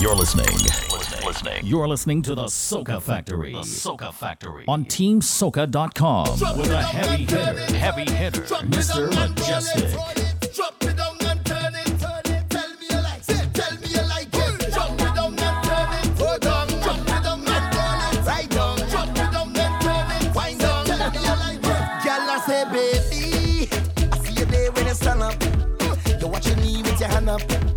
You're listening. listening. You're listening to the Soca Factory. The Soca Factory. On TeamSoca.com with a heavy hitter, heavy hitter, Mr. Mejustik. The way that this woman whine, telling me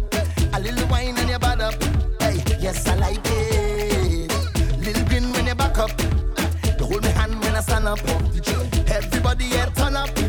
know what she doing.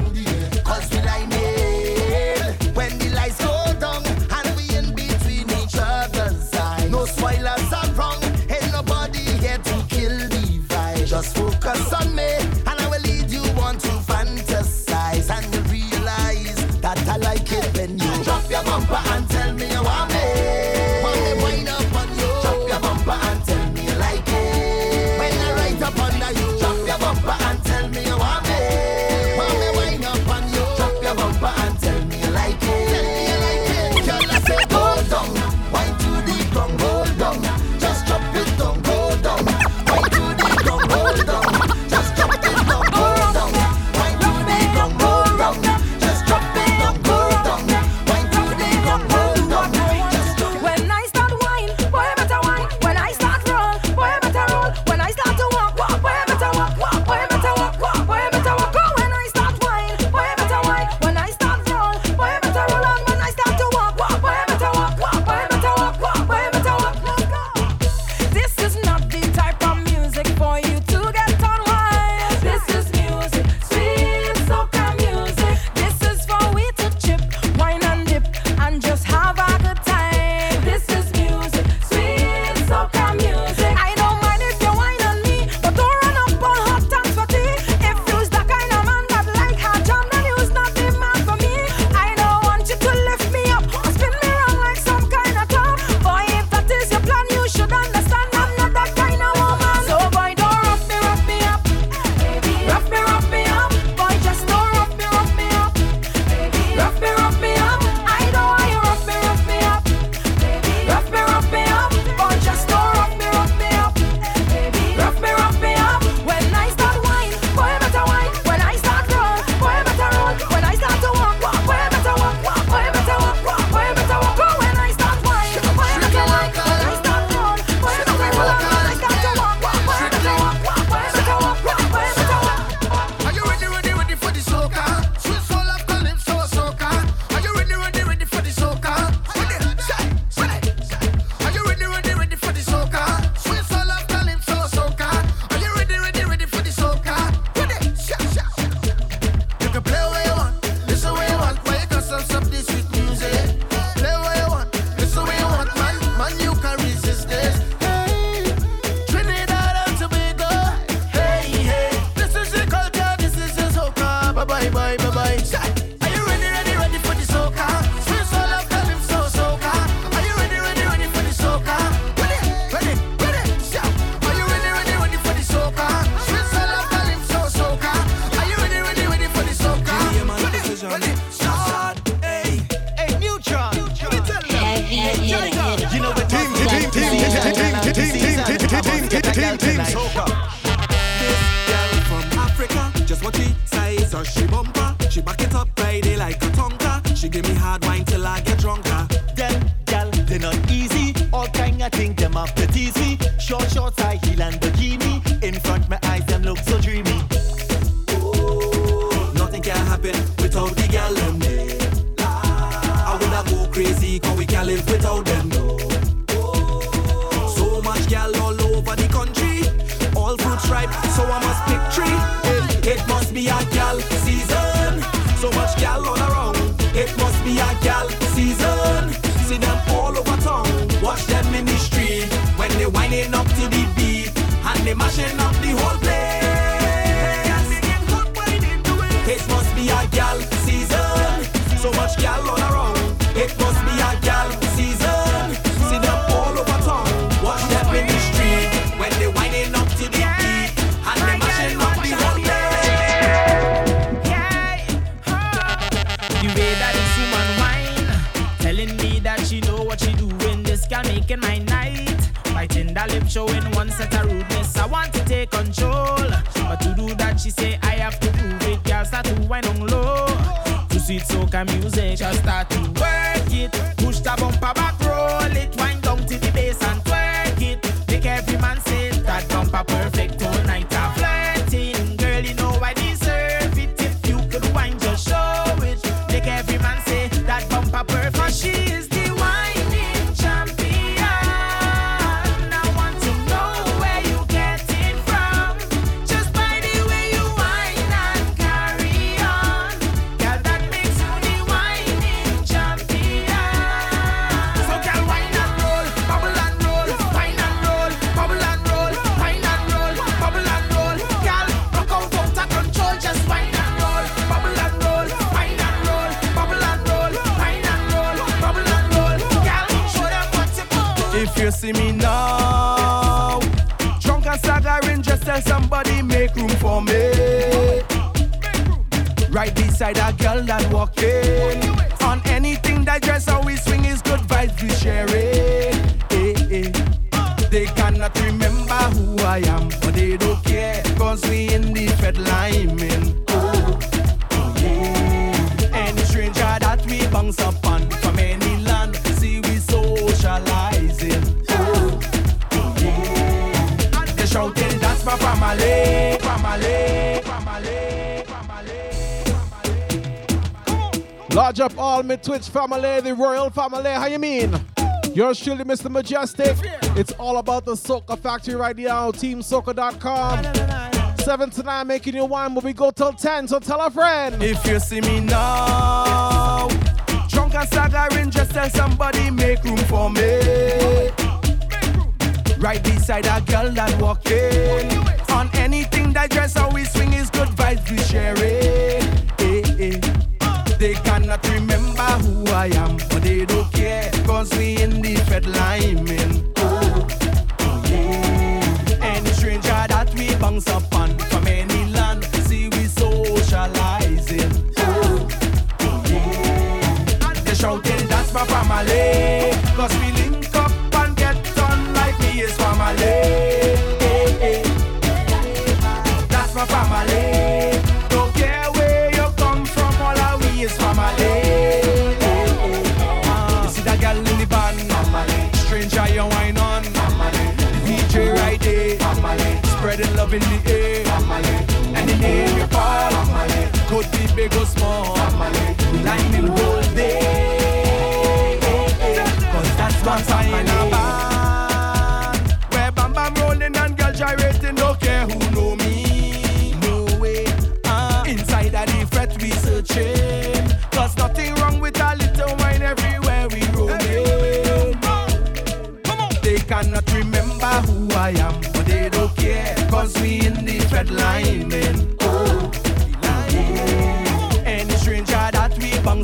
If you see me now, drunk and staggering, just tell somebody make room for me. Right beside a girl that walking. On anything that dress how we swing is good vibes we sharing. Eh, eh. They cannot remember who I am, but they don't care, cause we in the Fed line. Oh, oh yeah. Any stranger that we bounce upon family, family, family. Large up all my Twitch family, the royal family. How you mean? Yours truly, Mr. Mejustik. It's all about the Soca Factory right now. TeamSoca.com. 7 to 9 making you wine, but we go till 10, so tell a friend. If you see me now, drunk and staggering, just tell somebody make room for me. Right beside a girl that walking. On anything that dress how we swing is good vibes we sharing. Eh, eh. They cannot remember who I am, but they don't care, cause we in the Fed line. Oh, yeah. Any stranger that we bounce upon from any land, see we socializing. Oh, oh yeah. And they shouting, that's my family. Cause we big or small. Lightning whole day, cause that's my sign of band. Where bam bam rolling and girl gyrating, don't care who know me. No way, uh, inside of the fret we searching. Cause nothing wrong with a little wine everywhere we roaming. They cannot remember who I am, but they don't care, cause we in the Fed line.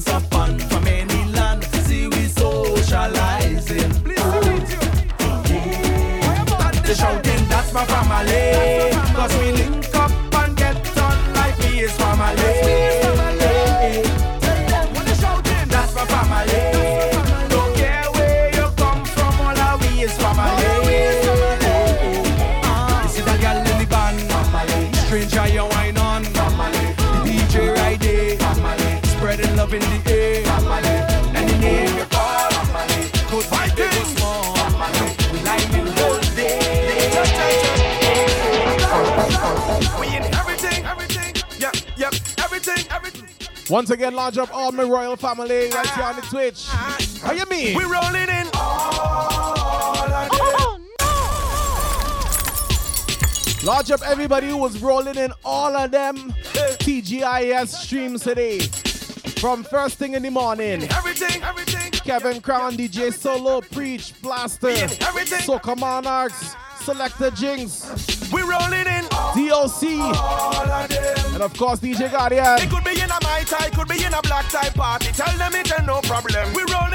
That upon from any land, see we socializing. Oh, yeah. And they shouting, that's my family, cause we link Once again, launch up all my royal family right here on the Twitch. How you mean? We're rolling in all of them. Large up everybody who was rolling in all of them TGIS streams today. From first thing in the morning, Everything, everything, Kevin Crown, DJ Solo, Preach, Blaster, everything. Soca Monarchs, Selector Jinx, We're rolling in DOC, all of them. And of course DJ It Guardian. could be in a my tie, could be in a black tie party. Tell them it's no problem. We in all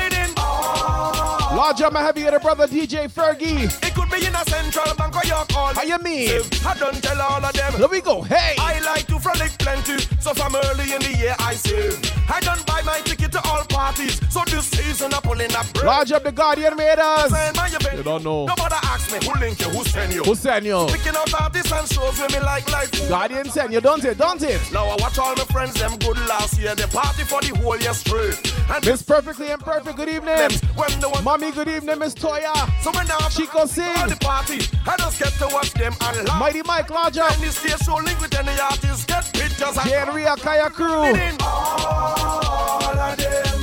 Large up my heavy hitter brother DJ Fergie. It could be in a central bank or your call. How you mean? I don't tell all of them. Here we go. Hey. I like to frolic plenty, so from early in the year I save. I don't buy my ticket to all parties, so this season I'm pulling up. Large up the Guardian Raiders. You don't know. Nobody ask me who link you, who send you. Who send you? Picking out artists and shows with me like life. Guardian send you, don't it, don't it? Now I watch all my friends, them good last year. They party for the whole year straight. And Miss Perfectly Imperfect, good evening. When the one Mommy, good evening, Miss Toya. So when I Chico sing. All the party, I just get to watch them and laugh. Mighty Mike Larger. And this stage show link with any get pictures. Ria Kaya crew. All of them.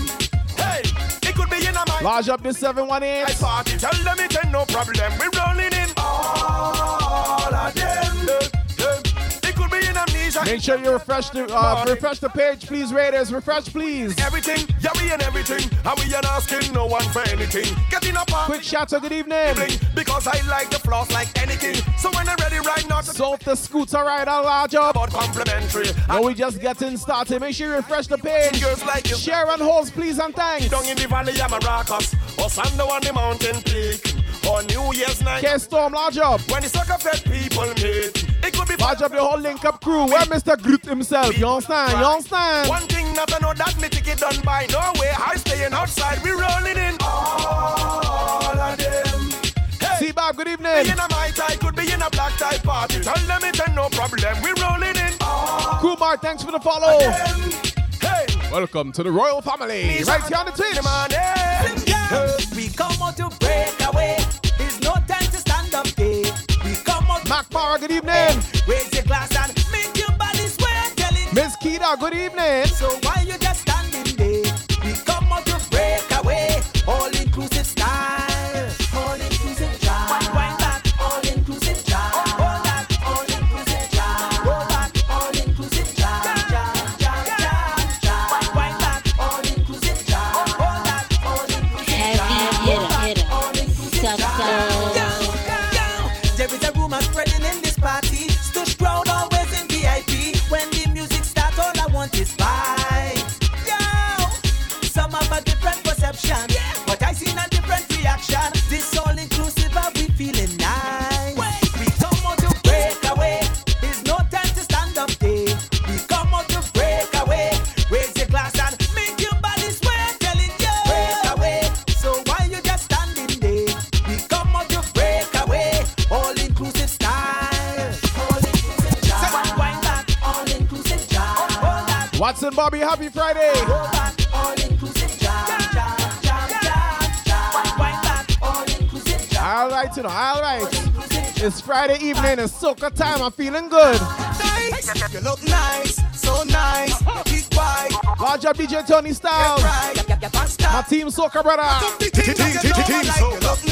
Hey, it could be in a mind. Large up the 718. I party, tell them it ain't no problem. We're rolling in. All of them. Make sure you refresh the uh, refresh the page, please, Raiders. Refresh, please. Everything, yeah, we and everything. And we ain't asking no one for anything. Getting up on quick shots of good evening. Because I like the floss like anything. So when I'm ready right now, so the scooter ride a large up. About complimentary. Now we just getting started. Make sure you refresh the page. Girls like you. Share and holds, please, and thanks. Down in the valley, I'm a Maracas. Or on the mountain peak. Or New Year's night. K Storm, large up. When the sucker fed people meet. It could be large up the whole link up crew. Where Mr. Groot himself. You understand? You understand? One thing not know that me ticket done by no way. I staying outside. We rolling in. All of them. Hey, See Bob, good evening. Be in a my tie, could be in a black tie party. Tell them it ain't no problem. We rolling in. Kumar, thanks for the follow. Hey. Welcome to the royal family. Right here on the Twitch. We come out to break away. There's no time to stand up day. We come out. Mac Power, good evening. Raise your glass and make your body sweat. Telling Miss Kita, good evening. So why you just standing there? We come out to break away. All Friday evening, it's soca time. I'm feeling good. Nice. You look nice, so nice. Keep quiet. Large up DJ Tony Styles. My team soca brother. Team You look nice, so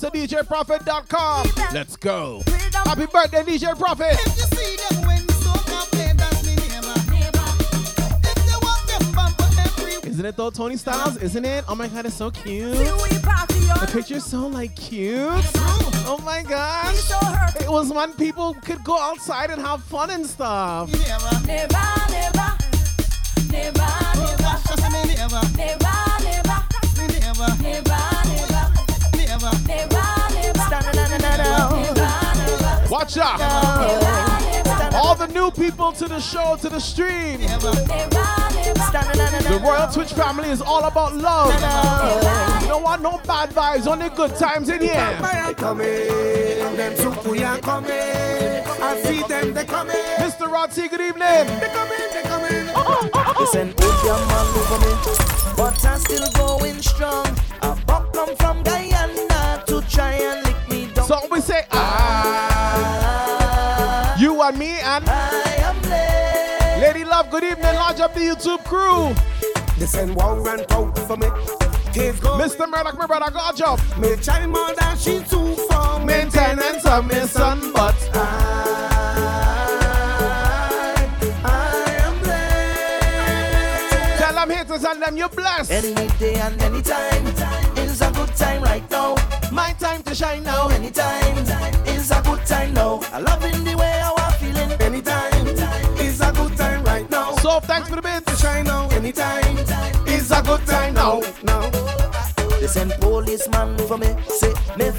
to DJProfit.com. Let's go. Happy birthday, DJ Profit. Isn't it though, Tony Styles? Isn't it? Oh my god, it's so cute. The picture's so like cute. Oh my gosh. It was when people could go outside and have fun and stuff. Never, Watch out. All the new people to the show, to the stream. The Royal Twitch family is all about love. You don't want no bad vibes, only good times in here. They coming, them super are coming. I see them, they coming. Mr. Rotty, good evening. They coming, they coming. Listen, put your man over me, but I'm still going strong. And me and I am. Lady Love, good evening. Lodge up the YouTube crew. Listen, one run out for me. Keep going. Mr. Murdoch, my brother, God job. Me child more than she too for Maintenance of my son, but I, I am blessed. tell them haters and them you blessed. Any day and any time is a good time right now. My time to shine now. Anytime is a good time now. I love in the way So thanks for the bits. Shine now, anytime is a good time now. Now, Listen, policeman for me, say me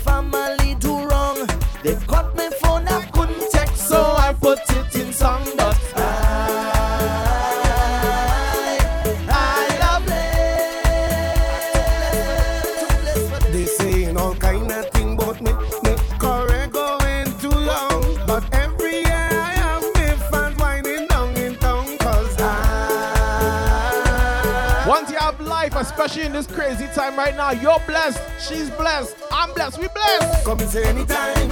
right now, you're blessed. She's blessed. I'm blessed. We blessed. Come and say anytime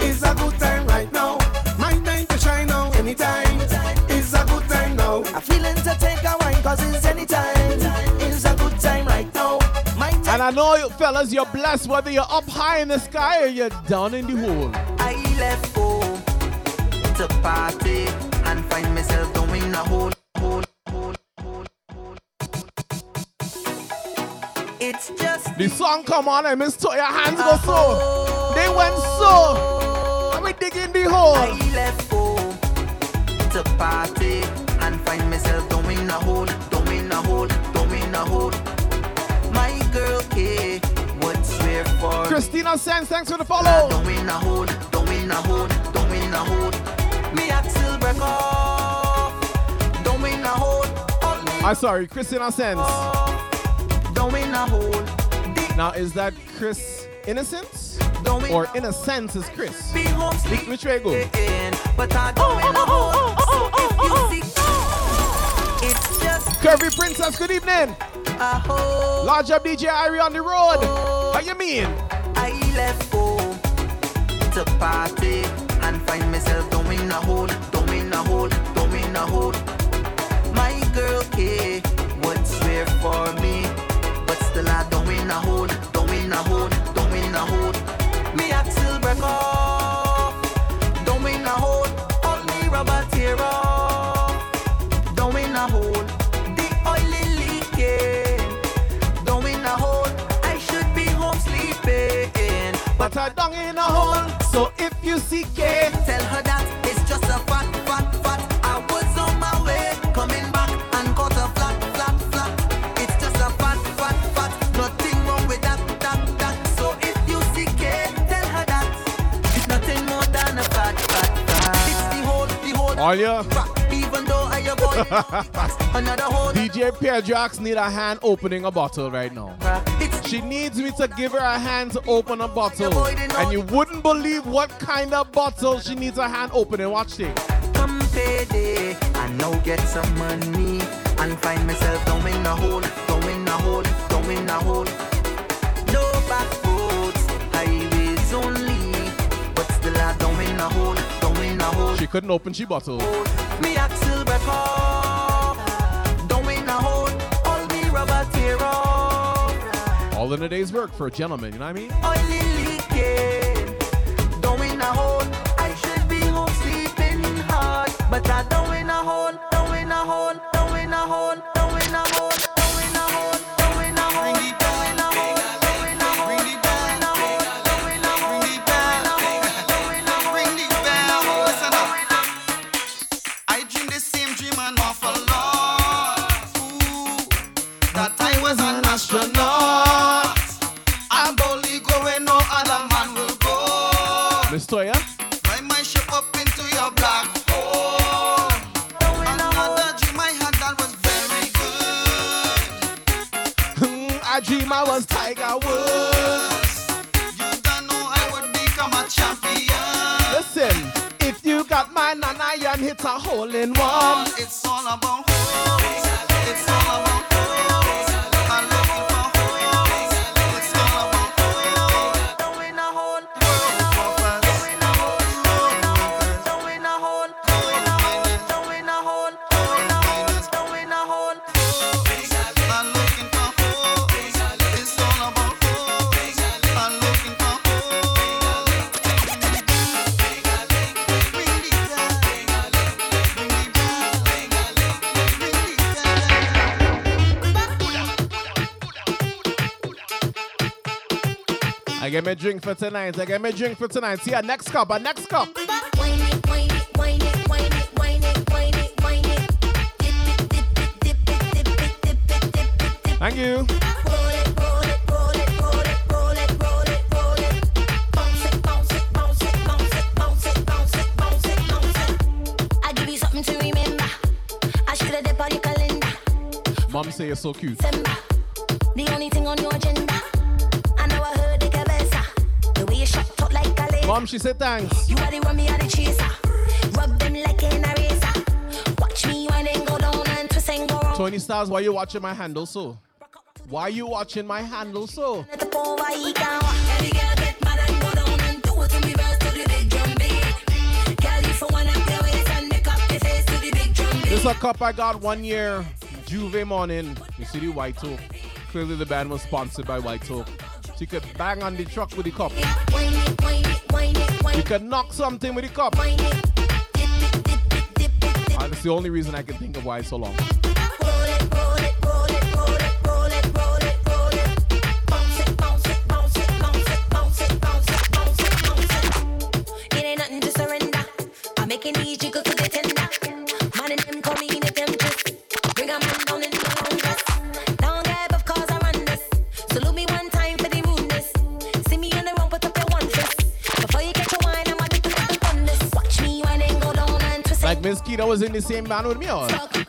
is a good time right now. My time to shine now. Anytime is a good time now. I feeling to take a wine cause it's anytime. It's a good time right now. My time And I know, you fellas, you're blessed whether you're up high in the sky or you're down in the hole. I left home to party and find myself doing a whole, song come on and Miss Toya hands go so. They went so. And we dig in the hole. I left home to party and find myself doing a hole, doing a hole, doing a hole. My girl K would swear for Christina Sands, thanks for the follow. Doing a hole, doing a hole, doing a hole. Me axle break off, a hole, I'm sorry, Christina Sands. doing a hole. The Now, is that Chris Innocence? doing Or Innocence is Chris? be home Which, which way go? sleeping, but I doing a hole. So if you oh, oh. see, it's just Curvy Princess, good evening. Large up DJ Irie on the road. How you mean? I left home to party and find myself doing a hole, doing a hole, doing a hole. My girl K would swear for me, but still I doing You Tell her that it's just a fat, fat, fat. I was on my way, coming back and caught a flat, flat, flat. It's just a fat, fat, fat. Nothing wrong with that, that, that. So if you see K, tell her that it's nothing more than a fat, fat, fat. It's the whole, the whole. All ya? Even though I avoid another. DJ Pierre need a hand opening a bottle right now. She needs me to give her a hand to open a bottle. And you wouldn't believe what kind of bottle she needs a hand opening. Watch this. come payday. I now get some money and find myself down in a hole, down in a hole, down in a hole. No back roads, highways only, but still I down in a hole, down in a hole. She couldn't open she bottle. Me axle break all me rubber tear off. All in a day's work for a gentleman, you know what I mean? Oily leaking, don't in a hole. I should be home sleeping hard, but I don't in a hole, don't in a hole, don't in a hole, Miss Toya? Fly my ship up into your black hole. Another dream I had that was very good. Hmm, I dream I was Tiger Woods. You don't know I would become a champion. Listen, if you got my nana, you hit a hole in one. It's all about holes. It's all about. I get my drink for tonight. I get my drink for tonight. See ya next cup. A next cup. Thank you. I give you something to remember. I should have dip on your calendar. Mom say you're so cute. The only thing on your agenda. Mom, she said thanks. You are the one, me are the chaser. Rub them like an eraser. Watch me when they go down and twist and go wrong. Tony Stars, why you watching my handle so? Why you watching my handle so? Let the poor white down. Every girl get mad and go down and do it to me verse to the big drum beat. Girl, you for one up your waist and make up your face to the big drum beat. This a cup I got one year. Juve morning. You see the White Oak. Clearly the band was sponsored by White Oak. You could bang on the truck with the cup. You could knock something with the cup. And it's the only reason I can think of why it's so long. Keita was in the same band with me or? Rock,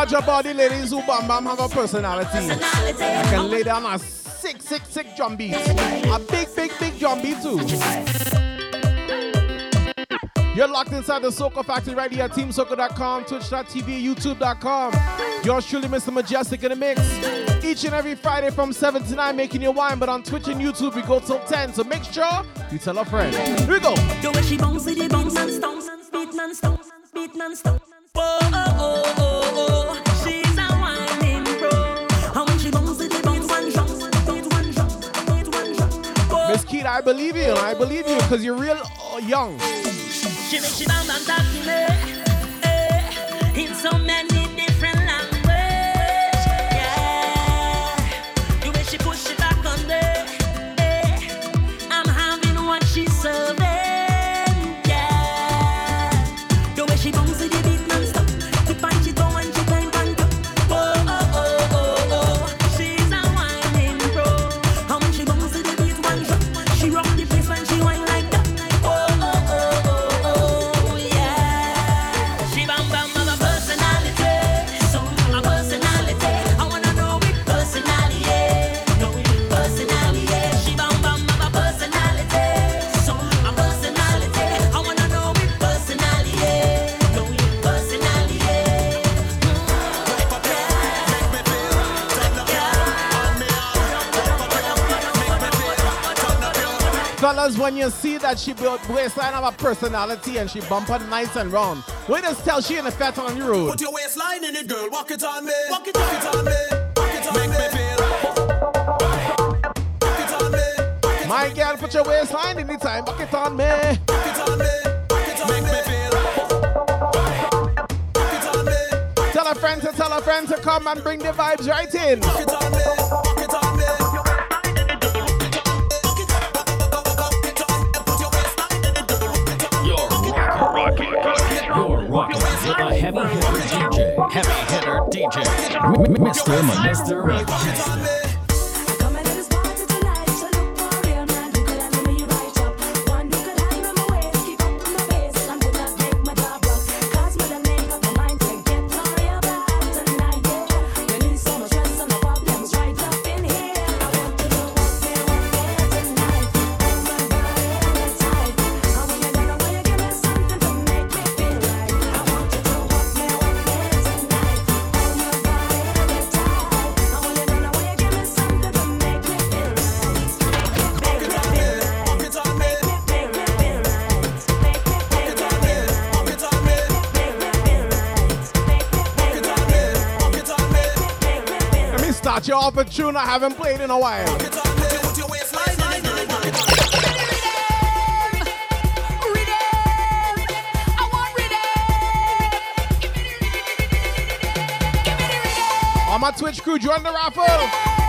bam Larger body ladies who bam bam have a personality. personality. Can lay down a sick, sick, sick drum beat. A big, big, big drum beat too. You're locked inside the Soca Factory right here at TeamSoca.com, Twitch.tv, YouTube.com. Yours truly, Mr. Mejustik in the mix. Each and every Friday from 7 to 9, making your wine. But on Twitch and YouTube, we go till 10. So make sure you tell a friend. Here we go. The she bounce bounce and stomps, beat non-stop, beat non-stop. Oh, oh, oh, oh, Oh, Keita, I believe you. I believe you because you're real uh, young. eh, fellas, when you see that she built waistline have a personality and she bump her nice and round, we just tell she in the fat on the road. Put your waistline in it, girl. Walk it on me. Walk it, walk it on me. Walk it on Make me. me feel. Walk it on me. My girl, put your waistline in the time. Walk it on me. Walk it on me. Walk it on Make me. feel. Walk it on me. Tell a friend to tell a friend to come and bring the vibes right in. Walk it on me. Heavy hitter DJ. Heavy hitter DJ. Mr. Mr. Off a tune I haven't played in a while. On my Twitch crew, join the raffle.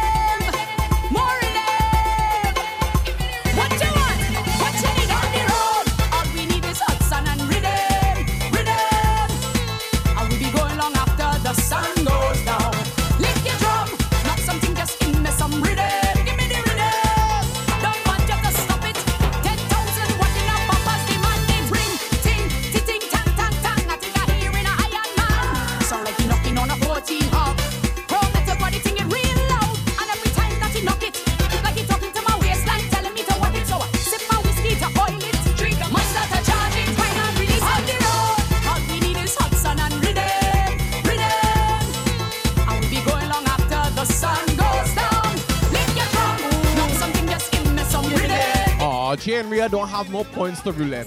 Have more points to roulette.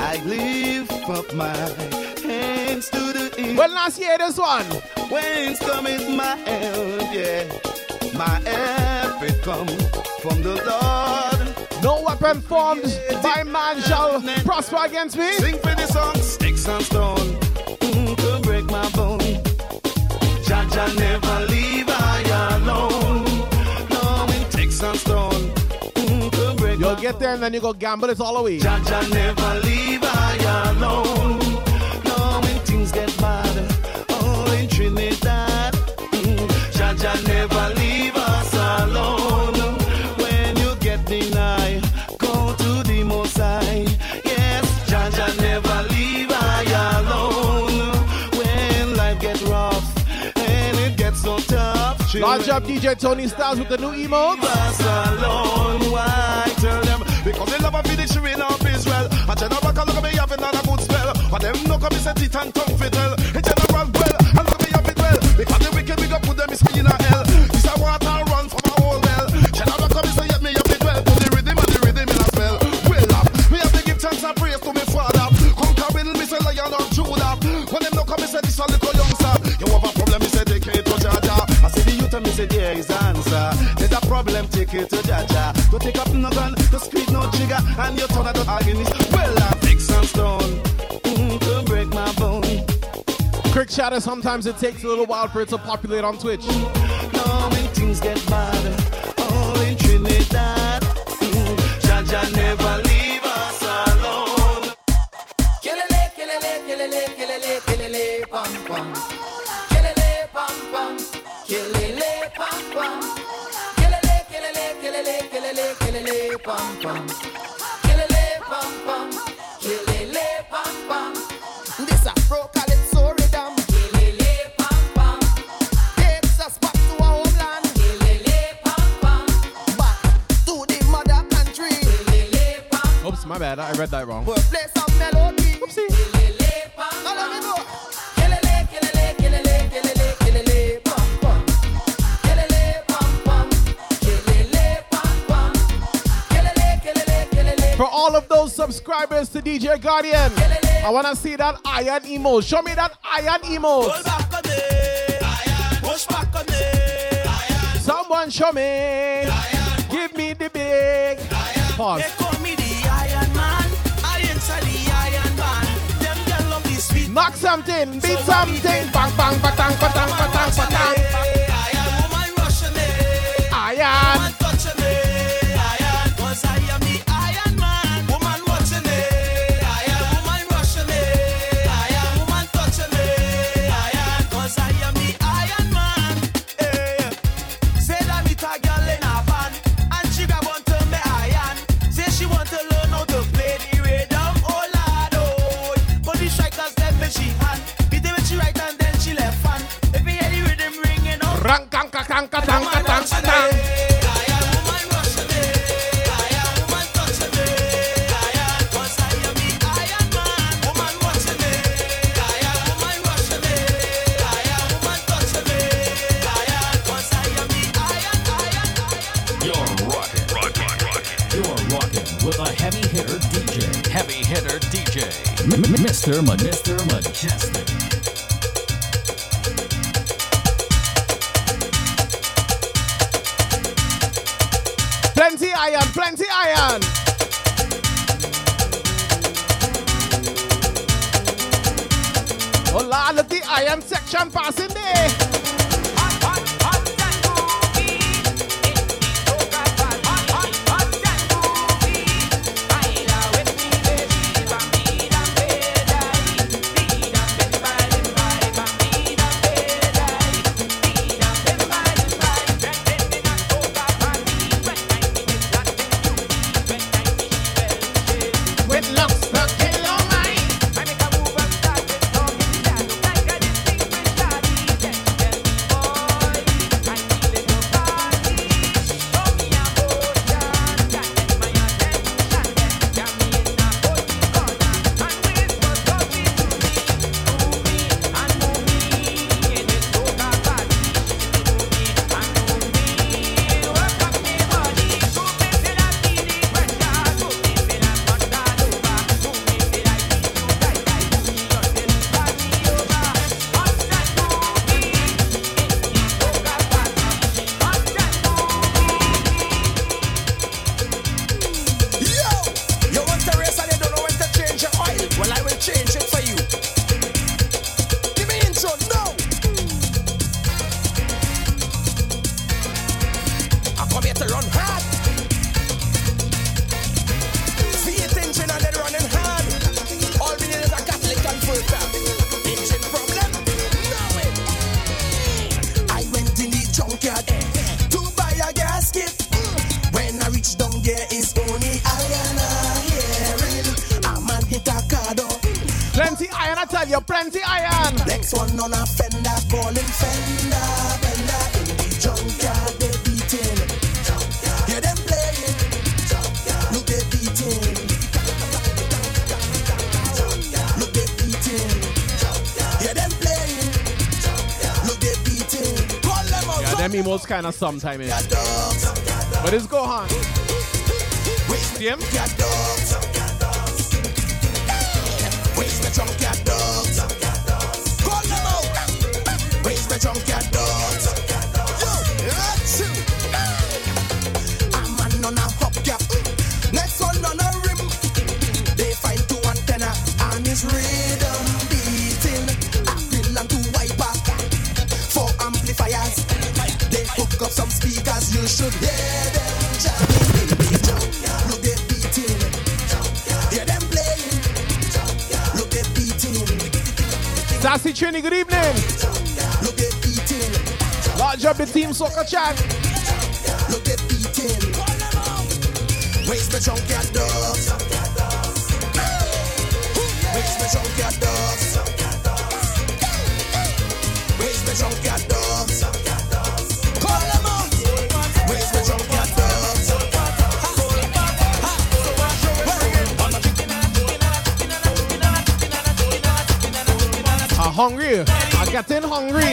I lift up my hands to the east. Well, last year this one. Whence cometh my help? Yeah, my help it come from the Lord. No weapon formed by man shall prosper against me. Sing for the song, sticks and stone mm, to break my bone. Jah never get there and then you go gamble it all away. Jah Jah never leave I alone. No, when things get bad, oh, in Trinidad. Mm, Jah Jah never leave us alone. When you get denied, go to the Most High. Yes, Jah Jah never leave I alone. When life gets rough and it gets so tough. Launch up DJ Tony Styles with the new emote. Because they love a finish in of Israel. A general can look at me having a good spell. But them no come set it and tongue well. A general well, and look at me have it well. Because the wicked we go put them in a hell. This a water run from a whole well. General come say yet me have it well. Put the rhythm and the rhythm in a spell. Well up, me have to give thanks and praise to me father. Conquer will me say lion or Judah. When them no come say this a little youngster. You have a problem, me say take it to Jah Jah. I say the youth and me say there is answer. There's a problem, take it to Jah Jah. And you turn out the agonist. Well, I'm fix and stone mm, to break my bone. Quick chatter, sometimes it takes a little while for it to populate on Twitch. No, when things get bad, oh, in Trinidad, mm, Jah Jah never leave us alone. Kilele, kilele, kilele, kilele, kilele, pam, pam. Kilele, pam, pam. Kilele, pam, pam kilele, kilele, pam, pam. Oops, my bad. I read that wrong. We'll play some melody. Oopsie. Kilele, pam, pam. Now let me go. For all of those subscribers to DJ Guardian, I want to see that iron emo. Show me that iron emo. Someone show me. Give me the big. Pause. Knock something, beat something, bang bang, batang, batang, batang, batang. batang. Mr. Ma- Mr. Mejustik. Plenty iron, plenty iron. Lord, look the iron section passing there. Kind of sometime in. But it's go on. Trini, good evening. Large up the team Soca chat. Look at beating. Raise the chunk at dogs. Raise the at dogs. The at dogs. I'm getting hungry.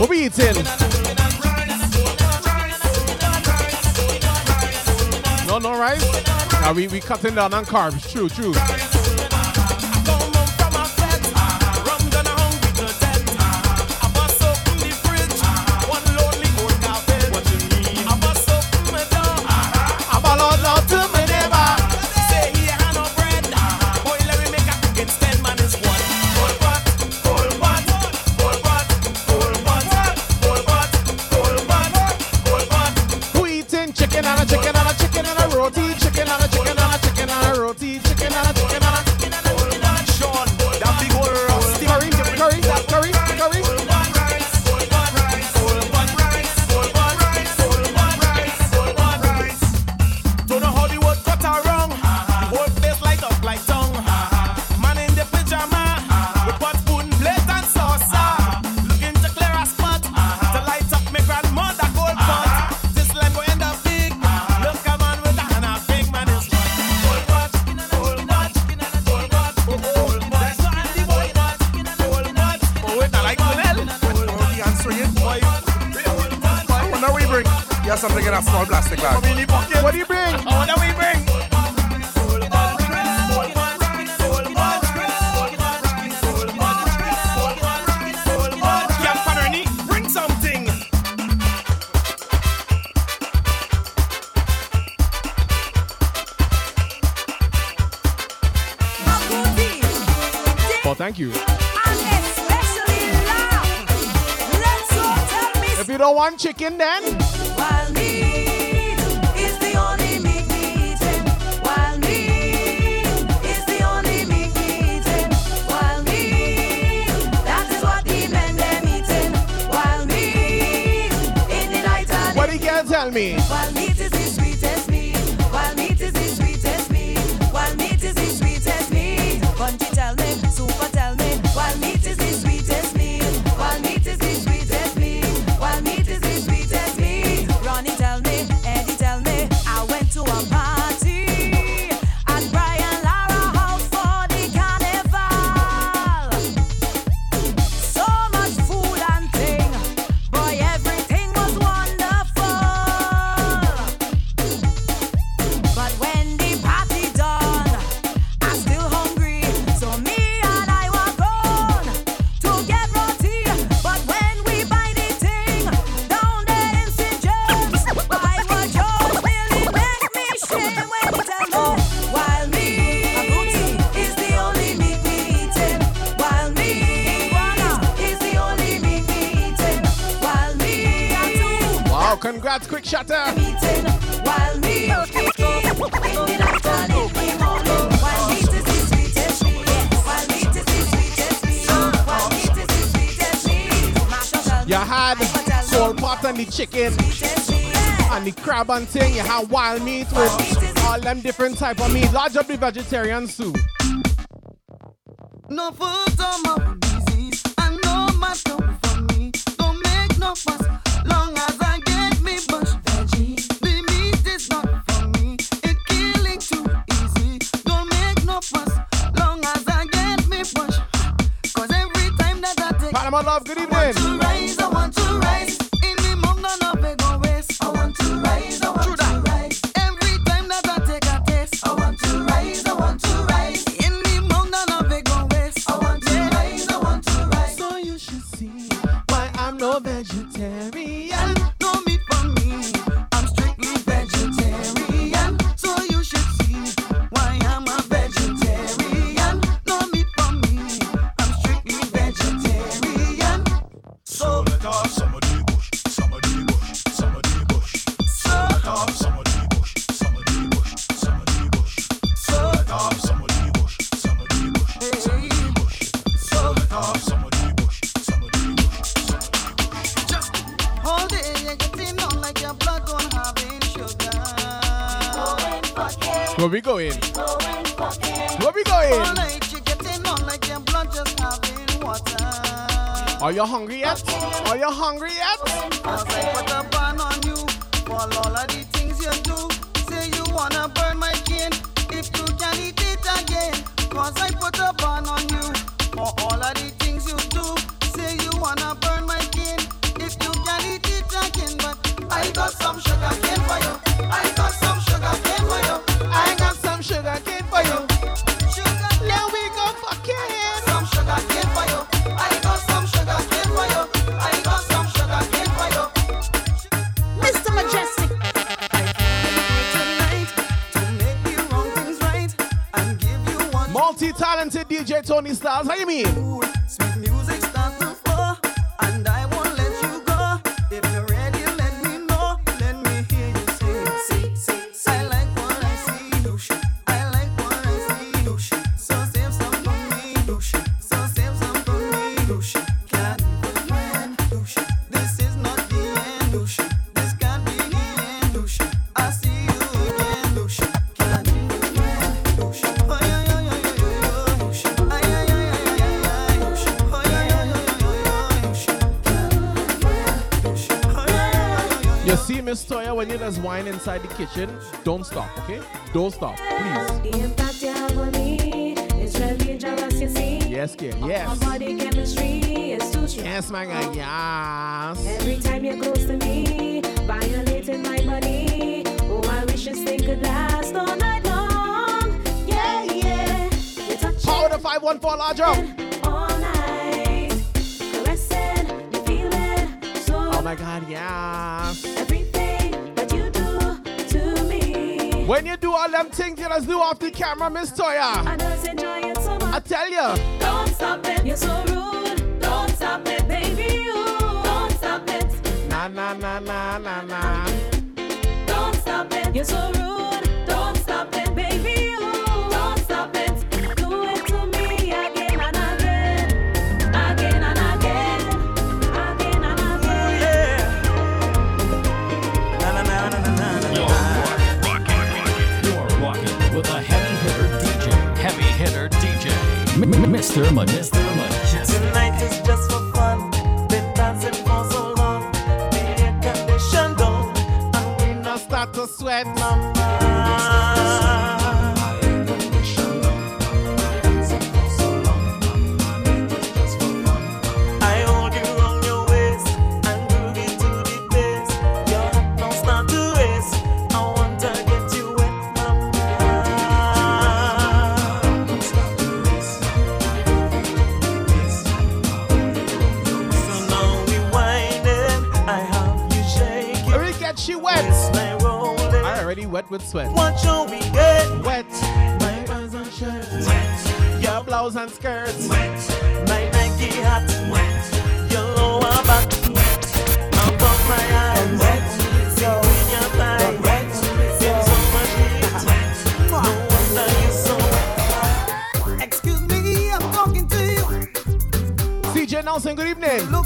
We're eating. No, no rice. Now we, we cutting down on carbs. True, true. chicken then? grab thing, you have wild meat with all them different type of meat. Large up the vegetarian soup. Miss Toya, when there's wine inside the kitchen, don't stop, okay? Don't stop, please. Yes, kid, yes. Yes, my guy, yes. Every time you're close to me, violating my. Oh, I wish this thing could last all night long. Yeah, yeah. Power to 514 Larger. Oh my god, yeah. Everything when you do all them things you just do off the camera, Miss Toya. I, so I tell you. Don't stop it. You're so rude. Don't stop it, baby. You. Don't stop it. Na na na na na na. Don't stop it. You're so rude. Thurman. Tonight is just for fun. Been dancing for so long. The air conditioned and we now start to sweat. Mama. with sweat. We get wet. Nightmares and shirts. Wet. Your blouse and skirts. Wet. My Nike hat. Wet. Your lower back. Wet. I'm my eyes. Wet. Between your thighs. Wet. It's so much heat. Wet. No wonder you're so wet. Excuse me, I'm talking to you. CJ Nelson, good evening. Look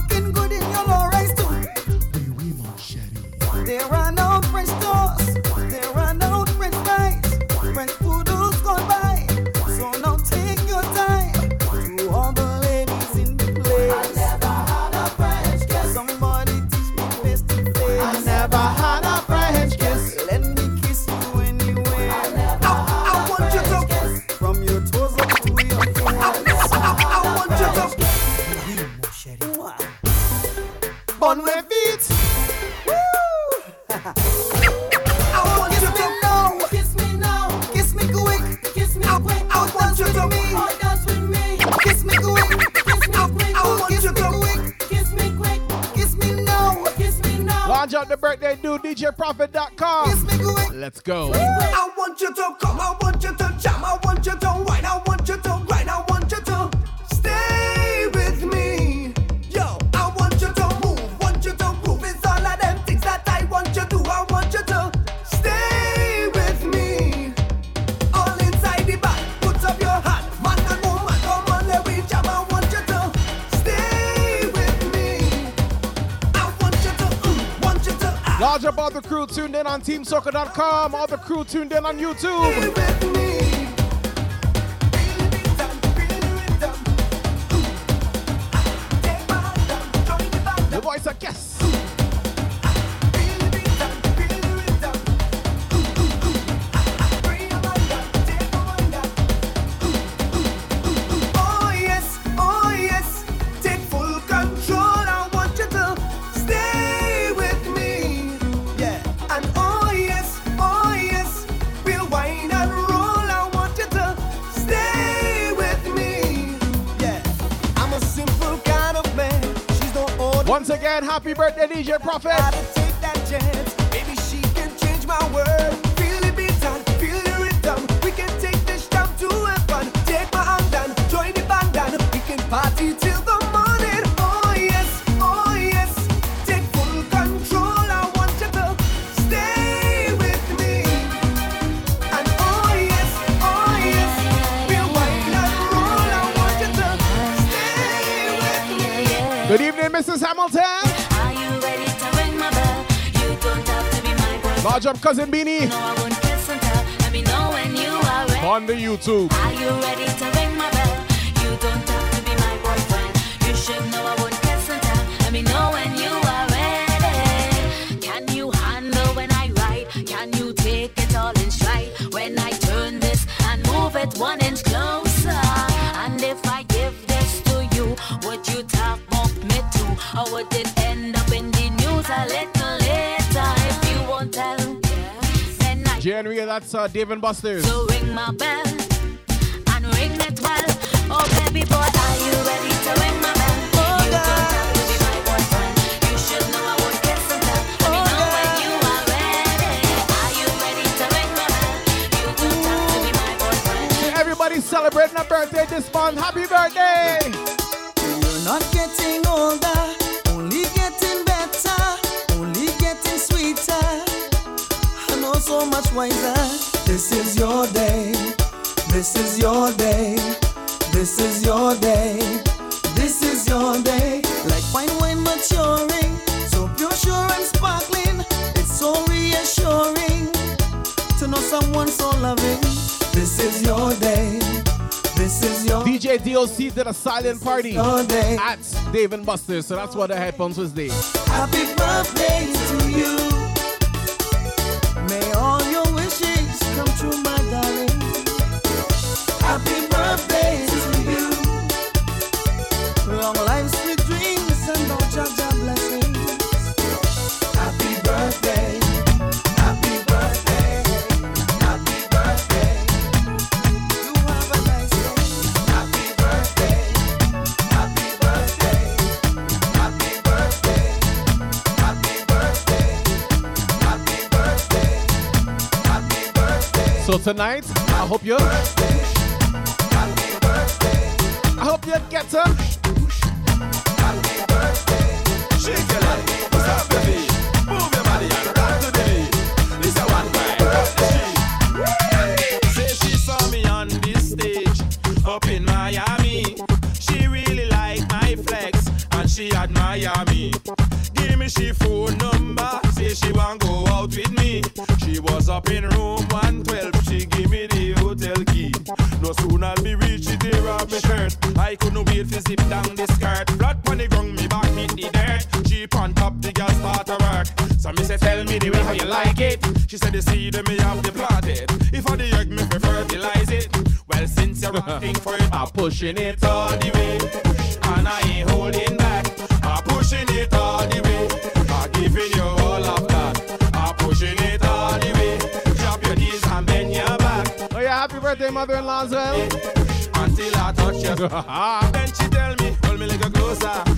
soccer.com. All the crew tuned in on YouTube. cousin Beanie. No, I won't. Let me know when you are ready. On the YouTube. Are you ready to Dave and Buster's. So ring my bell. party at Dave and Buster's. So that's what happens with was Happy birthday tonight. I hope you. I hope you get up. the shirt. I couldn't wait to zip down the skirt. Blood on the ground, me back hit the dirt. Jeep on top, the girl start to work. So me say, tell me the way how you like it. She said, the seed me have the plotted. If I the egg, me prefer fertilize it. Well, since you're rocking for it, I'm pushing it all the way. And I ain't holding back. I'm pushing it all the way. I'm giving you all of that. I'm pushing it all the way. Drop your knees and bend your back. Oh yeah, happy birthday, mother-in-law. And touch you. then she tell me, hold me like a closer.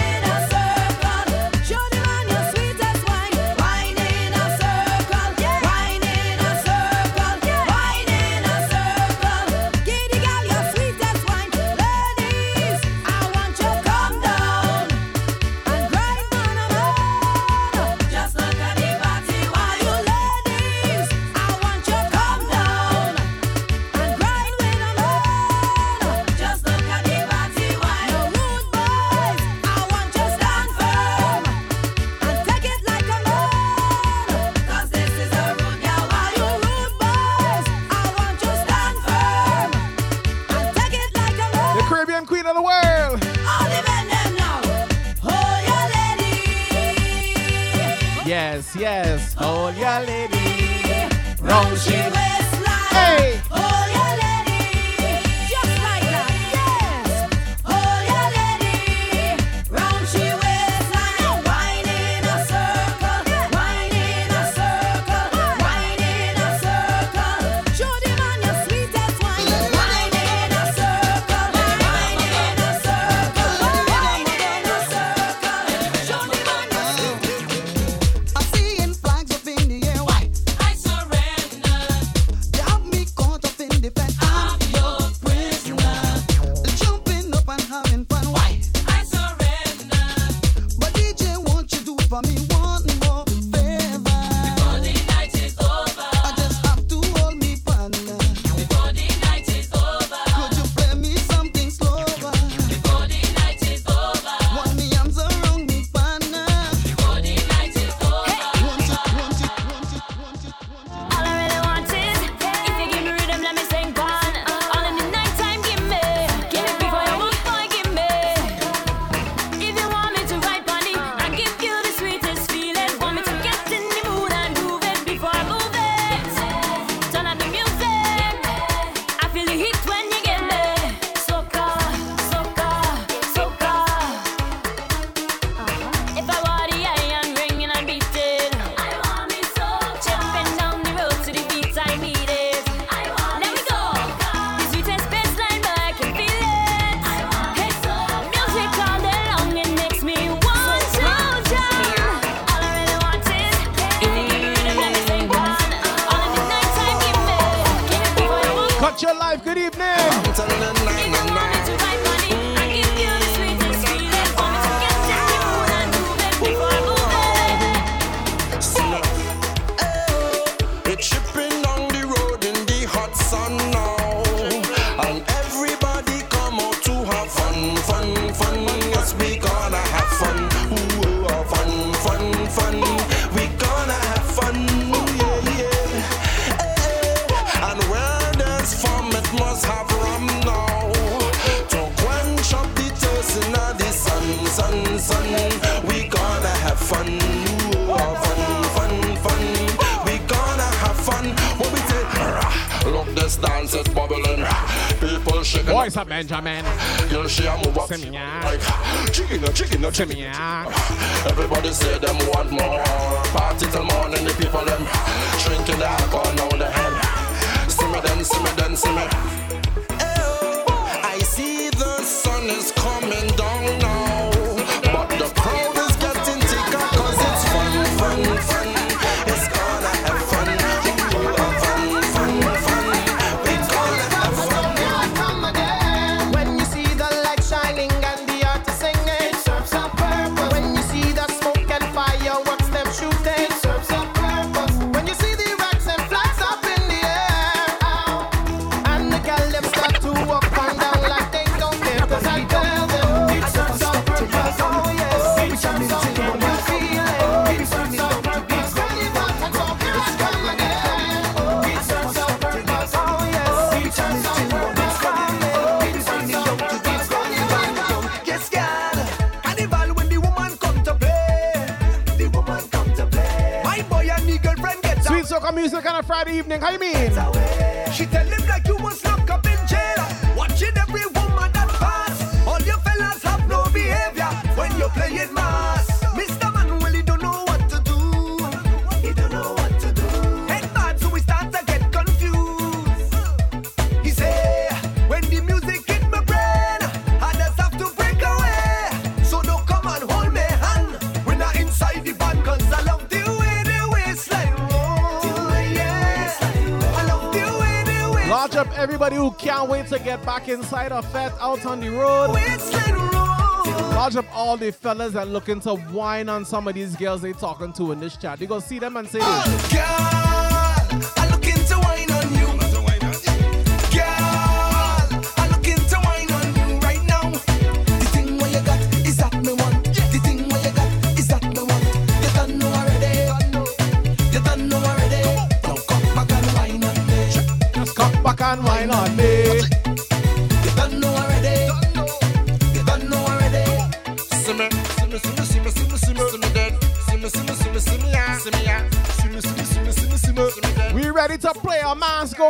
the people them. to get back inside of fat out on the road. Lodge up all the fellas that looking to whine on some of these girls they talking to in this chat. You go see them and say this.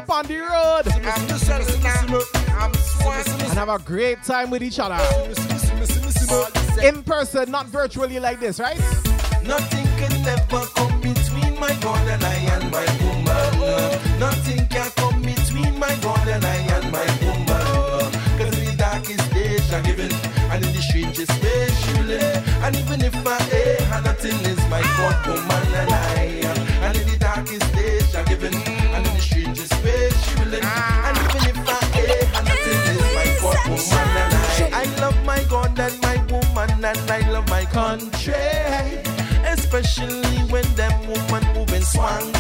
Manscope on the road and have a great time with each other. In person, not virtually like this, right? Nothing can ever come between my God and I and my woman. Nothing can come between my God and I and my woman. Cause in the darkest days I given, and in the strangest ways she will live. And even if I eh, nothing is my God, woman and I. I love my country. Especially when them woman moving swanky.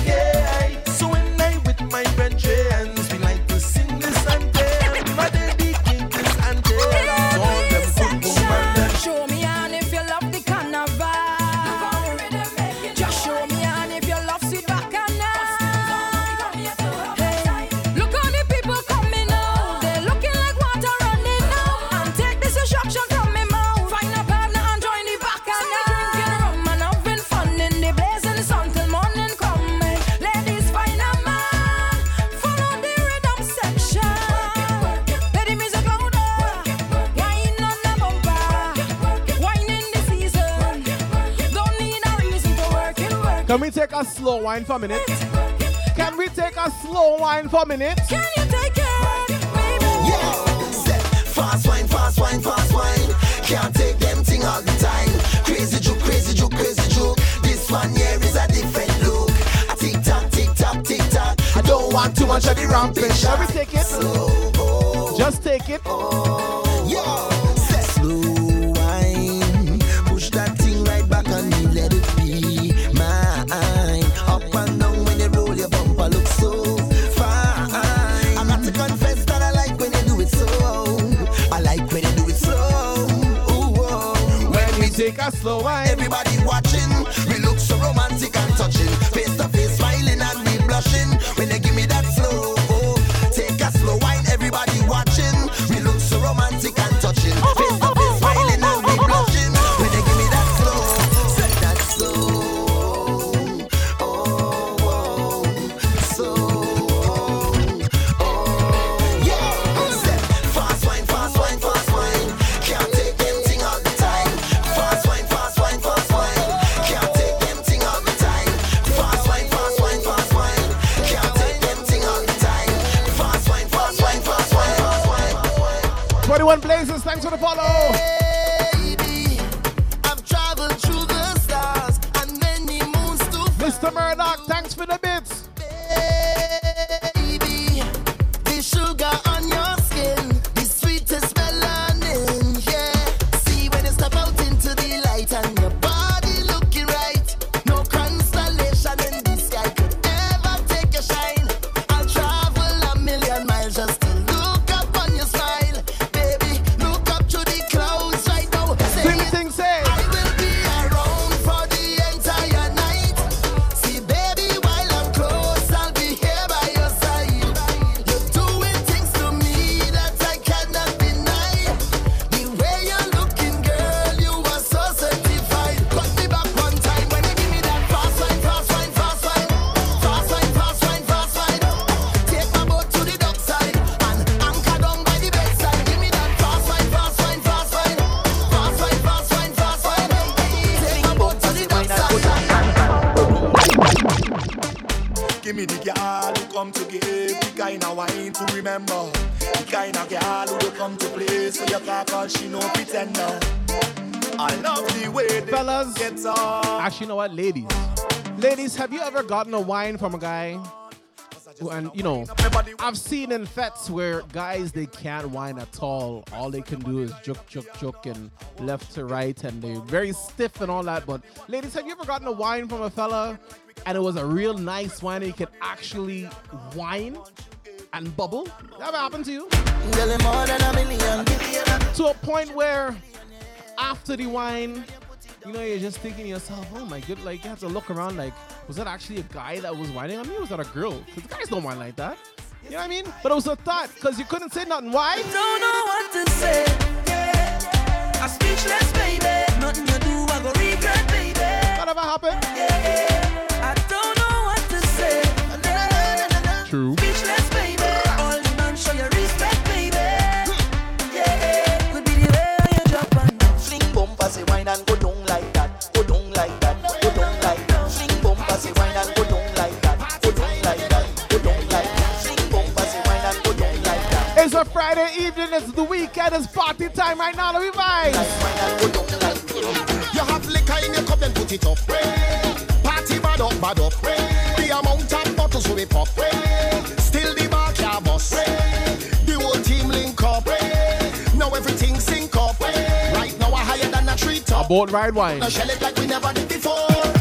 Slow wine for a minute? Can we take a slow wine for a minute? Can you take it, baby? Yeah, fast wine, fast wine, fast wine. Can't take them thing all the time. Crazy juke, crazy juke, crazy juke. This one here is a different look. A tick tock, tick tock, tick tock. I don't want too much of the rampage. Shall we take it? Oh. Just take it. Yeah, slow wine, to remember. The kind of girl who will come to play so you can't call she no pretender. I love the way they Fellas. get on. Actually, you know what, ladies? Ladies, have you ever gotten a wine from a guy? And you know, I've seen in fetes where guys they can't wine at all. All they can do is juk juk juk and left to right, and they're very stiff and all that. But ladies, have you ever gotten a wine from a fella, and it was a real nice wine, and you could actually wine and bubble. That happened to you. To a point where after the wine, you know, you're just thinking to yourself, oh my god, like you have to look around like, was that actually a guy that was whining on me? Was that a girl? Because guys don't whine like that. You know what I mean? But it was a thought, because you couldn't say nothing. Why? I don't know what to say. Yeah. I'm speechless, baby. Nothing to do, I go regret, baby. That ever happened? Yeah. the evening, it's the weekend, it's party time right now, let me vibes. You have liquor in your cup, and put it up. Party bad up, bad up. The amount of bottles we be pop. Still the bar can bust. The whole team link up. Now everything sync up. Right now, we're higher than a treetop. I bought red wine. Now shell it like we never did before.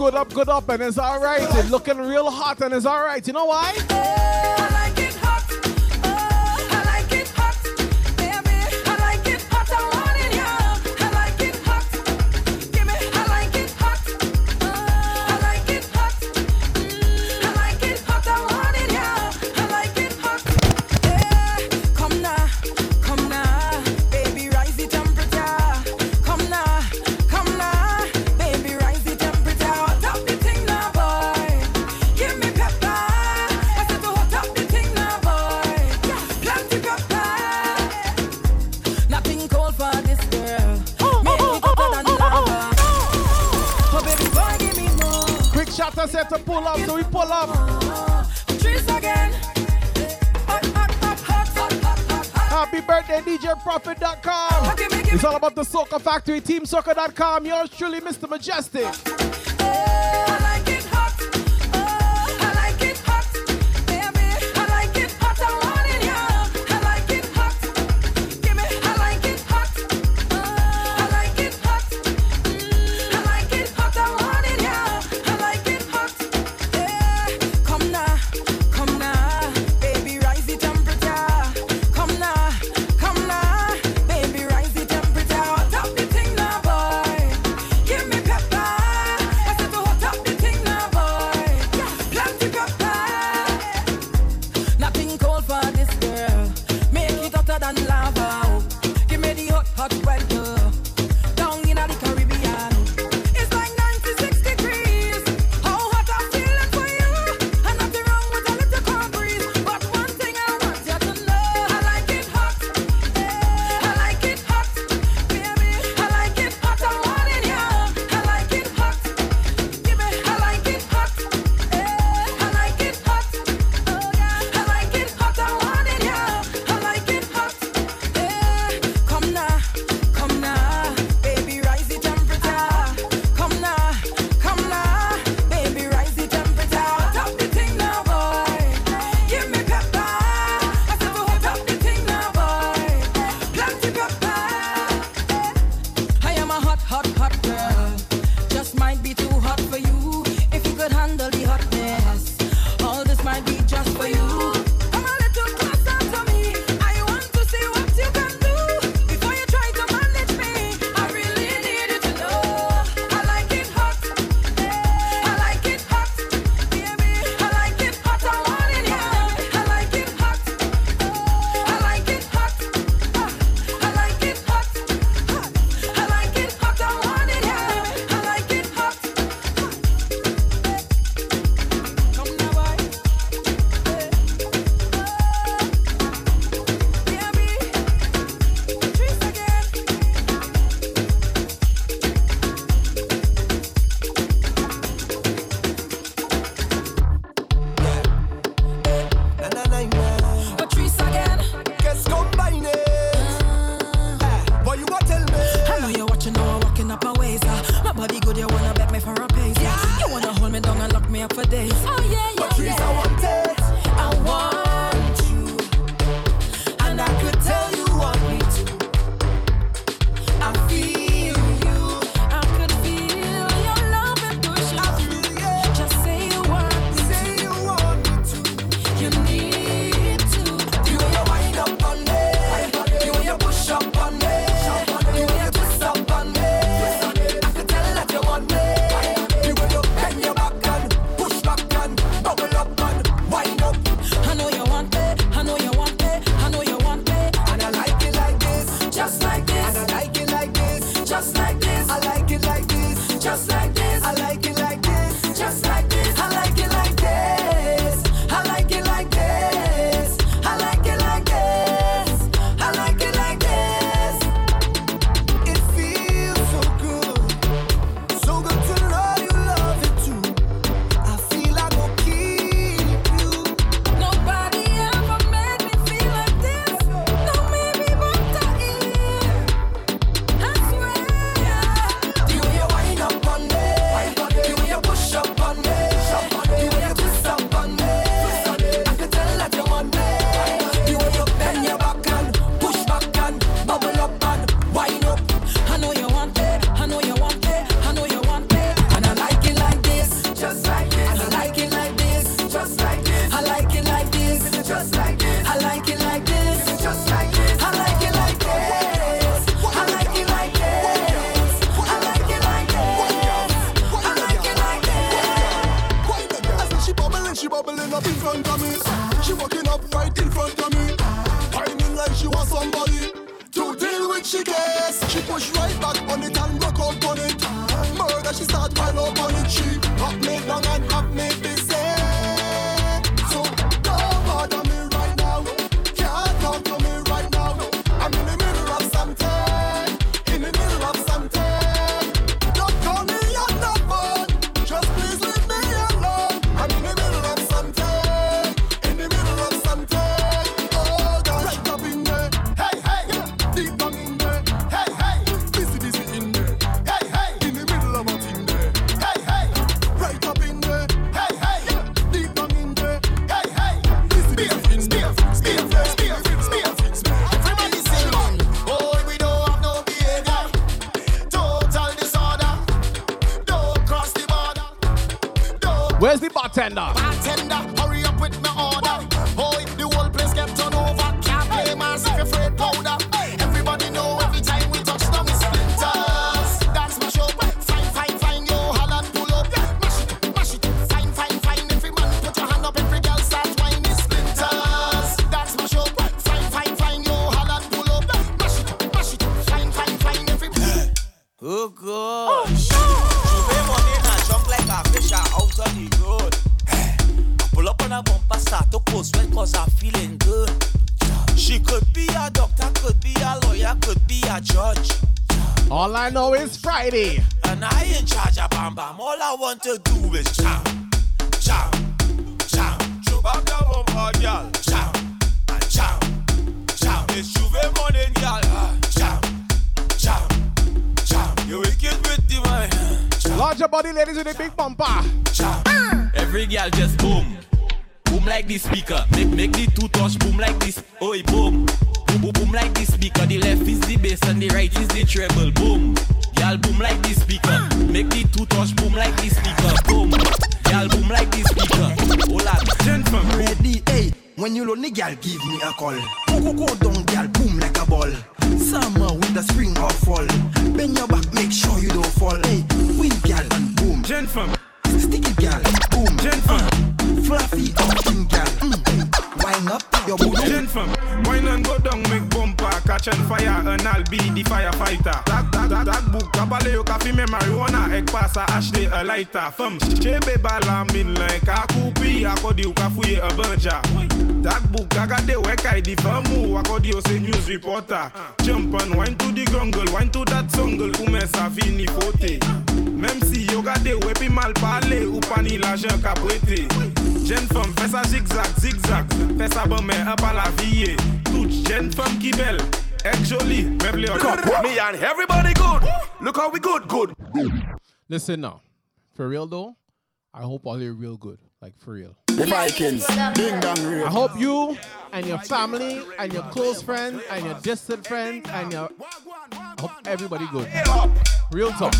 good up, good up, and it's all right. It's looking real hot, and it's all right. You know why? Factory TeamSoca.com. Yours truly, Mr. Mejustik. Kapale yo ka fime marijuana Ek pa sa ashte e laita Fem, chebe bala min len Ka koupi akodi yo ka fouye e banja. Takbou kagade wekay di famou Akodi yo se news reporter. Chumpan, wine to di grungle Wine to dat sungle Koumen sa fini fote Mem si yo gade wepi mal pale Ou pani la jen ka brete Jen fem, fè sa zigzag, zigzag Fè sa bame e pa la viye Tout jen fem ki bel est jolie, même Me and everybody good. Look how we good, good. Listen now. For real though, I hope all you're real good. Like for real. The Vikings, ding dong real. I hope you and your family and your close friends and your distant friends and your I hope everybody good. Real talk.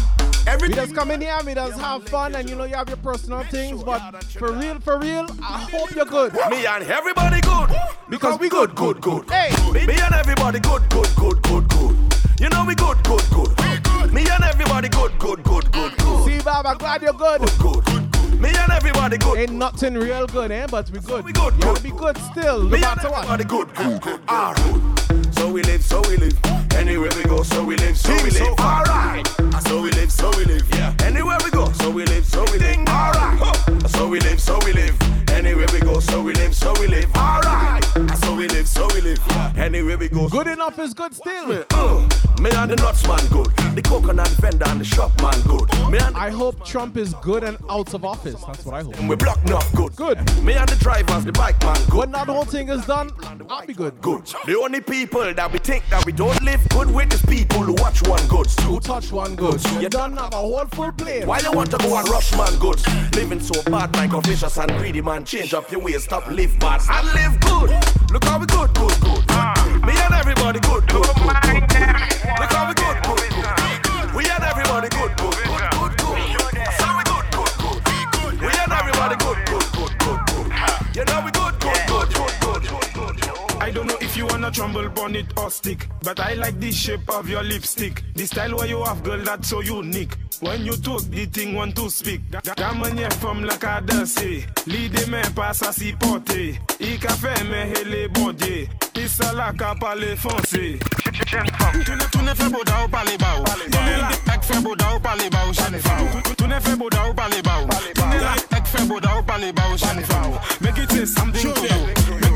we just come in here, we just have fun, and you know you have your personal things, but for real, for real, I hope you're good. Me and everybody good. Because we good, good, good. Hey. Me, me and everybody good, good, good, good, good. You know we good, good, good. Me and everybody good, good, good, good, good. See, Bob, I'm glad you're good. Good, good, good. Me and everybody good. Ain't nothing real good, eh? But we good. We good. You gotta be good still, no Me and matter what. everybody good, good, good. Alright. So we live, so we live. Anywhere we go, so we live, so we live. Alright. So we live, so we live. Yeah. Anywhere we go, so we live, so we live. Alright. So we live, so we live. Anywhere we go, so we live, so we live. Alright. So we live, so we live. Anywhere we go. Good enough is good still. Uh, me and the nuts man good. The coconut vendor and the shop man good. Me and I hope Trump is good and out of office. That's what I hope. we block enough good. Good. Me and the drivers, the bike man good. When that whole thing is done, I'll be good. Good. The only people that we think that we don't live good with is people who watch one goods. Who touch one good? You done have a whole full plate. Why you want to go and rush man goods? Living so bad, Michael vicious and greedy man. Change up your ways, stop live bad and live good. Look how we good, good, good. Me and everybody good, good, good, good. Look how we good, good, good. We and everybody good, good, good, good, good. So we good, good, good. We and everybody good, good, good, good, good. You know we good, good, good, if you bonnet or stick, but I like the shape of your lipstick. The style where you have, girl, that's so unique. When you talk, the thing want to speak. Gamanye from la cadence. L'idée mais pas ça si porté. I ka fait mais elle est bondée. I sa la ka parler français. Tu ne, tu ne fais beau d'au parler bao. Tu ne ek fais beau d'au parler bao. Chane fao. Tu ne fais beau d'au parler bao. Tu ne ek fais beau d'au parler bao. Chane fao. Make it say something to you.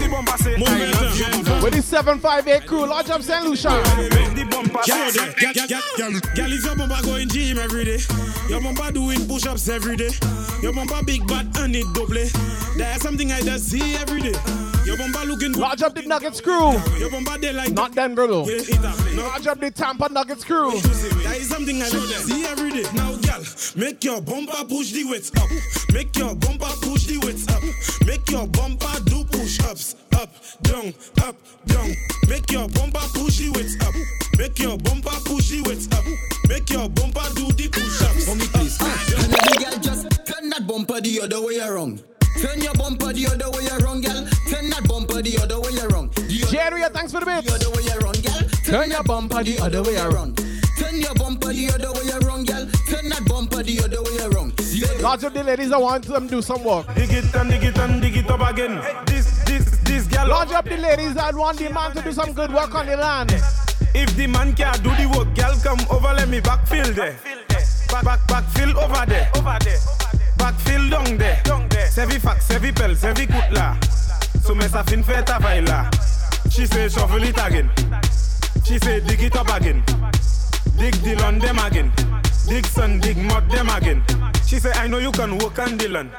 With the 758 crew, Lodge up St. Lucia. Make Girl, say girl, is your bumper going gym every day? Your bumper doing push-ups every day. Your bumper big bad and it double. There's something I just see every day. Your bumper looking good. Lodge up the Nuggets crew. Your bumper they like Not Denver though. Yeah, up. No, Lodge up the Tampa Nuggets crew. that is something I just see every day. Now, girl, make your bumper push the weights up. Make your bumper push the weights up. Make your bumper do push-ups. Up, down, up, down. Make your bumper push the weights up. Make your bumper push the weights up. Make your bumper do the push-ups. For me, please. And every girl just turn that bumper the other way around. Turn your bumper the other way around, girl. Turn that bumper the other way around. The Jerry, thanks for the bits. the other way around, girl. Turn your bumper the other way around. Turn your bumper the other way around, girl. Turn that bumper the other way around. The other Lots of the ladies I want them to do some work. dig it and dig it and dig it up again. This, this, this girl. Lodge up the ladies that want the man to do some good work on the land. If the man can't do the work, girl, come over, let me backfill there. Back, back, backfill over there. Over there. Backfill down there. Down there. Sevi fax, sevi pel, sevi kutla. So me sa fin fait ta la. She say shuffle it again. She say dig it up again. Dig the land them again. Dig sun, dig mud them again. She say I know you can work on the land.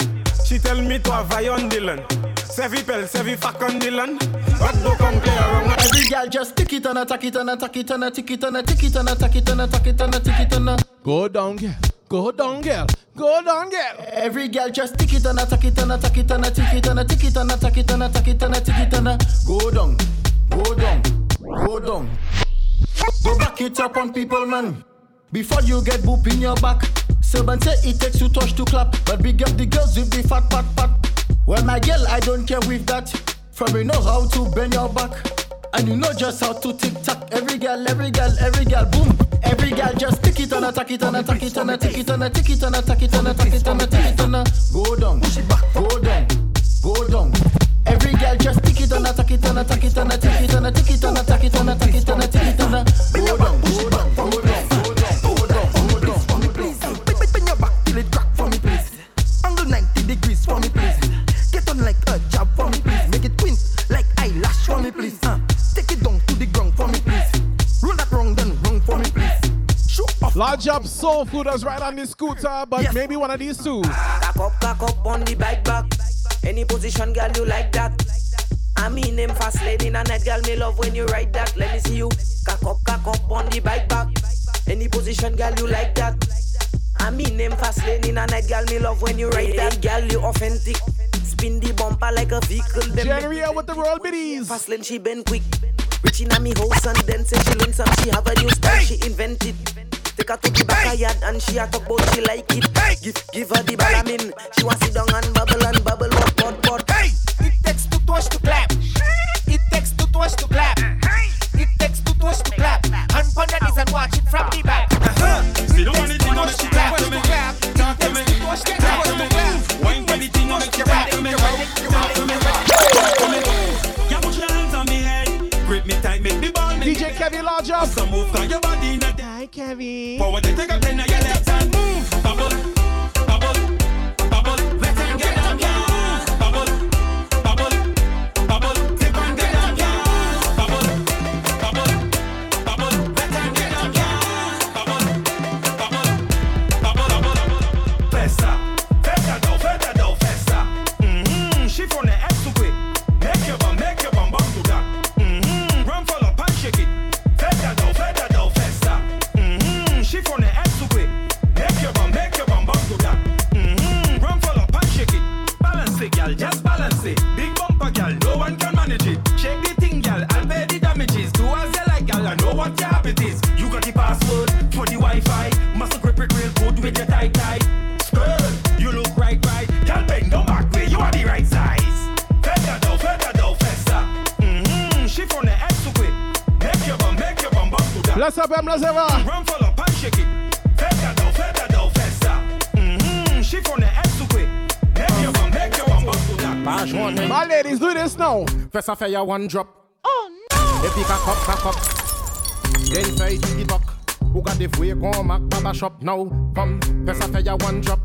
She tell me to have I on the land. Sevi pel, sevi fac on the land. But do come clear around. Every girl just tick it and attack it and attack it and a tick it and a tick it and attack it and attack it and a tick it and a. Go down, girl. Go down, girl. Go down, girl. Every girl just tick it and attack it and attack it and a tick it and a tick it and attack it and attack it and a tick it and a. Go down, go down, go down. Go back it up on people, man. Before you get boop in your back. Servant say it takes two touch to clap, but big up the girls with the fat pat pat. Well, my girl, I don't care with that. From you know how to bend your back. And you know just how to tick tock. Every girl, every girl, every girl, boom. Every girl just tick it and attack it and attack it and attack it and attack it and attack it and attack it and attack it and go down, go down, go down. Every girl just tick it and attack it and attack it and attack it and attack it and attack it and attack it and attack it and go down, go down, go down, eyelash for me, please. Uh, take it down to the ground for me, please. Roll that wrong, then wrong for me, please. Show off. Lodge up soul food that's right on the scooter, but maybe one of these two. Cock up, cock up on the bike back. Any position, girl, you like that. I mean, them fast lady and that girl, me love when you ride that. Let me see you. Cock up, cock up on the bike back. Any position, girl, you like that. I mean, them fast lady and that girl, me love when you ride that. Girl, you authentic. Spin the bumper like a vehicle. Them with the roll biddies. Fast lane, she been quick. Rich in a me house and then say she learn some. She have a new style, she invented. Take her to the back yard and she a talk about she like it. Give, give her the balamin. She want sit down and bubble and bubble. What, what? Hey! It takes two toes to clap. Ça fait ya one drop. Oh no! Et puis cock up, cock up. Then fait tiki tock. Ou gade fouye kon mak baba shop now. Fais ça fait ya one drop.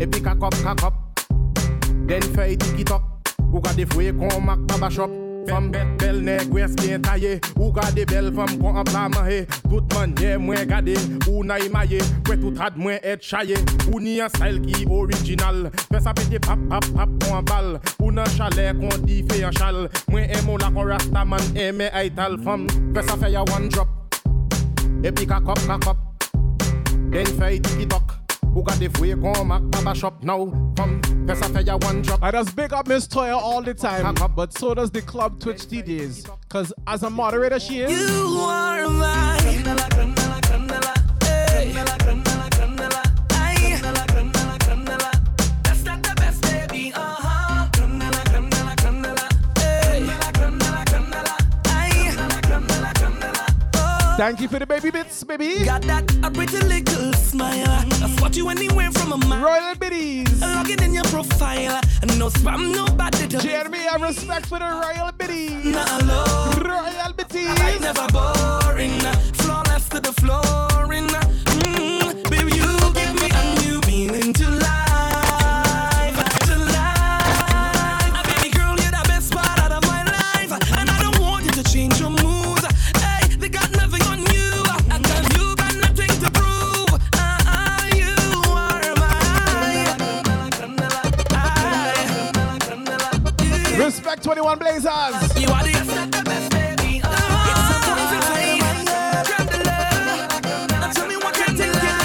Et puis cock up, cock up. Then fait tiki tock. Ou gade fouye kon mak baba shop. Femme belle, belle nèg wès bien taillé Ou gade belle femme kon en plat mahé Tout manye mwen gade Ou na imaye Kwe tout rad mwen et chaye Ou ni un style qui original Fè sa eh, pete pap pap pap kon bal Ou nan chalet kon di fè un chal Mwen emo la kon rastaman eme aital femme. Fè sa fè ya one drop. E pi kakop kakop Den fè tiki tok Ou gade fouye kon mak baba shop. Now Femme fè sa fè ya one drop. I just big up Miss Toya all the time, but so does the club Twitch DJs. Cause as a moderator, she is. You are my Thank you for the baby bits, baby. Got that a pretty little smile. I spot you anywhere from a mile. Royal Biddies. Logging in your profile. No spam, no bad data. Jeremy, I respect for the Royal Biddies. Nah, love. Royal Biddies. I never boring. Flawless to the flooring. 21 Blazers. You are the best, baby. It's a poison flame. Grab the love. Now tell me what can take you.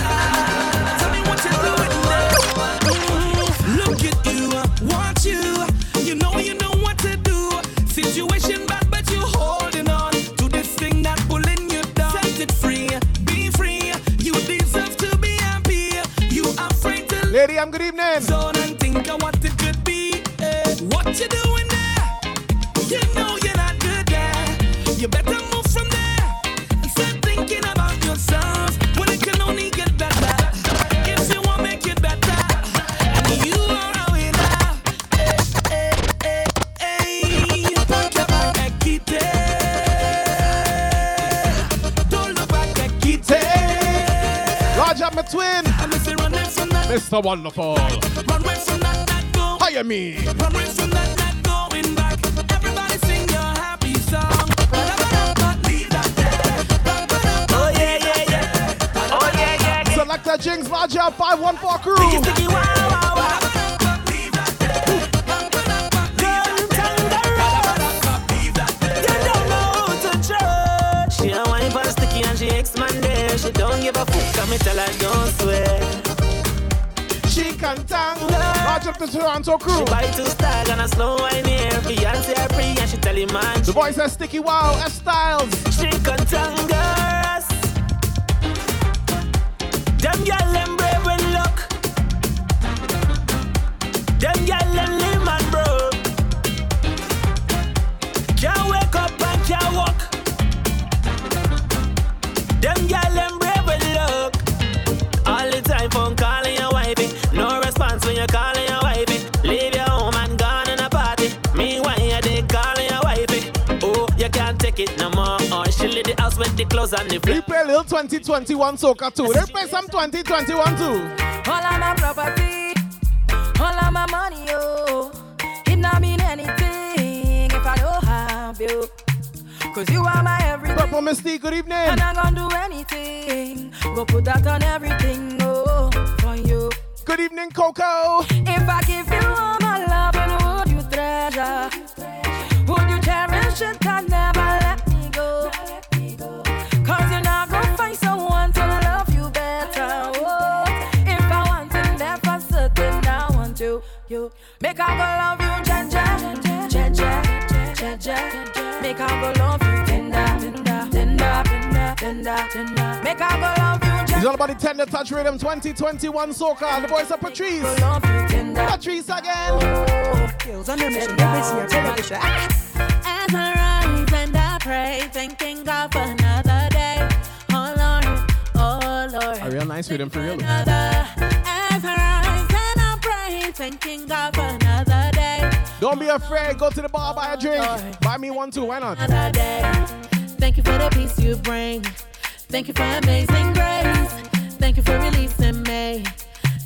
Tell me what you're doing now. Look at you, want you. You know you know what to do. Situation bad, but you holding on to this thing that pulling you down. Set it free, be free. You deserve to be happy. You afraid to Lady, I'm good evening. zone Mr. Wonderful. Run away from that, that go. Hire me. Run away from that, that going back. Everybody sing your happy song. Leave that there. Oh. Oh. Selector Jinx, Roger, 514 crew. She a wine for sticky and she ex-man. She don't give a fuck, come me tell her don't swear. She can tango. Roger up the Toronto oh, crew. She buy two stag and a slow wine here. Beyonce pre and she tell him man. The boy says Sticky Wow, F Styles. She can tango 2021 soca too. They play some 2021 too. All of my property, all of my money, oh. It not mean anything if I don't have you. Cause you are my everything. Purple Mystique, good evening. And I'm gonna do anything. Go put that on everything, oh, for you. Good evening, Coco. If I give you all my love, and would you treasure? Would you cherish it and never make I go love you, Jaja, Jaja, Jaja. Make I go love you, tender, tender, tender, tender, tender, tender. Make I go love you, It's all about the tender touch rhythm 2021 soca. The voice of Patrice. Patrice again. Oh, As I rise and I pray, thanking God for another day. Oh Lord, oh Lord. A real nice rhythm for real. God for another day. Don't be afraid. Go to the bar, buy a drink. Buy me one too. Why not? Another day. Thank you for the peace you bring. Thank you for amazing grace. Thank you for releasing me.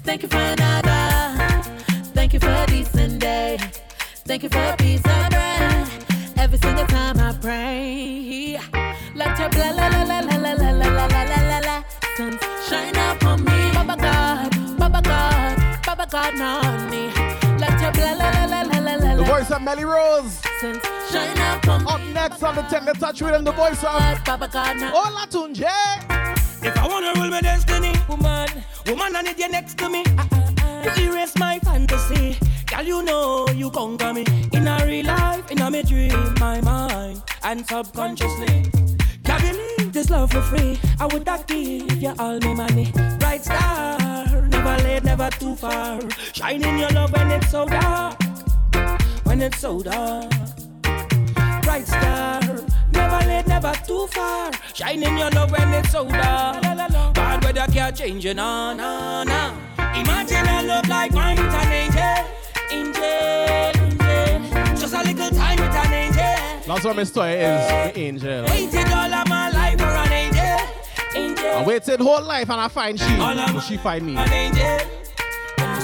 Thank you for another. Thank you for a decent day. Thank you for a piece of bread. Every single time I pray. Let your blah la la la la la la la la la la la la sun shine upon me. Baba God, Baba God, God, on me. Let your blah la la la la la la The voice of Melly Rose. sun shine upon me. Up next on the Tender Touch Rhythm, the voice of Baba God. Olatunji. If I wanna rule my destiny, woman, woman, I need you next to me. Uh, uh, uh. To erase my fantasy, girl, you know you conquer me in a real life, in a me dream, my mind, and subconsciously. Can't believe this love for free. I would not give you all my money. Bright star, never late, never too far. Shining your love when it's so dark, when it's so dark. Bright star, never late, never too far. Shining your love when it's so dark. Bad weather can't change you, no, no, no. Imagine a love like mine with an angel, angel, angel. Just a little time with an angel. That's what my story is, the angel. Waited all of my life for an angel, angel. I waited whole life and I find she, All of but she find me.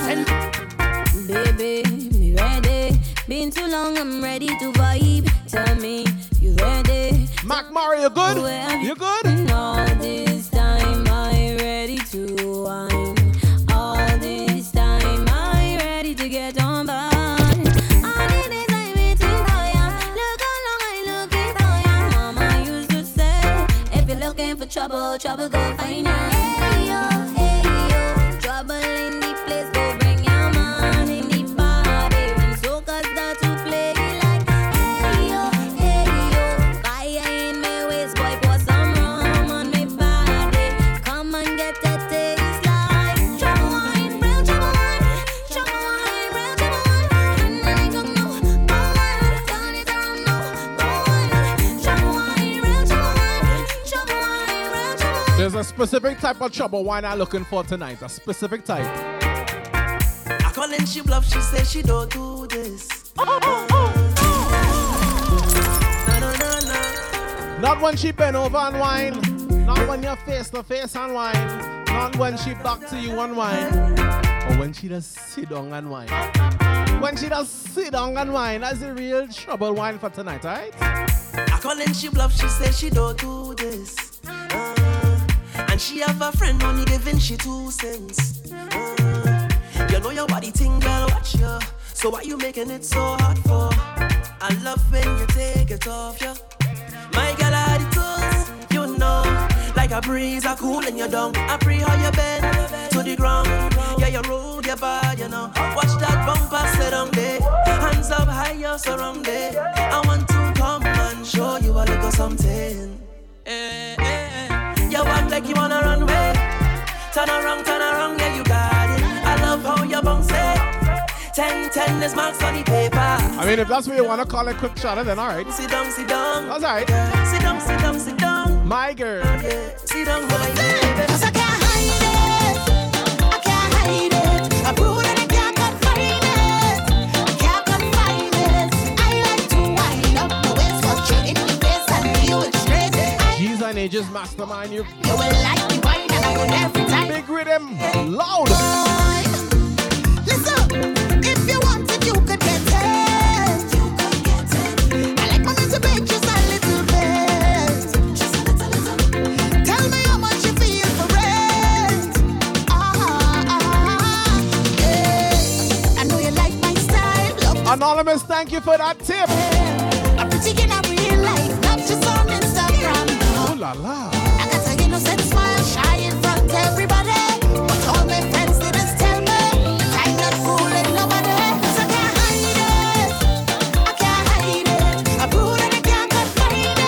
Baby, me ready. Been too long, I'm ready to vibe. Tell me, you ready? Mac you good? You good? All this time, I'm ready to wine. All this time, I'm ready to get on board. All the days I waiting a specific type of trouble wine I'm looking for tonight. A specific type. I call and she bluff, she says she don't do this. Not when she bend over and wine. Not when you're face to face and wine. Not when she back to you and wine. Or when she just sit down and wine. When she just sit down and wine, that's the real trouble wine for tonight, alright? I call and she bluff, she says she don't do this. Uh, and she have a friend only giving she two cents. Uh, you know your body thing, girl, watch ya. So why you making it so hard for? I love when you take it off, yeah. My girl, I the tools, you know. Like a breeze, I cooling you down. I pray how you bend to the ground. Yeah, you roll your body, you know. Watch that bumper sit down there. Hands up high, you're surrounded. I want to come and show you a little something. Eh, eh, Act like you wanna run away. Turn around, turn around, yeah, you got it. I love how you bounce it. Ten, ten, there's marks on the paper. I mean, if that's what you want to call it, quick shot, then alright. Sit down, sit down. That's alright. Sit down, sit down, sit down. My girl. Yeah, sit down, on. Cause I can't Ages mastermind you. you will like the wine and I go every time. Big rhythm, loud. Listen, if you want it, you could get it. You could get it. I like women to beg just a little bit. Just a little, little. Tell me how much you feel for it. Ah, ah, yeah. I know you like my style. Love Anonymous, thank you for that tip. I'm la la. I got an innocent smile, shy in front of everybody. But all my friends they just tell me that I'm not fooling nobody. 'Cause I can't hide it, I can't hide it. I'm rude and I can't confine it,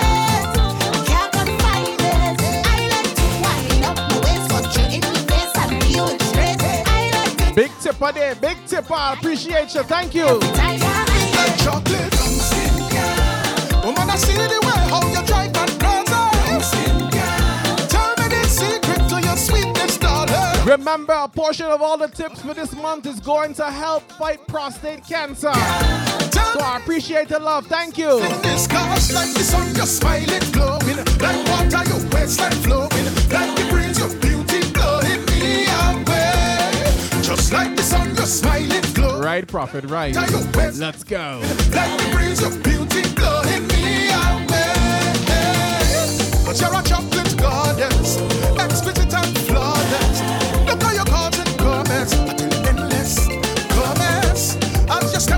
can't confine it. I like to wind up my waist, go straight in your face and do it straight. I like Big tipper there, big tipper. Appreciate you. Thank you. Chocolate. Woman, I see the way how you drive that Remember, a portion of all the tips for this month is going to help fight prostate cancer. So I appreciate the love. Thank you. This cause like the sun, your smile it glowing. Like water, your waistline flowing. Like the breeze, your beauty blowing me away. Just like the sun, your smile it glowing. Right, Prophet, right. Let's go. Like the breeze, your beauty blowing me away. But you're a chocolate goddess,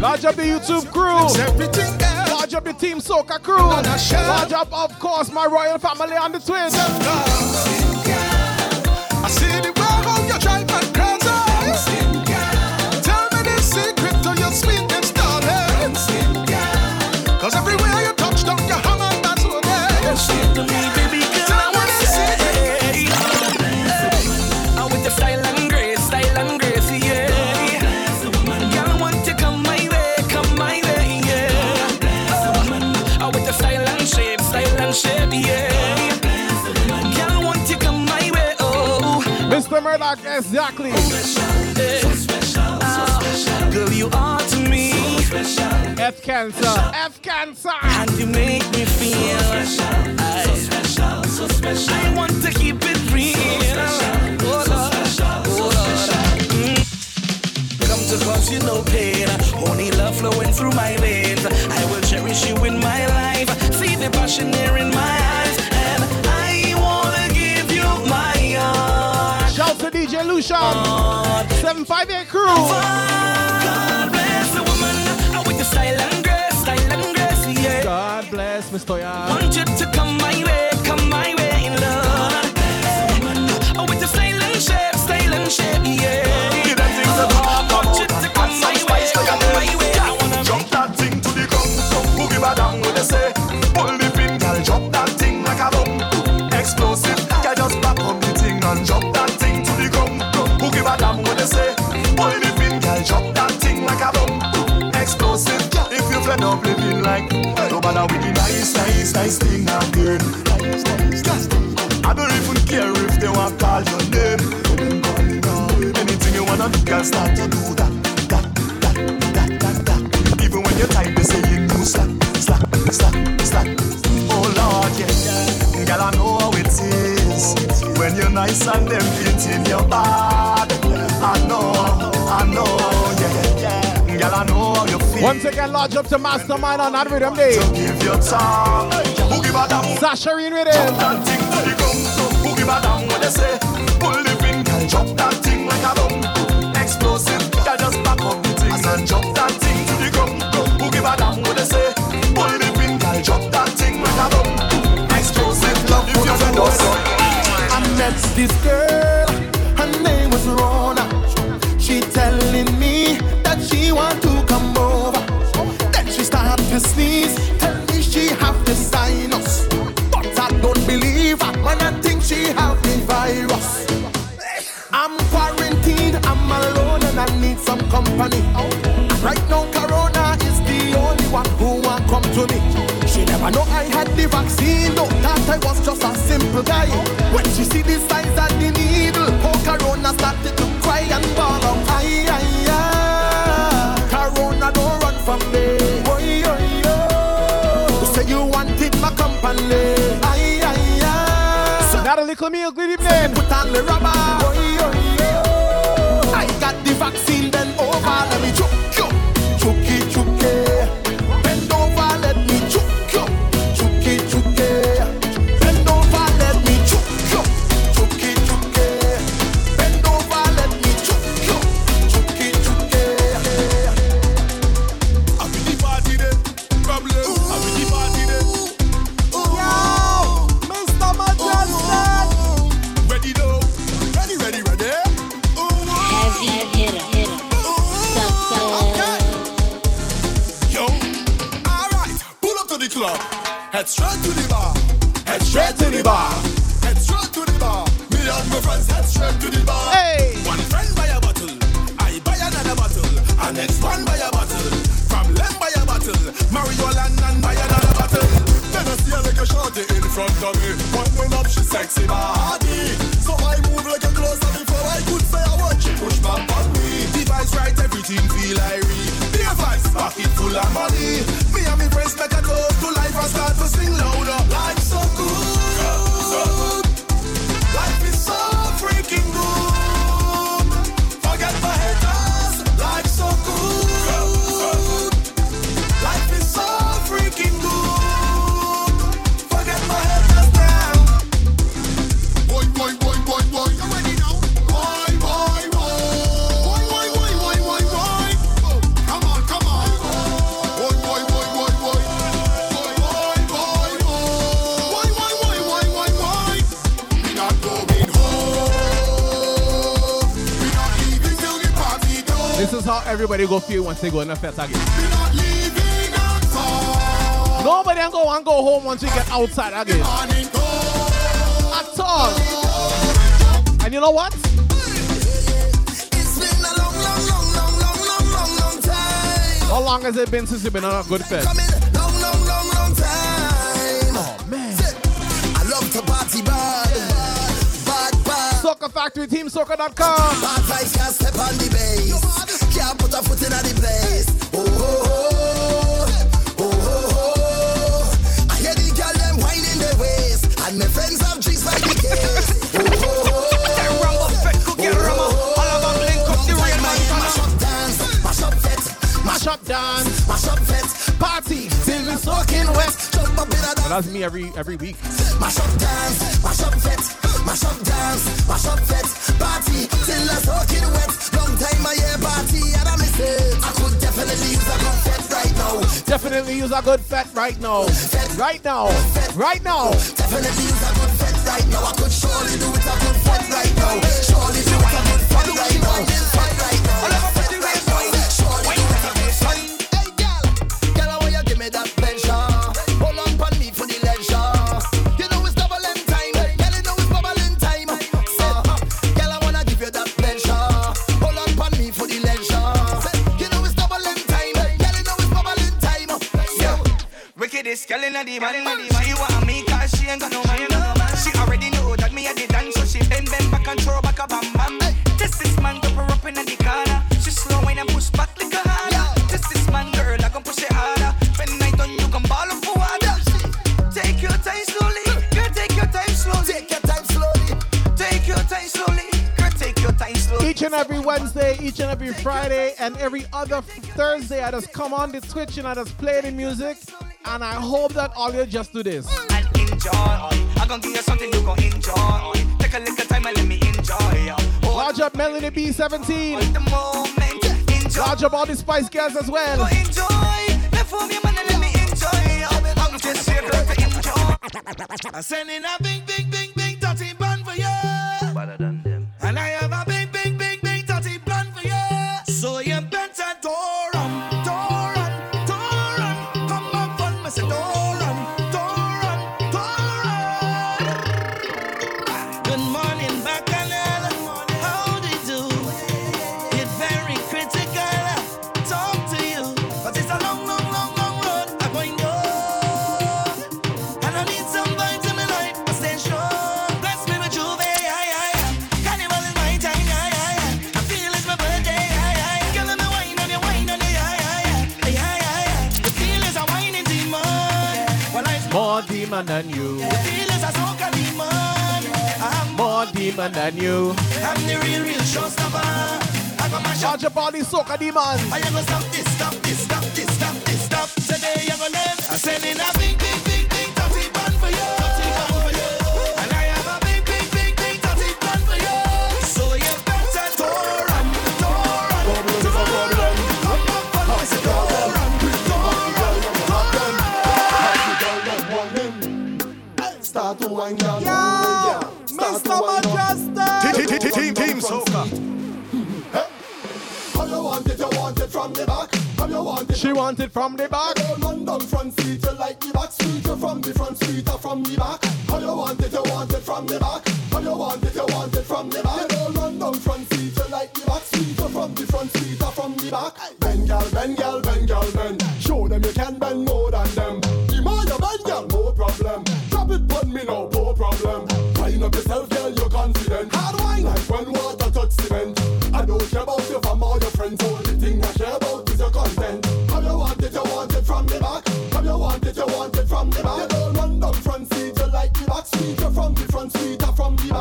Large up the YouTube crew. Large up the Team Soca crew. Large up, of course, my royal family on the twins. I see the Mr. Murdoch, exactly. Girl, you are to me F cancer, F cancer And you make me feel so special, I, I want to keep it real Oh Lord, oh Lord Mm. Come to cause you no pain Only love flowing through my veins I will cherish you in my life See the passion there in my eyes Shout to DJ Lucian 758 crew God bless the woman with the style and grace, style and grace, yeah God bless Mr. Yan. Say. Pull the girl, drop that thing like a bomb. If you fed up living like no with the nice, nice, nice thing again. I don't even care if they want call your name. Anything you wanna do, girl, start to do that. Even when you're tight, they say you do slack, slack, slack, slack. Oh Lord, yeah. Girl, I know how it is. When you're nice and them feet in your bad. I know, I know, yeah, yeah. Girl, I know how you feel. Once again, large up to Mastermind on that rhythm day. Give your tongue. Boogie badam. Sasha in with him. Drop that thing to the ground. Boogie badam, what they say? Pull the pin, drop that thing like a bomb. Explosive, girl, just back up the thing and drop that thing to the ground. Boogie badam, what they say? Pull the pin, drop that thing like a bomb. Explosive, love, if you fed up. I met this girl, company. Right now, Corona is the only one who want come to me. She never know I had the vaccine, no, that I was just a simple guy. When she see the size of the needle, oh, Corona started to cry and bawl out. Aye, aye, aye. Corona don't run from me. Oi, oi. You say you wanted my company. Aye, aye, aye. Natalie Camille, good evening. Put on the rubber. Once they go in the again. Nobody can go and go home once you get outside again. At all. And you know what? How long has it been since you've been on a good time. Oh man, I bad. Factory Team Soca.com. Mash up dance, mash up fete, party. till we soaking wet. Jump up in a Well, that's me every every week. Dance, mash up fete, mash up dance, fete, party till soaking wet. Long time I hear party and I miss it. I could definitely use a good fete right now. Definitely use a good fete right now. Right now. Right now. Definitely use a good fete right now. I could surely do it a good fete right now. Surely do it a good fete right now. Inna the man. She want me 'cause she ain't got no man. She already know that me a the dance, so she bend bend back and throw back a bam bam. This this man go her up inna the corner. She slow wine and push back like a harder. This this man girl, I gon' push it harder. When I done, you can ball up for water. Take your time slowly, girl. Take your time slowly. Take your time slowly. Take your time slowly, girl. Take your time slowly. Each and every Wednesday, each and every Friday, and every other Thursday, I just come on the Twitch and I just play the music. And I hope that all you just do this. and enjoy. I gon' give you something you gon' enjoy. Take a little time and let me enjoy. Large up Melanie B17. The moment. Large up all the Spice Girls as well. Go enjoy. Left for me, man, and let me enjoy. I'm just here to enjoy. I'm sending a big, big, big, big dirty bun for you. Demon than you. the feel is demon. I'm More demon than you. I'm the real, real showstopper. I got my shot. Large up all the Soca demons. I am gonna stop this, stop this, stop this, stop this, stop. Today I'm gonna learn. I'm sending a big want it? From the back. Don't run down front seat, you like the back seat. You from the front seat or from the back? How you want it? You want it from the back? How you want it? You want it from the back? You don't run down front seat, you like the back seat. You from the front seat or from the back? Bend, girl, bend, girl, bend, girl, bend. Show them you can bend more than them. The more you bend, girl, no problem. Drop it on me no problem. Wind up yourself, girl, you're confident. Hard wine like when water touch cement. I know friends. Only thing I care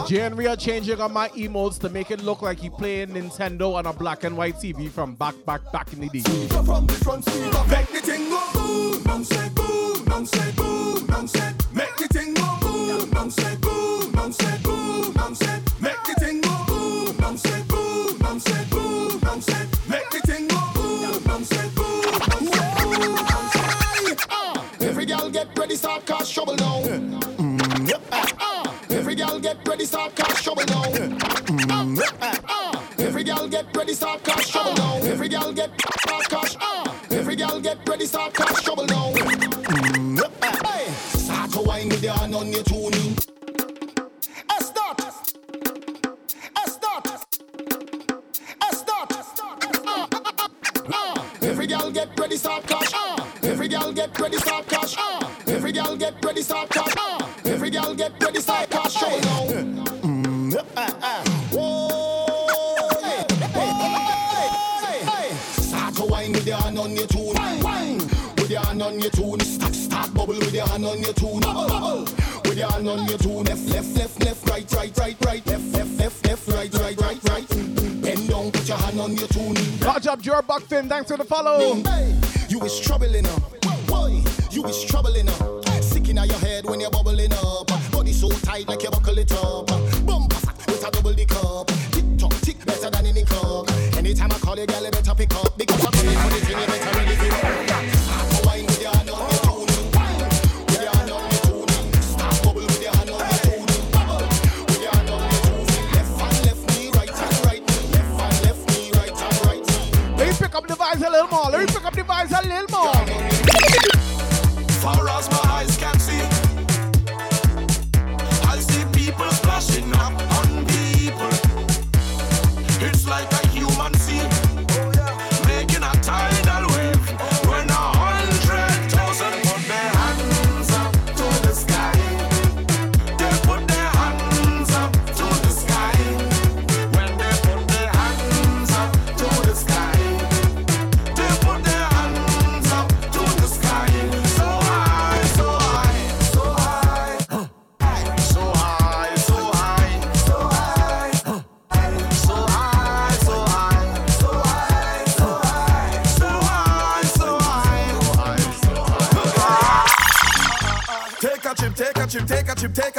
Jane are changing on my emotes to make it look like he playing Nintendo on a black and white TV from back, back, back in the day. You from the front seat, you make the thing go boom. Mum said boom, mum said boom, mum said make the thing go boom. Mum said boom, mum said boom, mum said make the thing go boom. Mum said boom, ready, start cause trouble now. Mm, yep. Ah. Every girl get ready, start cause trouble now. Every girl get start cause ah. Every girl get ready, start cause trouble now. Mm. Hey. Start to wine with your hand on your tuning. A start. A start. A start. Ah. Every girl get ready, start cash. Every girl get ready, start cash. Ah. Every girl get ready, start cash. Ah. Every girl get ready, start cash. Show now. Mm. Ah, ah. Whoa. Hey, hey, hey. Start to wine with your hand on your tune. Wine, wine. With your hand on your tune. Start, start bubble with your hand on your tune. Bubble, bubble. With your hand on your tune. Left, left, left, left, right, right, right, right. Left, left, left, left, right, right. Bend down, put your on your tune. Large up, Joe Buckfin. Thanks for the follow. You is troubling her. Boy, you is troubling her. Sick in your head when you're bubbling up. Body so tight like you buckle it up. Bumper with a double the cup. Tick tock, tick better than any club. Anytime I call you, girl, you better pick up. Because up the vibes a little more. Let me pick up the vibes a little more. Far as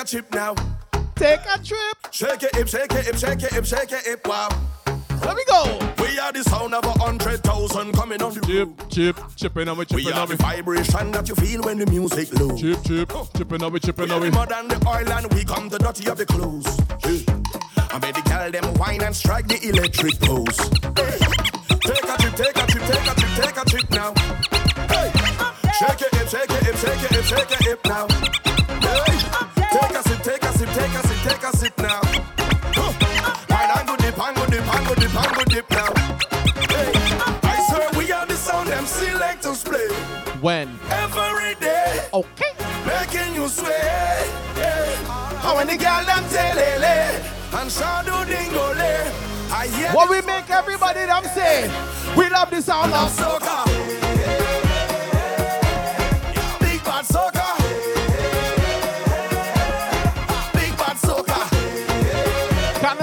trip, take a trip now. Take a trip. Shake it, hip, shake it, hip, shake it, hip, shake it, hip, wow. Let me go. We are the sound of a hundred thousand coming on the Chip, chip, chipping on me, We chipping are the vibration that you feel when the music low. Chip, chip, chipping on me, chipping We on are me. the mud the oil and we come the dirty of the clothes. Yeah. I made the girl them wine and strike the electric pose. Hey. Take a trip, take a trip, take a trip, take a trip now. Hey. Shake it, hip, shake it, hip, shake it, hip, shake it, hip now. Now. Wine and go dip, and go dip, and go dip, and go dip now. Hey. I swear we are the sound them selectors play When? every day. Okay. Making you sway. How when the girl them telele and shadow dingole. I hear What we make everybody them say. We love the sound of soca.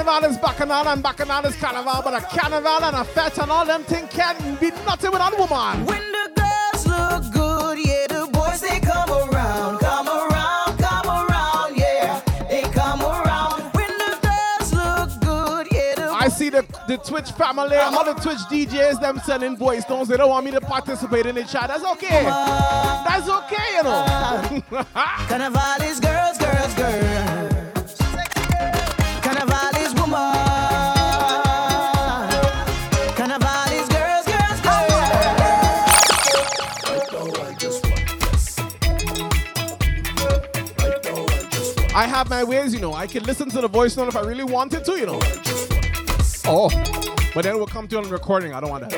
Carnival is bacchanal and bacchanal is carnival, but a carnival and a fete and all them things can be nothing without a woman. When the girls look good, yeah, the boys they come around, come around, come around, yeah, they come around. When the girls look good, yeah, the I see the, the Twitch family, and all the Twitch DJs, them sending voice tones. They don't want me to participate in the chat. That's okay. That's okay, you know. Carnival is girls, girls, girls. I have my ways, you know. I can listen to the voice note if I really wanted to, you know. Oh, but then we'll come to on recording. I don't want that.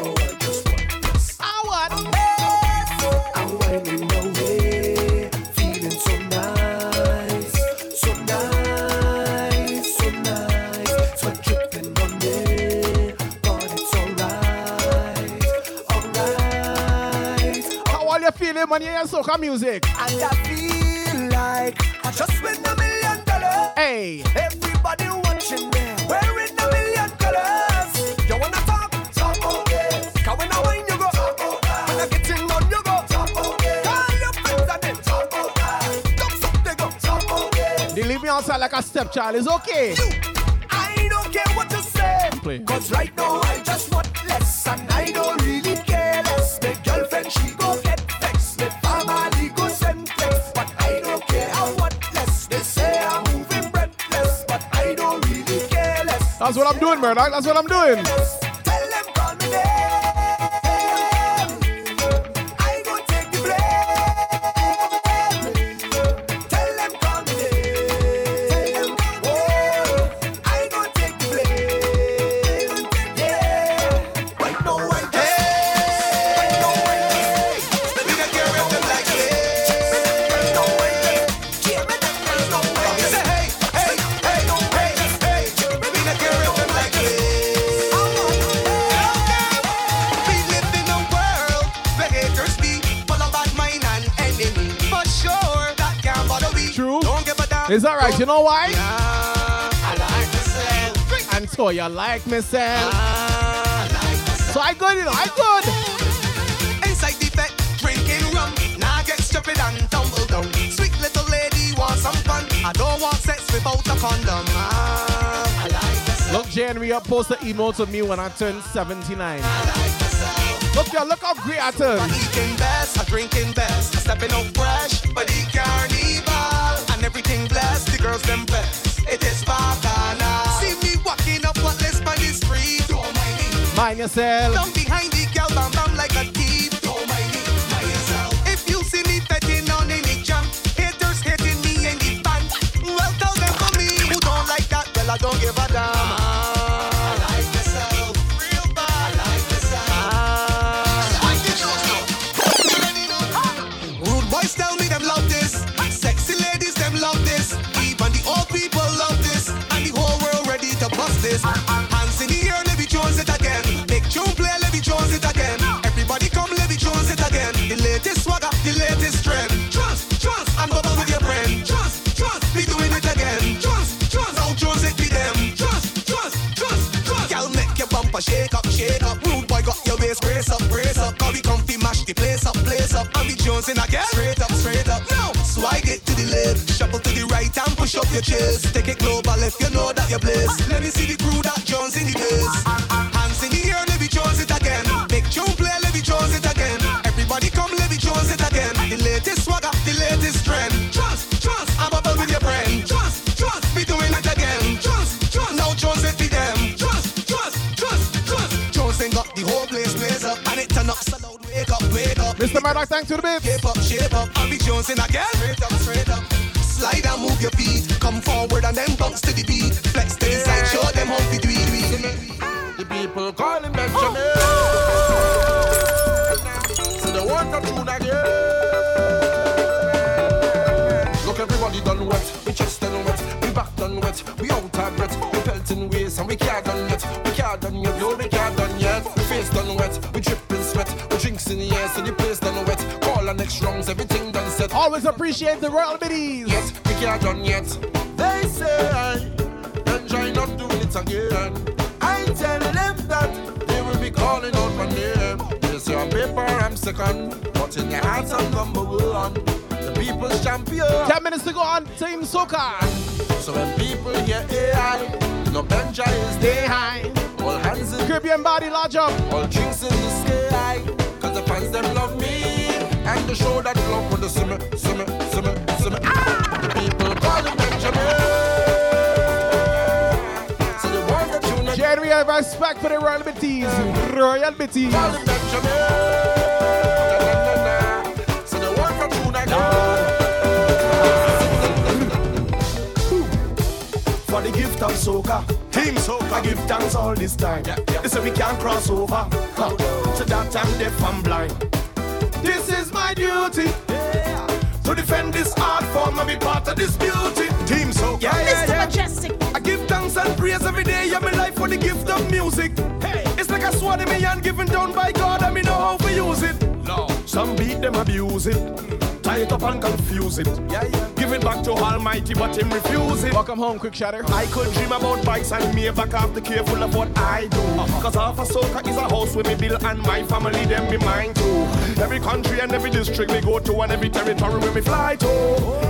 I want Feeling when you hear soca music. And I feel like I just went Hey. Everybody watching there, wearing a million colors. You wanna talk? Talk about this. Cause when I wine, you go. Talk about that. When I get in on, you go. Talk about this. Call your friends and then talk about that. Thumbs up, they go. Talk about this. They leave me outside like a stepchild. It's okay. You, I don't care what you say. Play. Cause right now I just want less and I don't really care less. My girlfriend she go get That's what I'm doing, Murdoch. That's what I'm doing. Don't give a damn. Is that right? You know why? I like myself. And so you like myself. So I good, you know, I good. Inside the bed, drinking rum. Now get stupid and tumble down. Sweet little lady want some fun. I don't want sex without a condom. Ah, I like myself. Look, January up post the emote of me when I turn 79. Look, y'all, look how great I turn. I'm eating best, I'm drinking best. I'm stepping out fresh, but the carnival. And everything blessed, the girls them best. It is bacana. See me walking up what list by the street. Don't mind me. Mind yourself. Down behind the girl, bam bam like a thief. Don't mind me, mind yourself. If you see me betting on any jump, haters hating me in the band. Well, tell them for me who don't like that. Well, I don't give a damn. I your chest. Take it global if you know that you're blessed. Let me see the crew that Jones in the place. Hands in the air, let me Jones it again. Big tune play, let me Jones it again. Everybody come, let me Jones it again. The latest swagger, the latest trend. Trust, trust, I'm bubble with your friend. Trust, trust, be doing it again. Trust, trust, now Jones it be them. Trust, trust, trust, trust. Jones ain't got the whole place blaze up, and it turn up so loud. Wake up, wake up. Mr. Murdoch, thanks to the bit. Shape up, shape up, I'll be Jones in again. Straight up, straight up. Slide and move your feet. Come forward and then bounce to the beat. Flex to the side, show them how to do it. The people calling Benjamin. So they want to tune again. Look, everybody done wet. We chest done wet. We back done wet. We out of breath. We pelting waist and we can't done yet. We can't done yet. No, we can't done yet. We face done wet. We dripping sweat. We drinks in the air, so the place done wet. Call our next rounds, everything done set. Always appreciate the royal biddies. Yes, we can't done yet. They say, I enjoy not doing it again. I tell them that they will be calling out my name. Say on paper I'm second, but in their hearts I'm number one. The people's champion. Ten minutes to go on Team Soca. So when people hear AI, no Benja is Stay high. All hands in Caribbean body large up. all drinks in the sky. Cause the fans them love me. And the show that love when the see me, see me, see me, see me. Ah! The people call him Benjamin. So they want the tune again. January, I have respect for the royal biddies. Royal biddies. Call him Benjamin. So they want the tune For the gift of soca, Team Soca, I give thanks all this time. They say we can't cross over, huh. so that I'm deaf and blind. This is my duty to defend this art form and be part of this beauty. Team Soca, yeah, yeah, Mr. yeah. Mejustik. I give thanks and praise every day of my life for the gift of music. Hey, it's like a sword in me hand given down by God, and me know how to use it. Some beat them abuse it. Tie it up and confuse it. Yeah, yeah. Give it back to Almighty, but him refuse it. Welcome home, quick shatter. I could dream about bikes and me back after careful of what I do. Uh-huh. Cause half a soca is a house with me bill and my family them be mine too. Every country and every district we go to and every territory where we fly to.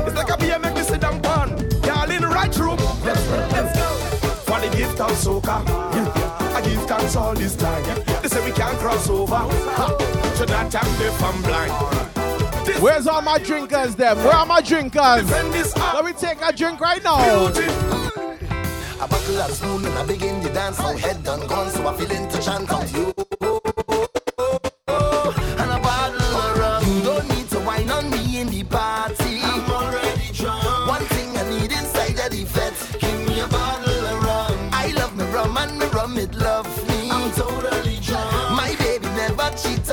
It's like a make me sit down pan. Y'all in the right room. Let's go, let's go. For the gift of soca. I give thanks all this time. They say we can't cross over. Ha. So that time they from blind. Where's all my drinkers then? Where are my drinkers? Let me take a drink right now. A buckle of spoon and I begin to dance. Now head done gone, so I feel into chant out you.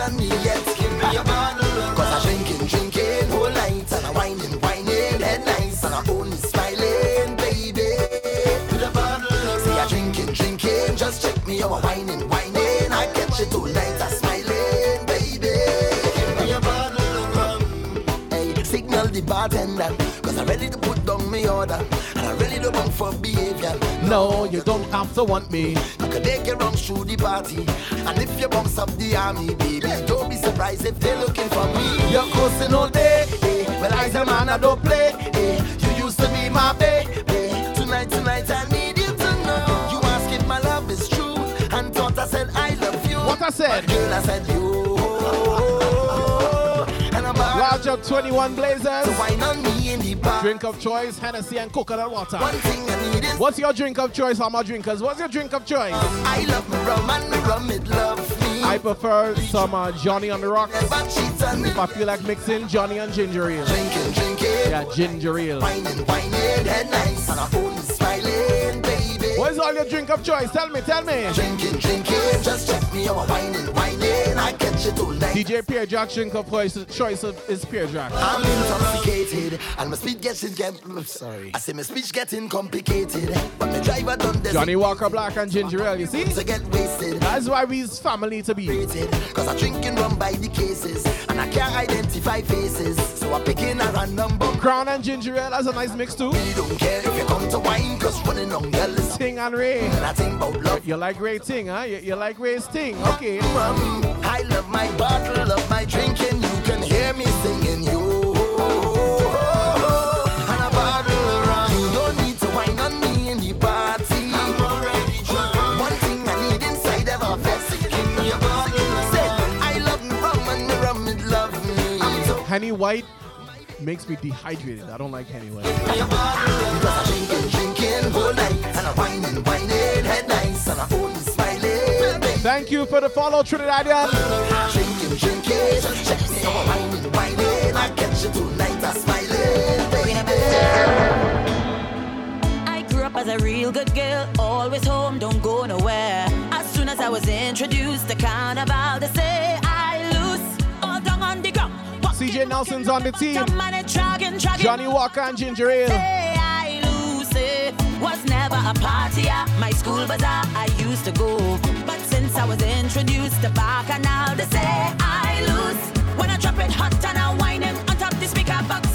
On me yet. Give me a bottle. Cause I'm drinking, drinking whole night. And I'm whining, whining, head nice. And I'm only smiling, baby. With a bottle See, I'm drinking, drinking. Just check me out, whining, whining. I catch it tonight. I'm smiling, baby. Give me a bottle of rum. Hey, signal the bartender. Cause I'm ready to put down my order. No, you don't have to want me. You can make your runs through the party. And if you bounce up the army, baby, don't be surprised if they're looking for me. You're coasting all day. Eh. Well, I say, man, I don't play. Eh. You used to be my baby. Tonight, tonight, I need you to know. You ask if my love is true. And thought I said, I love you. What I said? But girl, I said, you. I'm up 21 Blazers. me in the bar. Drink of choice, Hennessy and coconut water. One thing I need is What's your drink of choice, all my drinkers? What's your drink of choice? I love me rum and me rum it love me. I prefer some uh, Johnny on the rocks. Never cheat on me. If I feel like mixing Johnny and ginger ale. Drinking, drinking. Yeah, ginger ale. Whining, whining, head nice. And smiling, baby. What is all your drink of choice? Tell me, tell me. Drinking, drinking. Just check me out, whining, whining. I catch it all night. DJ Pierre Jack drink of choice, choice is Pierre Jack. I'm intoxicated and my speech getting get, sorry. I say my speech getting complicated, but my driver done this. Johnnie Walker Black and ginger ale, you see? To get wasted. That's why we's family to be. Cause I drinking rum by the cases and I can't identify faces. So I'm picking a random book. Crown and ginger ale has a nice mix too. We don't care if you come to wine, cause running on girl is Ting and Wray. And I love. You like Wray Ting, huh? You, you like Wray's Ting, okay. I love my bottle, love my drinking. You can hear me singing you. And a bottle of rum. You don't need to wine on me in the party. I'm already drunk. One thing I need inside of a vest. Give me a bottle of rum. I love me rum and the rum it love me. I'm so Henny White makes me dehydrated. I don't like Henny White. Because I drinking, drinking whole night. And I whining, whining, head nice. And I only smiling, baby. Thank you for the follow, Trinidadian. Drinking, drinking, check me out, whining, whining. I catch you tonight, I smiling. I grew up as a real good girl, always home, don't go nowhere. As soon as I was introduced to carnival, they say I lose all down on the ground. CJ Nelson's on the team. Some money dragging, dragging. Johnnie Walker and ginger ale. Was never a party at my school bazaar. I used to go, but since I was introduced to Bacchanal, they say I lose. When I drop it hot and I whine it on top the speaker box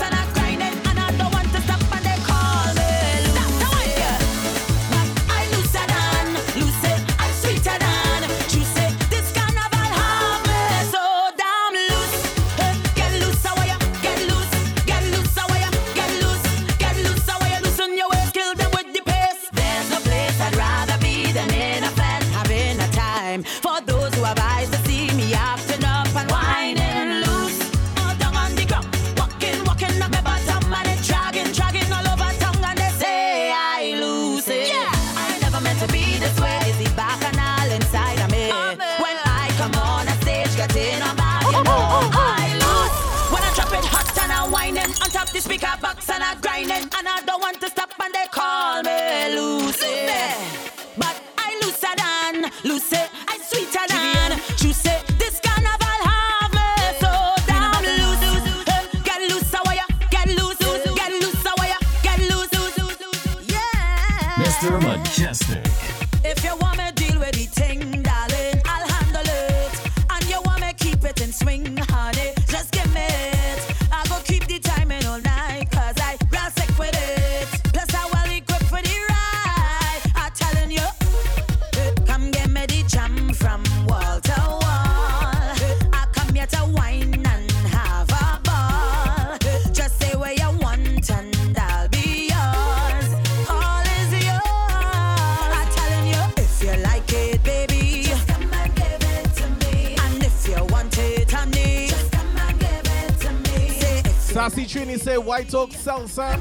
white oak seltzer.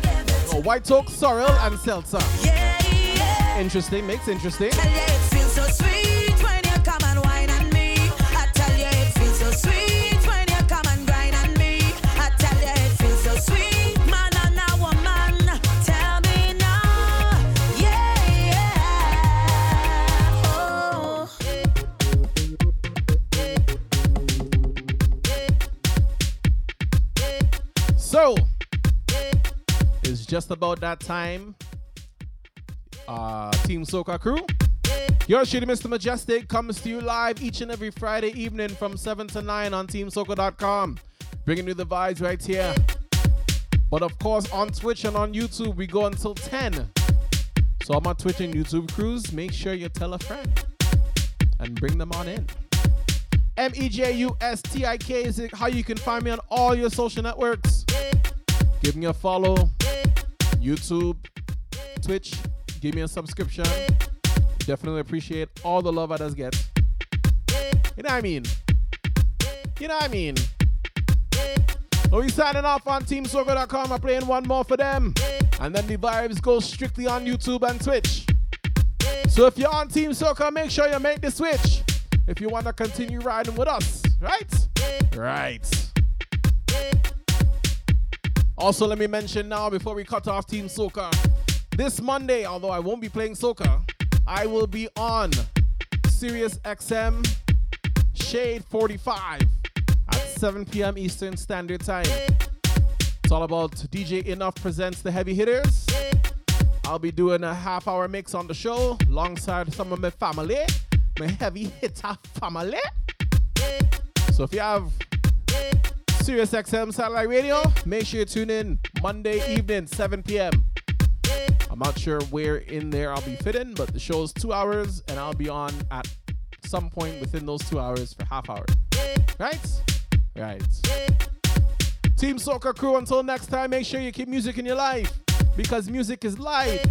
Or white oak sorrel and seltzer. Interesting, makes interesting. Just about that time. Uh, Team Soca crew. Your shitty Mr. Mejustik comes to you live each and every Friday evening from 7 to 9 on TeamSoca.com. Bringing you the vibes right here. But of course, on Twitch and on YouTube, we go until 10. So, on my Twitch and YouTube crews, make sure you tell a friend and bring them on in. M E J U S T I K is how you can find me on all your social networks. Give me a follow, YouTube, Twitch. Give me a subscription. Definitely appreciate all the love I does get. You know what I mean? You know what I mean? So we signing off on TeamSoca.com. I'm playing one more for them. And then the vibes go strictly on YouTube and Twitch. So if you're on Team Soca, make sure you make the switch. If you want to continue riding with us, right? Right. Also, let me mention now before we cut off Team Soca. This Monday, although I won't be playing Soca, I will be on Sirius XM Shade 45 at 7 p.m. Eastern Standard Time. It's all about DJ Enuff presents the heavy hitters. I'll be doing a half hour mix on the show alongside some of my family, my heavy hitter family. So if you have Sirius XM satellite radio, make sure you tune in Monday evening, 7 p.m. I'm not sure where in there I'll be fitting, but the show is two hours and I'll be on at some point within those two hours for half hour. Right? Right. Team Soca Crew, until next time, make sure you keep music in your life because music is life.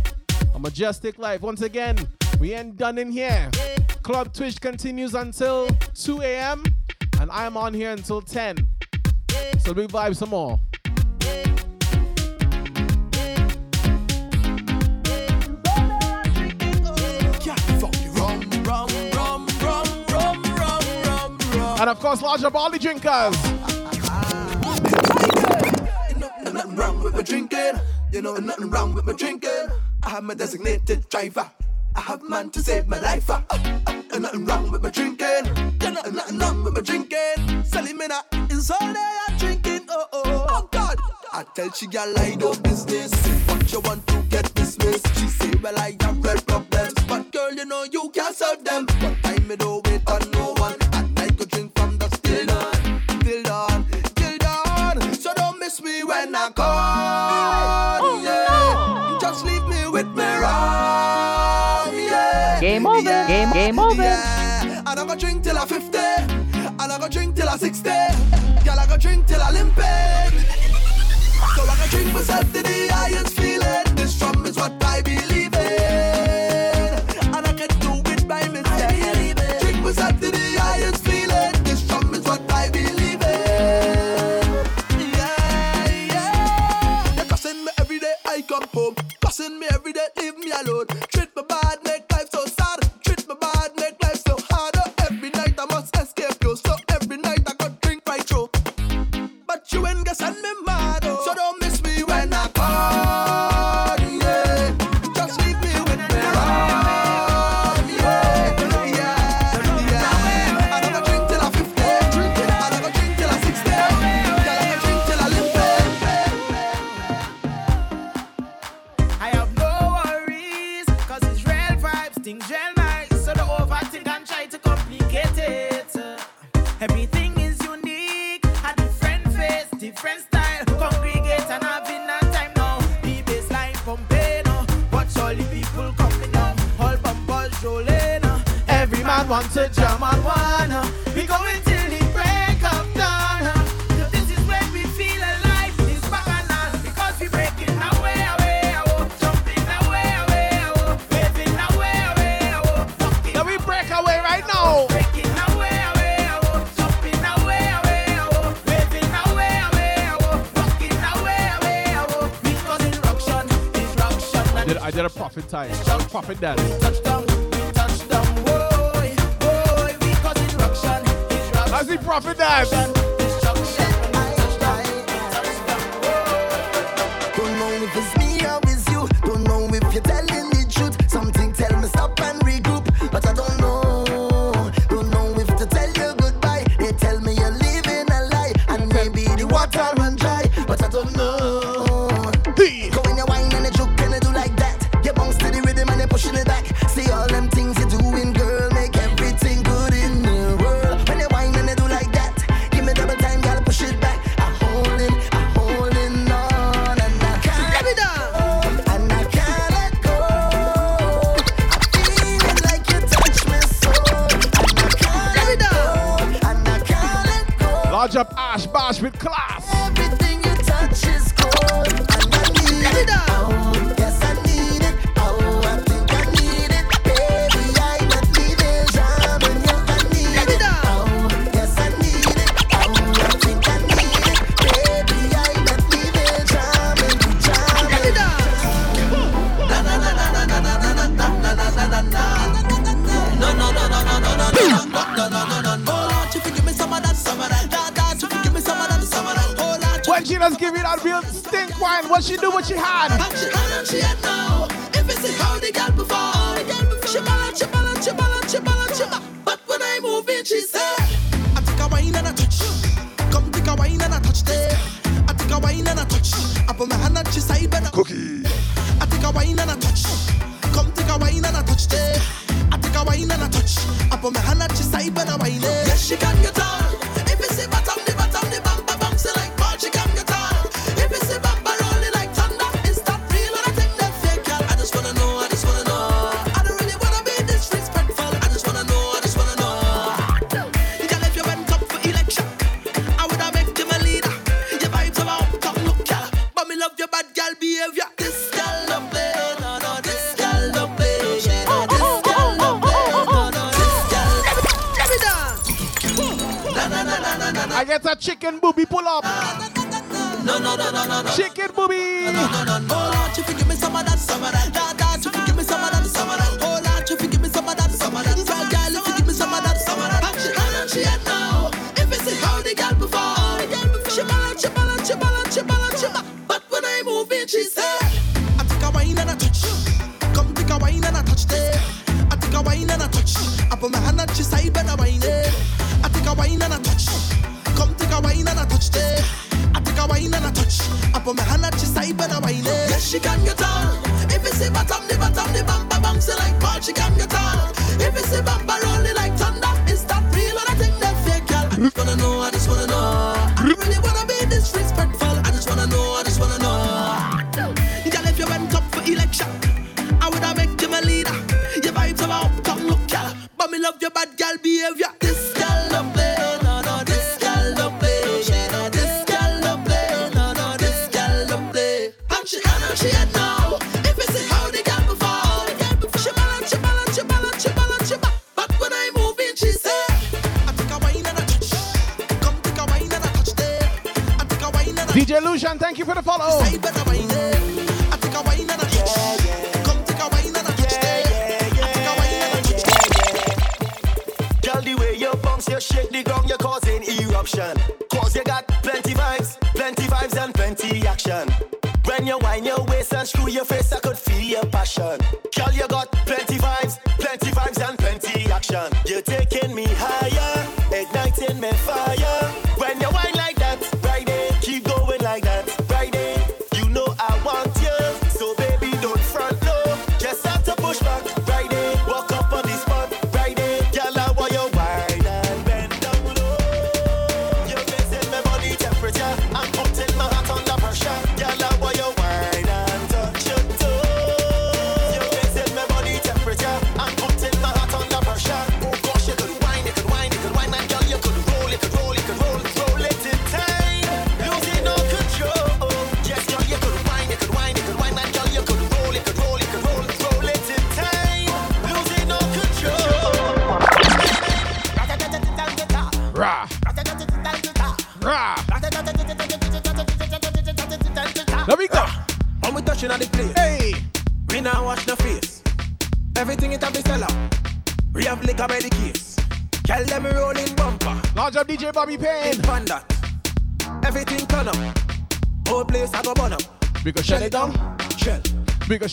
A majestic life. Once again, we ain't done in here. Club Twitch continues until 2 a.m. and I'm on here until 10. So we vibe some more. And of course, larger the drinkers. nothing wrong with my drinking. You know, nothing wrong with my drinking. I have my designated driver. I have man to save my life. Uh, uh, uh, nothing wrong with my drinking. You know, nothing wrong with my drinking. Salimina is all are drinking. Oh, oh, oh, God. I tell she gal I do business. What you want to get dismissed. She say, well, I have real problems. But girl, you know you can't solve them. But time me don't wait on no one. And I could drink from the still dawn. Till dawn, till dawn. So don't miss me when I call. Girl, drink till I limping. So I can drink myself to the highest feeling. This rum is what I believe in. And I can do it by myself. Drink myself to the highest feeling. This rum is what I believe in. Yeah, yeah. They're cussing me every day I come home. Cussing me every day, leave me alone. Treat me bad, make life so sad. side. Pop it boy, boy, we he profit it down.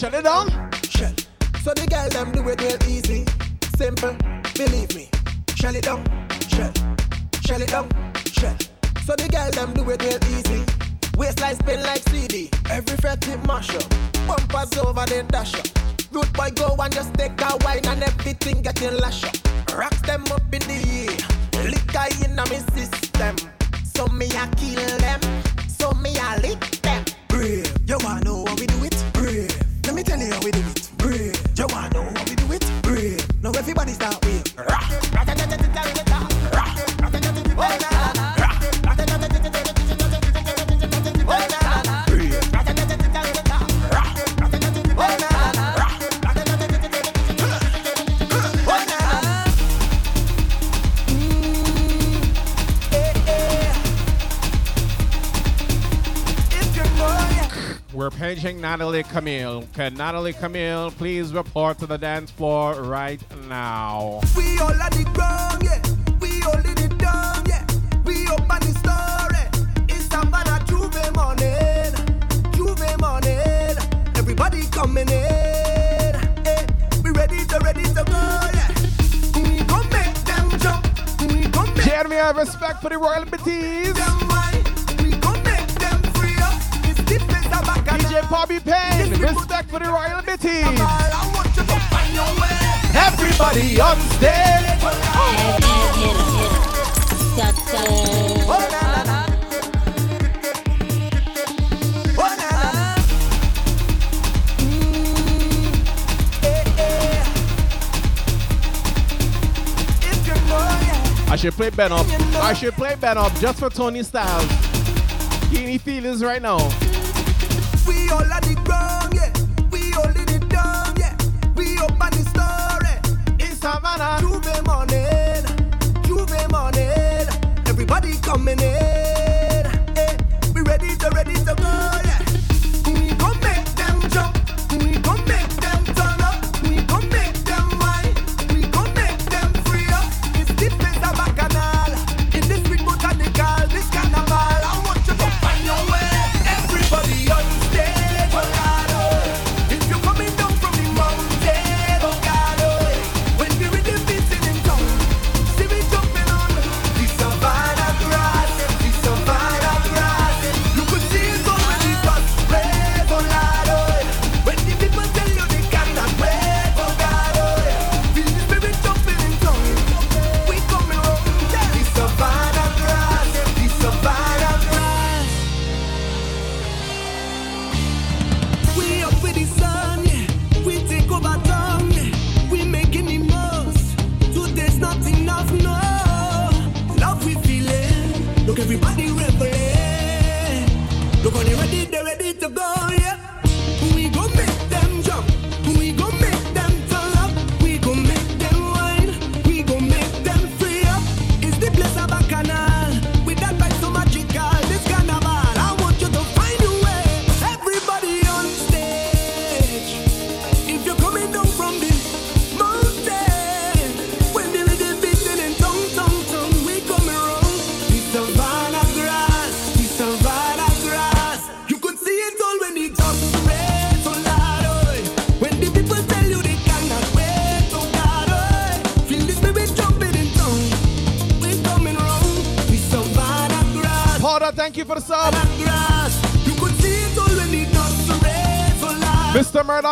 Shut it down. Shell. So the girl them do it real easy, simple. Believe me. Shell it down. Shell. Shell it down. Shell. So the girl them do it real easy. Waistline spin like CD. Every fret tip mash up. Bumpers over the dash up. Root boy go and just take a wine and everything getting lash up. Rocks them up in the air. Liquor in a me system. So me a kill Natalie Camille. Can Natalie Camille please report to the dance floor right now? We all at the ground, yeah. We all in it down, yeah. We up the story. It's Savannah J'ouvert morning. J'ouvert morning. Everybody coming in. Hey, we ready to, ready to go, yeah. We gon' make them jump. We gon' make Jeremy, I have respect for the royal petite. for the Royal Everybody on stage. I should play Ben Up. I should play Ben Up just for Tony Styles. Getting feelings right now.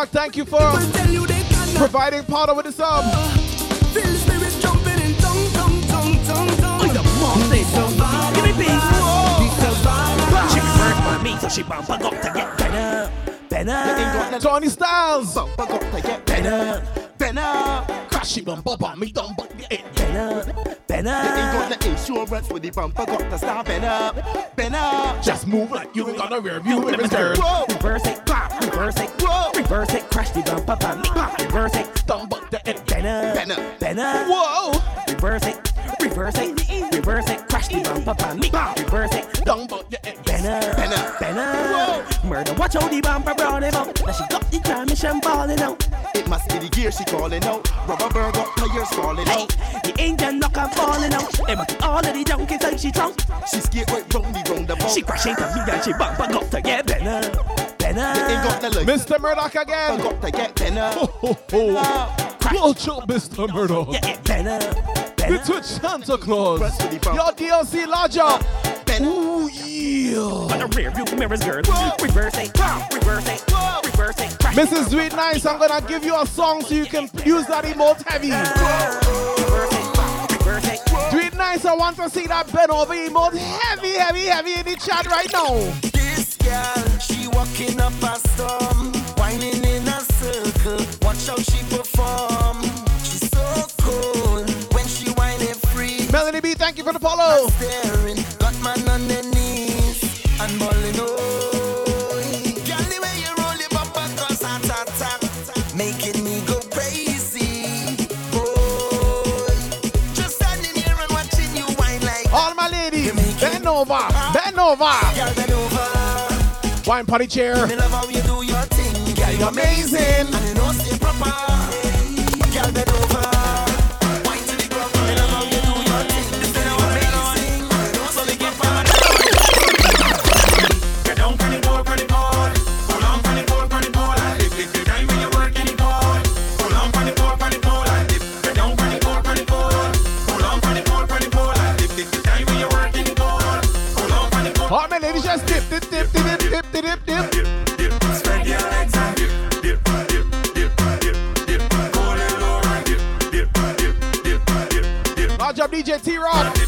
Mark, thank you for providing powder with the sub. Tony Styles. Me better, better. Ain't got insurance with the to stop better. Just move like you rear view. Reverse it, clap, reverse it, whoa. Reverse it, crash the bumper, bam, bam. Reverse it, thumb up the M. Banner, banner, banner. Whoa. Reverse it, reverse it, reverse it. Crash the bumper, bam, bam. Reverse it, thumb up the M. Benner, banner, banner. Whoa. Murder, watch out the bumper, brown him out. Now she got the crime and she out. It must be the gear she calling out. Rubber bird up, players falling hey, out. The engine knock and falling out. It must be all of the junkies like she drunk. She scared right round the roundabout. She crash into me and she bumper got to get Benner. Mr. Murdoch again. Got to get better. Oh, oh, Mr. Murdoch. Yeah, better. better. Santa Claus. Your DLC larger. Better. Ooh, yeah. On the rear view mirrors, girl. Reverse it. Reverse it. Reverse it. Mrs. Sweet Nice, I'm gonna give you a song so you can use that emote heavy. Sweet Nice, I want to see that bend over emote heavy, heavy, heavy in the chat right now. This girl, she walking up over. Wine party chair. Love how you do your thing, girl. You're amazing. And you know, stay proper. dip, dip, dip, dip, dip, dip, dip, dip, dip, dip. Spread your legs and dip, dip, dip, dip, dip, dip. Go a little and dip, dip, dip, dip, dip, dip. My job, DJ T-Rock.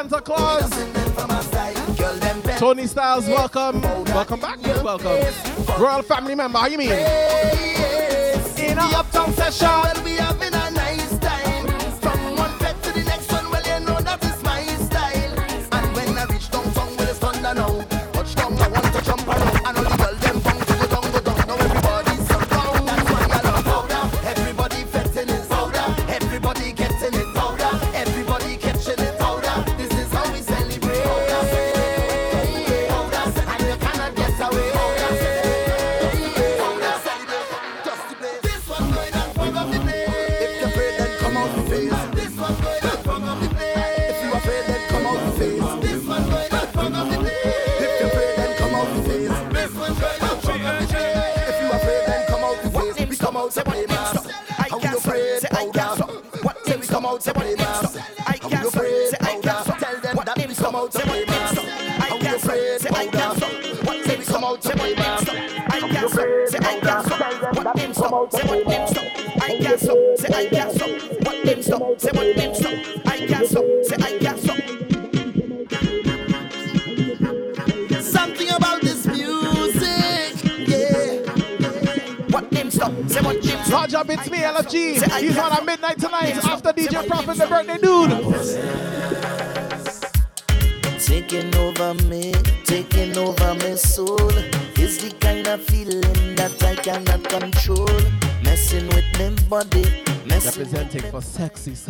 Santa Claus. Tony Styles, welcome. Welcome back. Welcome. Royal family member, how you mean? In uptown session.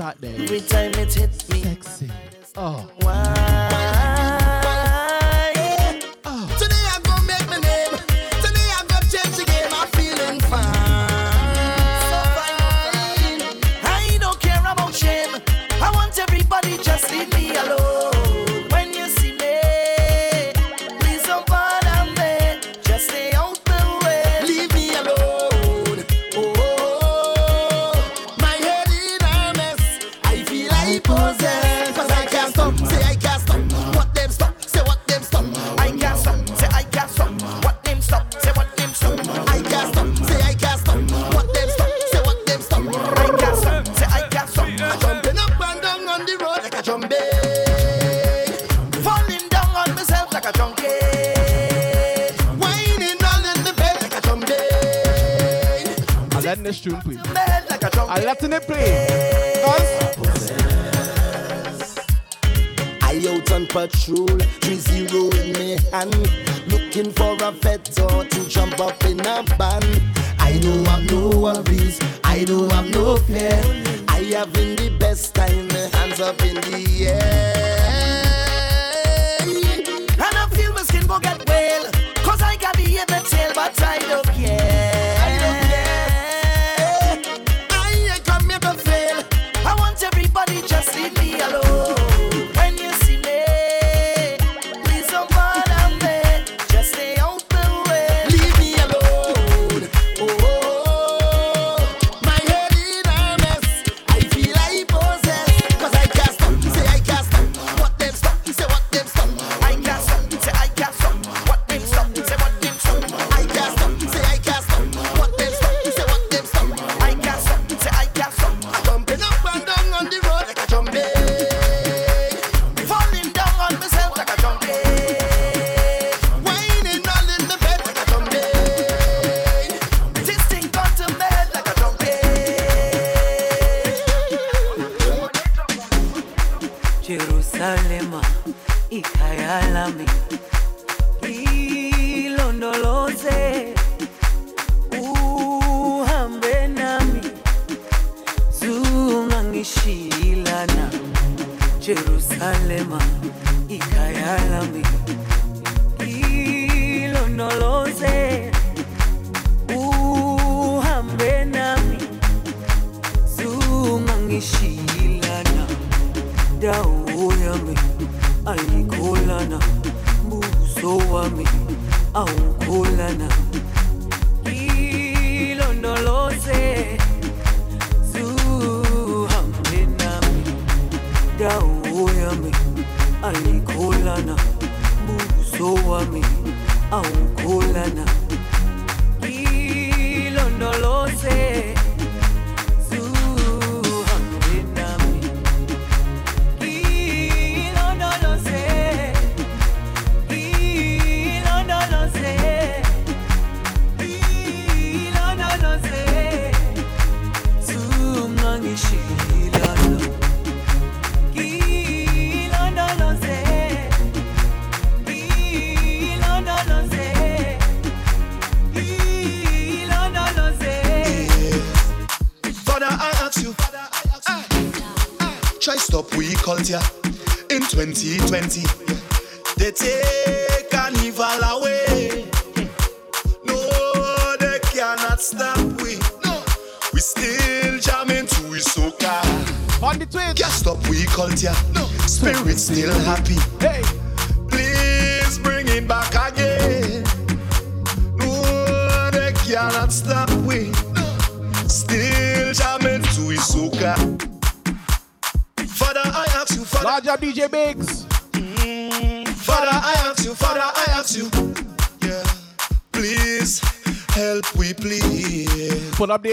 Sexy Saturday.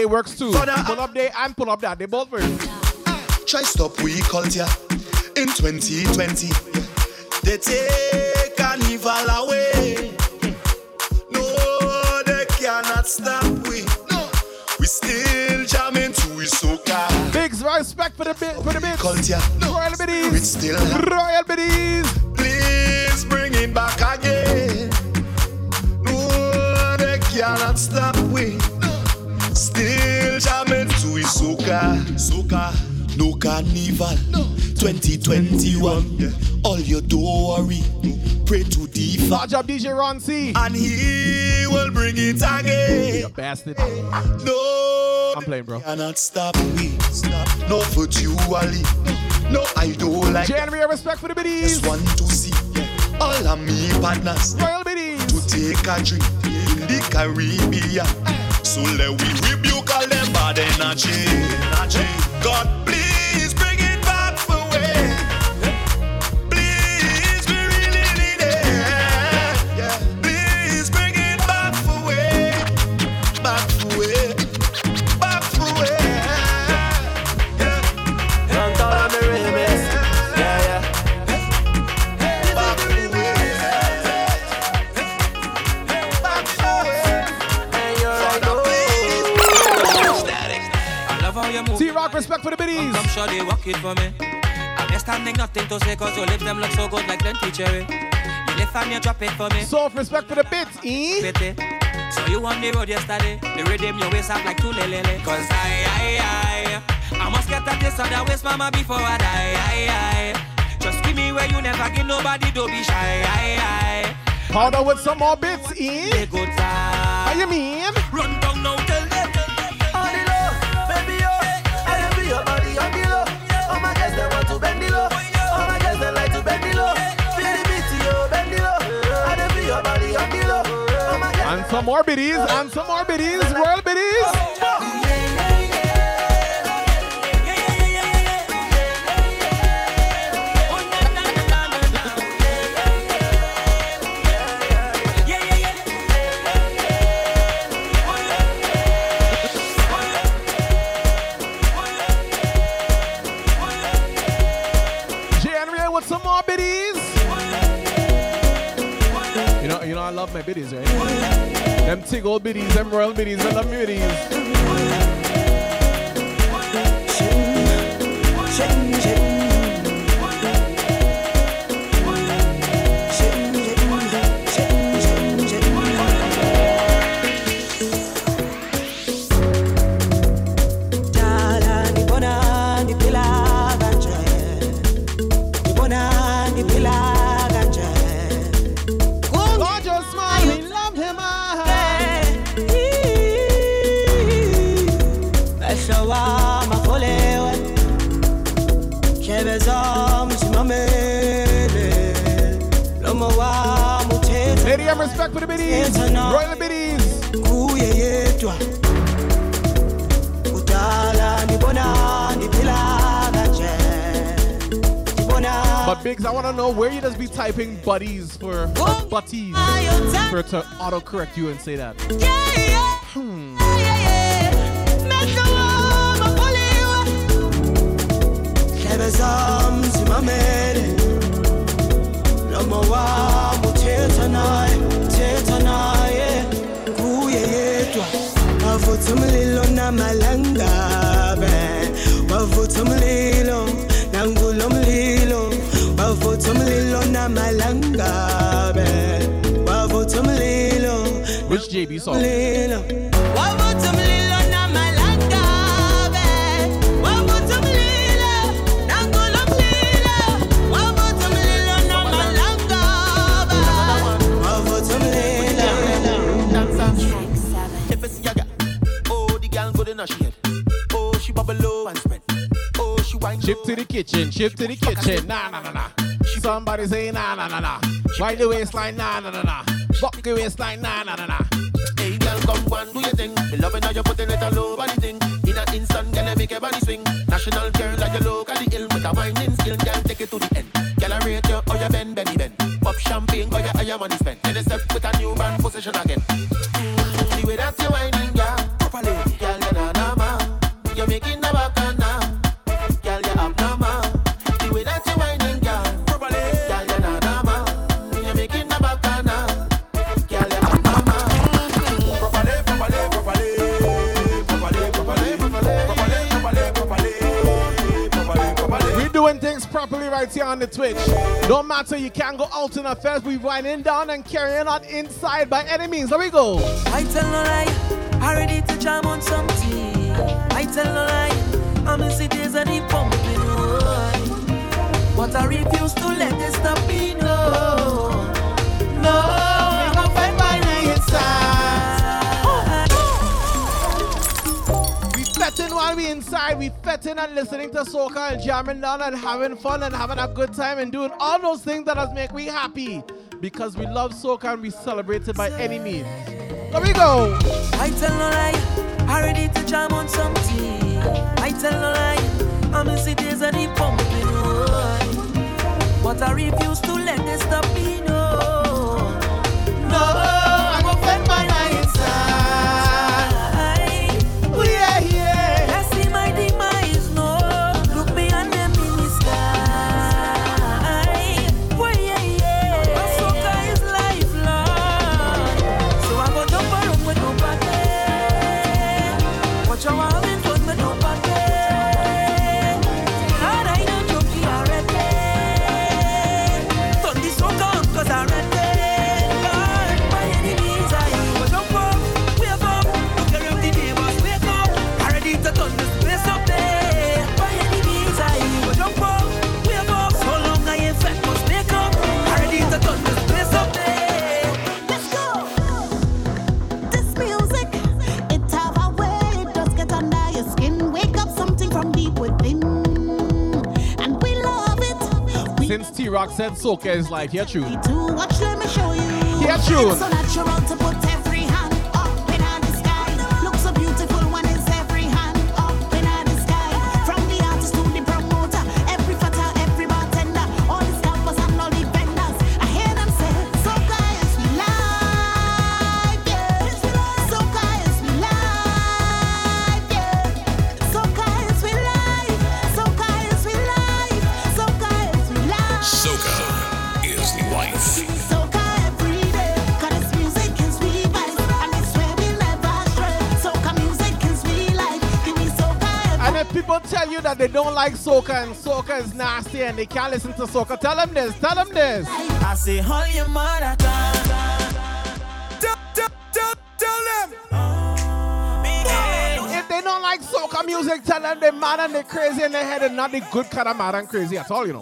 Works too. Father, uh, Pull up day and pull up that. They both work. Try stop we culture in 2020. They take carnival away. No, they cannot stop we. No. We still jamming to we soca. Big respect for the bit for the bits. Culture. Royal biddies. We still No carnival. 2021. All you do worry. Pray to the Large up DJ Ron C. And he will bring it again. You bastard. No, I'm playing, bro. I cannot stop we. Stop. No virtually. No, I don't like. January, respect for the biddies. Just want to see all of me partners Royal biddies. to take a drink in the Caribbean. So let we rebuke all them bad energy. energy. God, for me. I'm just standing nothing to say cause your lips them look so good like plenty cherry. You lift and you drop it for me. Soft respect for the bits, eh? So you on the road yesterday, the rhythm your waist up like two lele. Cause I, I, I, I must get at this other waist mama before I die. I, I. Just give me where you never give nobody, don't be shy. I, I. Powder with some more bits, eh? They good time. How you mean? To bend the low. All my guys, they like to bend the low. Feel the beat, yo, bend the low. I am your body on the low. All my guys, And some more biddies, and some more biddies, royal biddies. Biddies, right? Them tig old biddies, them royal biddies, love me biddies. Dala have respect for the biddies. Royal biddies. kuye yedwa nibona niphila kanje Nibona. But Biggs, I want to know where you just be typing buddies for or butties for to autocorrect you and say that. Hmm. Ndlebe zimamele Lomo wami uthetha naye Thetha naye Kuye yedwa Wavutha umlilo namalangabe Wavutha umlilo Nangulo mlilo Wavutha umlilo namalangabe Wavutha umlilo Which JB song? Wavutha umlilo the girl good in her shade. Oh, she bubble low and spread. Oh, she wine Ship to the kitchen, ship to the kitchen. Nah, nah, nah, nah. Somebody say nah, nah, nah, nah. Ride the waistline, nah, nah, nah, nah. Buck the waistline, nah, nah, nah, nah. Hey, girl, come one, do your thing. Me loving how you putting it all over the thing. In an instant, girl, you make your body swing. National girl, like you locally ill with a whining skill, girl, take it to the end. Girl, I rate you, how you bend, belly bend. Pop champagne, how your money spent. Then step with a new brand position again. Right here on the Twitch. Don't matter, you can't go out in affairs. We winding down and carrying on inside by any means. There we go. I tell no lie, I ready to jam on. I tell no lie, I'm in cities and it pumping. But I refuse to let it stop me, no. No, I'm way inside. While we inside. We feting and listening to soca and jamming down and having fun and having a good time and doing all those things that us make we happy. Because we love soca and we celebrate it by any means. There we go. I tell no lie, I ready to jam on something. I tell no lie, I'm in cities and it pumping. But I refuse to let it stop me, no. Since T Rock said soca is life, yeah, true. To watch, like soca and soca is nasty and they can't listen to soca, tell them this, tell them this. I say, hold your mother Tell them. If they don't like soca music, tell them they're mad and they're crazy in their head and not the good kind of mad and crazy at all, you know.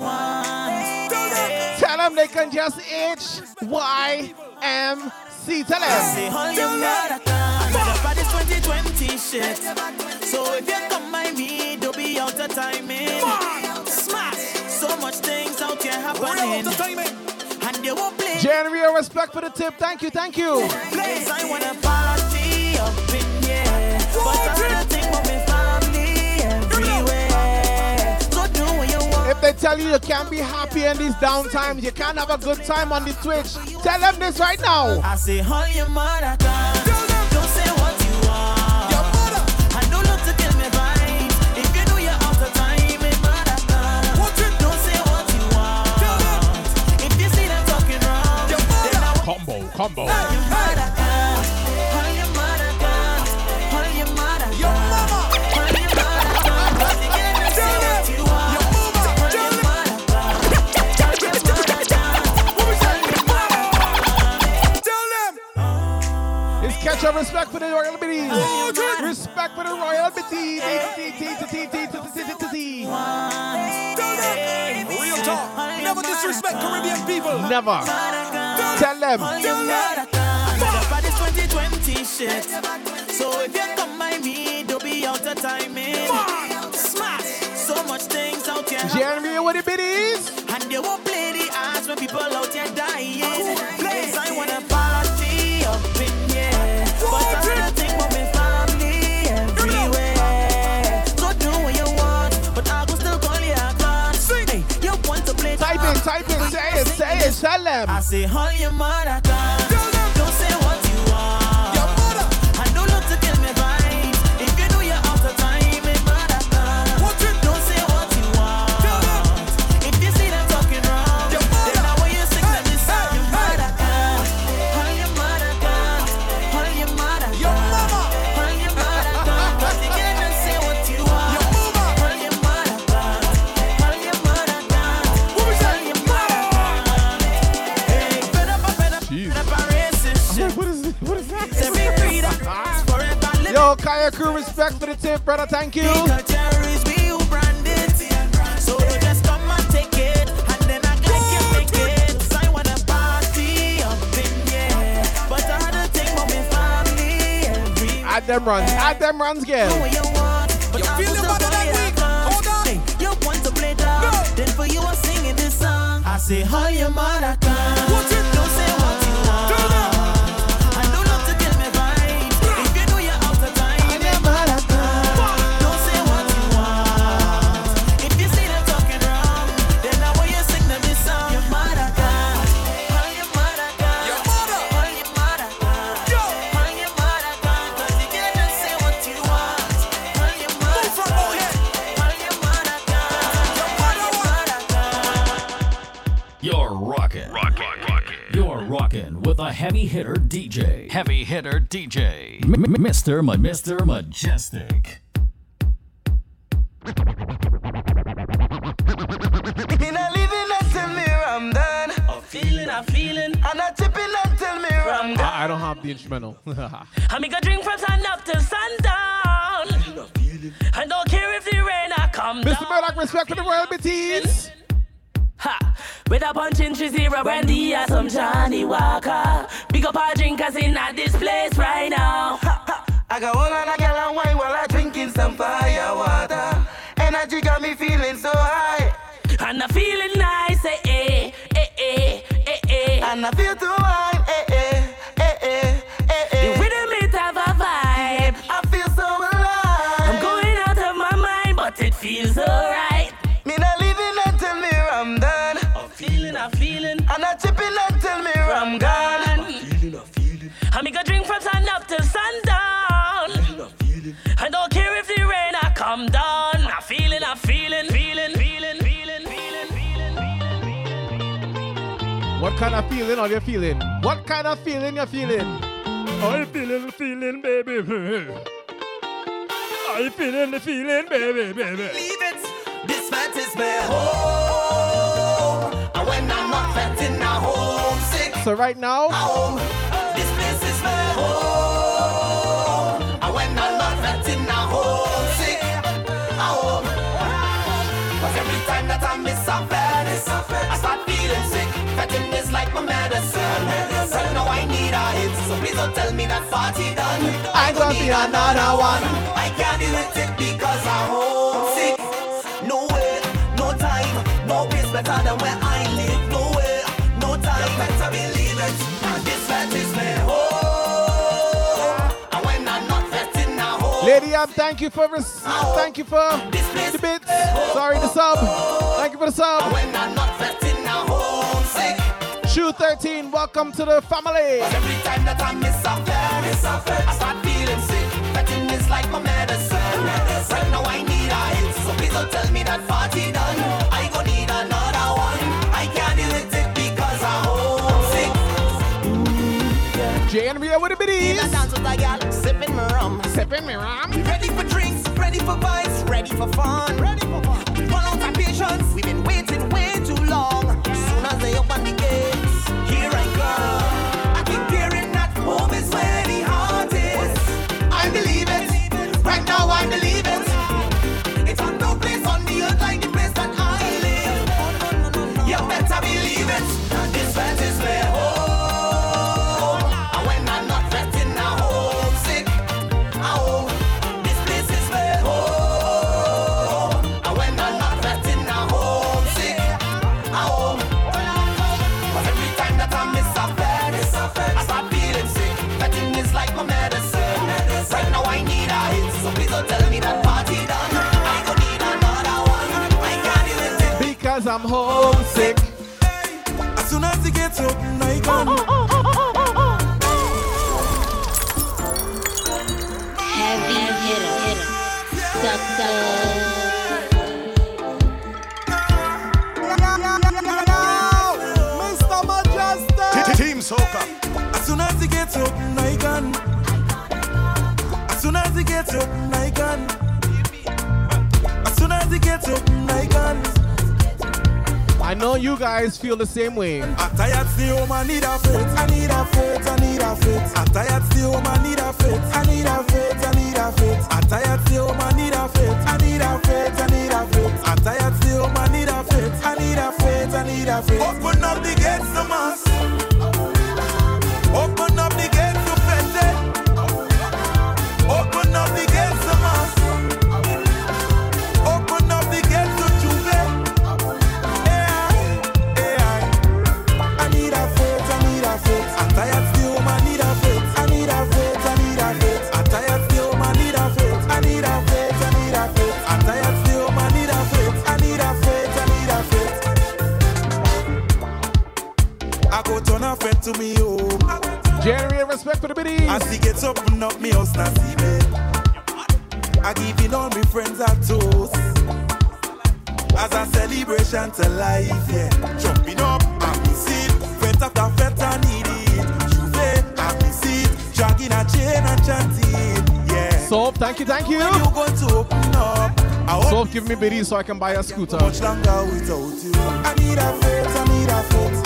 Tell them they can just H Y M C. Tell them. hold your mother tongue. For this 2020 shit. So if you come by me, don't out of timing. Smash. So much things out here happening. And they won't play. January, respect for the tip. Thank you, thank you. Place I wanna party up in here. But I wanna think my family everywhere. So do what you want. If they tell you you can't be happy in these down times, you can't have a good time on the Twitch, tell them this right now. I say, hold your mother It's catch up respect for the royal biddies. Respect for the royal biddies. Real talk. Never disrespect Caribbean people. Never. Tell them. For this 2020 shit. So if you come by me, don't be out of timing. Smash. So much things out here. Jeremy with the biddies. And they won't play the ass when people out here dying. Them. I say, hold your mother take my family every Add them runs. Add them runs, girl. you I feel the body that week. Hold on. You want to play dog? Then for you, I'm singing this song. I say, how your mother heavy hitter DJ. Heavy hitter DJ. M- M- Mr. Ma- Mr. Mejustik. Me not living until me I'm done. I'm feeling, I'm feeling. I'm not tipping until me I'm done. I, I don't have the instrumental. I make a drink from sun up to sundown. I don't care if the rain I come down. Mr. Murdoch, respect for the royalties. Ha! Zero brandy or some Johnnie Walker. Big up our drinkers in at this place right now. I got one on a and wine while I drinking some fire water. Energy got me feeling so high. And I'm feeling nice, eh, eh, eh, eh, eh, eh. And I feel too What kind of feeling are you feeling? What kind of feeling you feeling? I'm feeling the feeling, baby. I'm feeling the feeling, baby, baby. Leave it. This fat is my home. And when I'm not fat in a homesick. So right now, home. This place is my home. Party done. I don't need another one. I can't do it because I'm homesick. No way, no time, no place better than where I live. No way, no time, you better believe it. This fat is my home. And when I'm not fat in a home. Lady Am, thank you for res- thank you for the bits. Sorry, the sub. Thank you for the sub. When I'm not fat in a homesick. Shoe 13, welcome to the family. Every time that I miss a fat, I start feeling sick. Is like my medicine. Right now I need a hit, so please don't tell me that party done. I go need another one. I can't do it because I'm homesick. Jay and Ria with the biddies. Dance with a gal, sipping my rum. Sipping me rum. Ready for drinks, ready for vibes, ready for fun. Ready for fun. Run out of patience, we've been waiting way too long. Soon as they open the gates, now I believe gets up. As soon as he gets up. I know you guys feel the same way. I tired still, home, I need a fit. I need a fit, I need a fit. I tired still, home, I need a fit. I need a fit, I need a fit. I tired still, home, I need a fit. I need a fit, I need a fit. I tired need a fit. I need a fit, I need a fit. to me oh. home. Jerry, respect for the biddies. As he gets up and up me house, now see me. I giving all my friends a toast. As a celebration to life, yeah. Jumping up, I miss it. Fete after fete, I need it. J'ouvert, I miss it. Dragging a chain and chanting, yeah. So, thank you, thank you. When you going to open up? So give me biddies so I can buy a scooter. Much longer without you. I need a fit, I need a fit.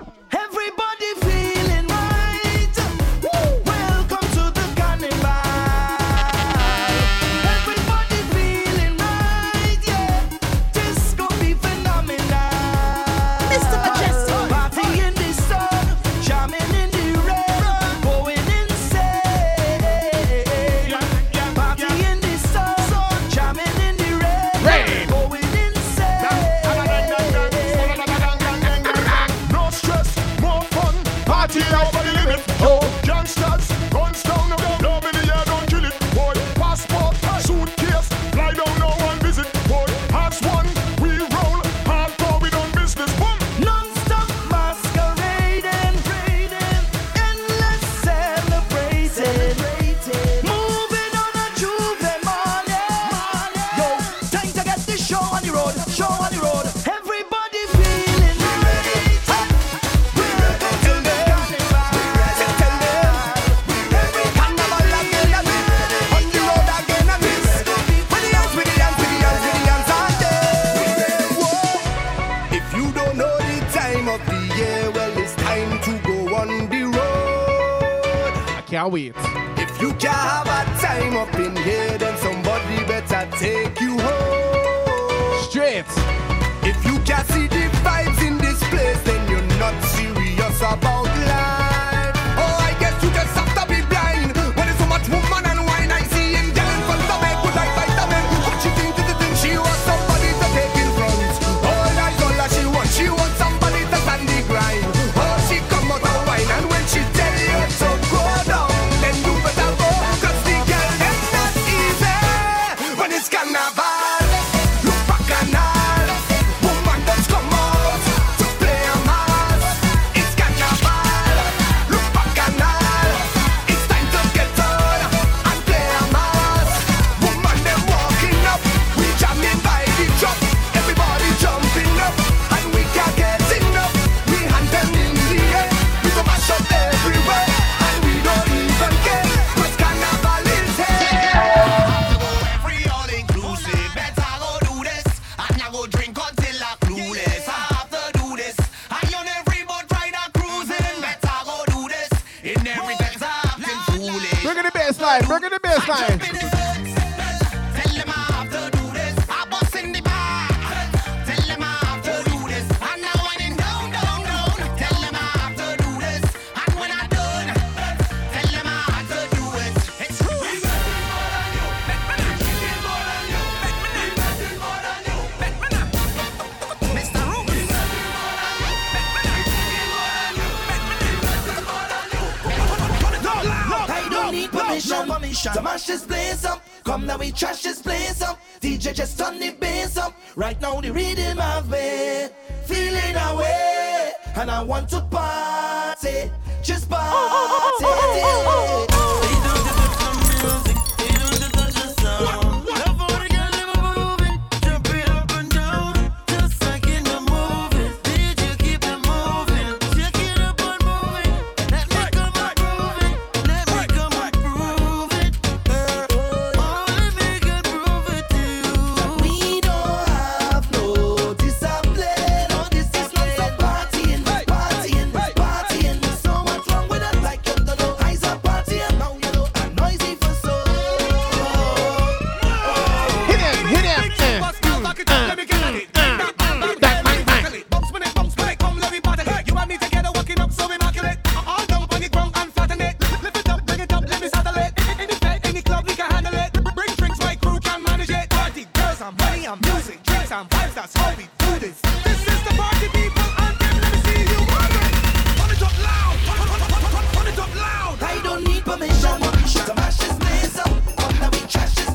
music, drinks, and vibes, that's how we do this. This is the party, people, and let me see you loud. I don't need permission, we should this place up. Come now we trash this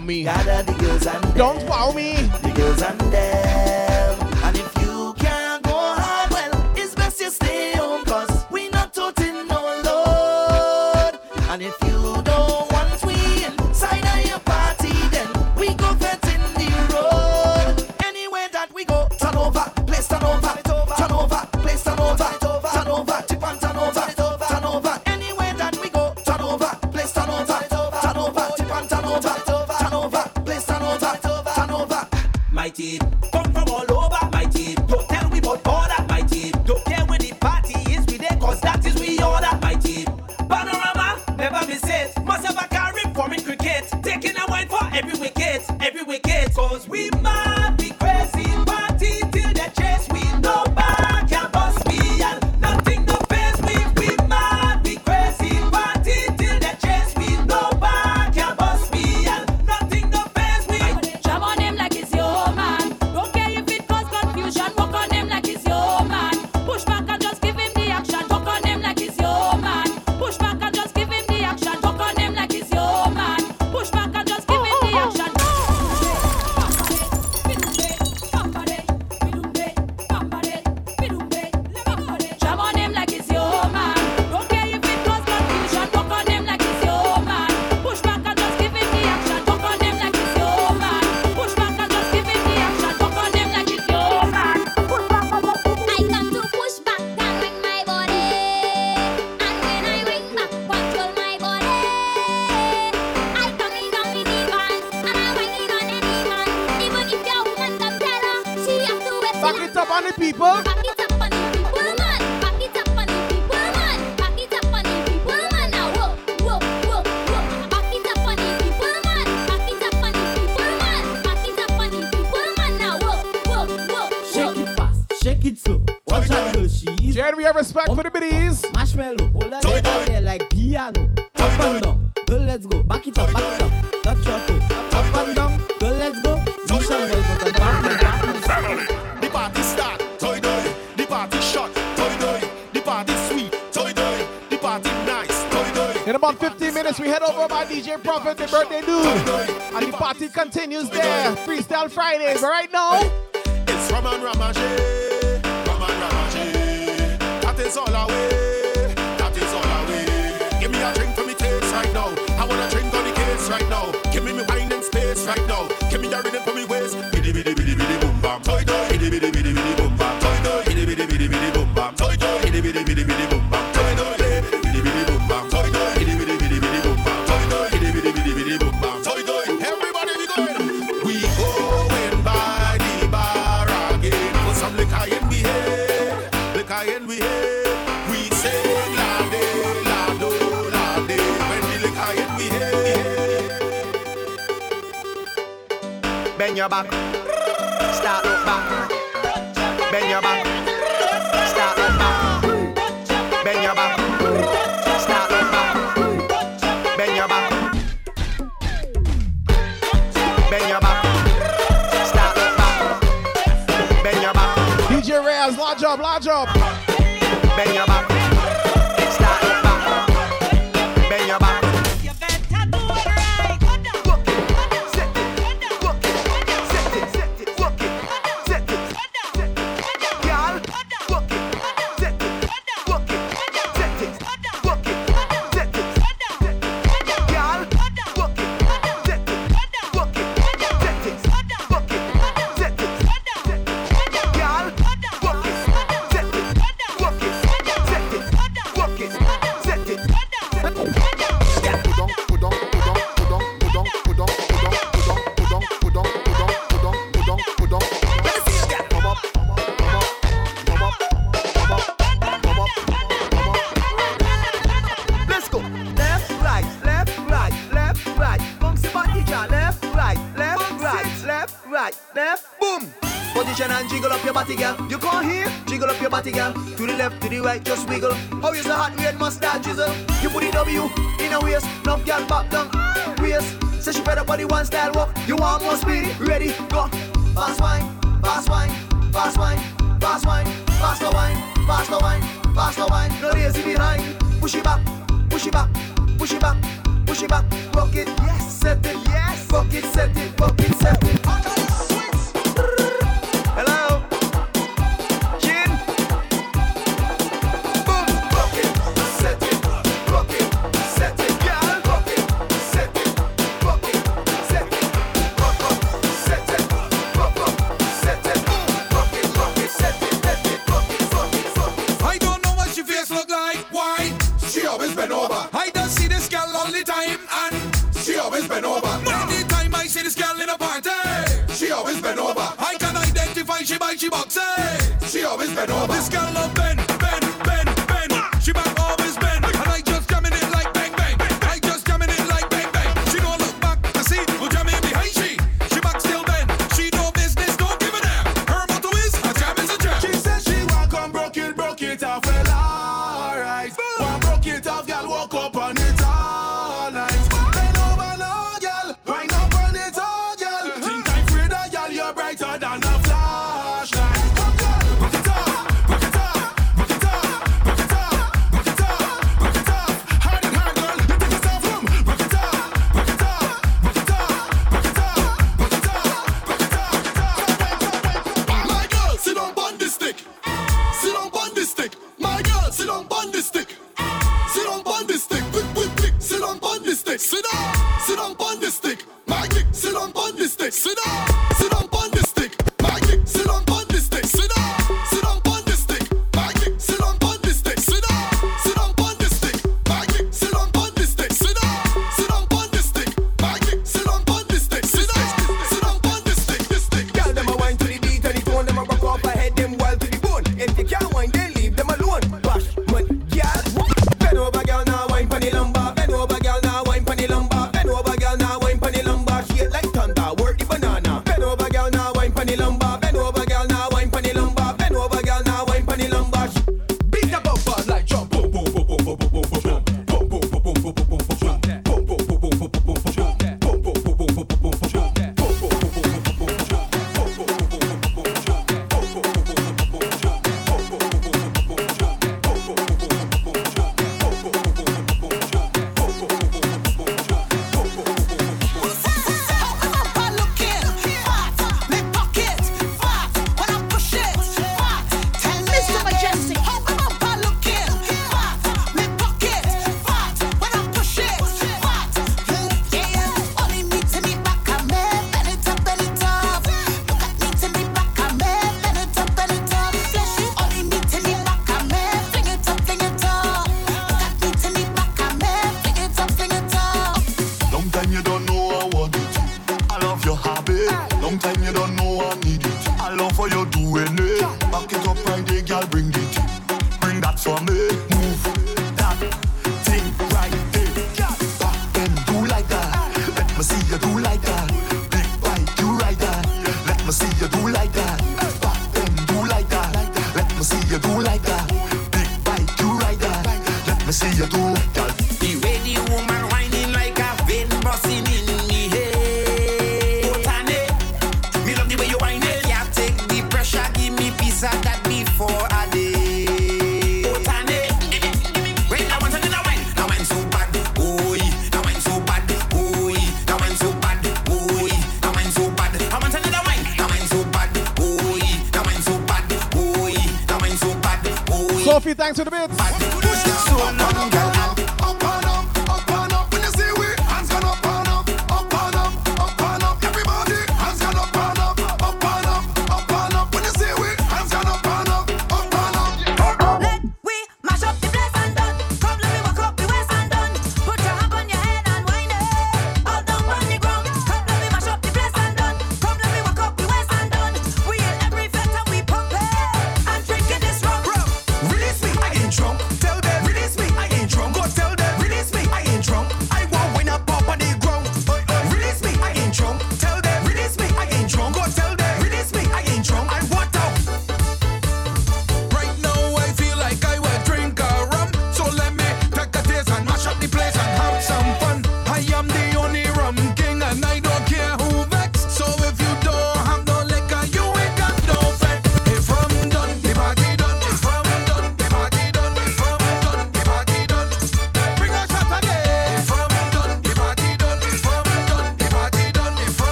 me. Don't wow me. The girls. continues there. Freestyle Fridays, right about it, set it, rock it, set it.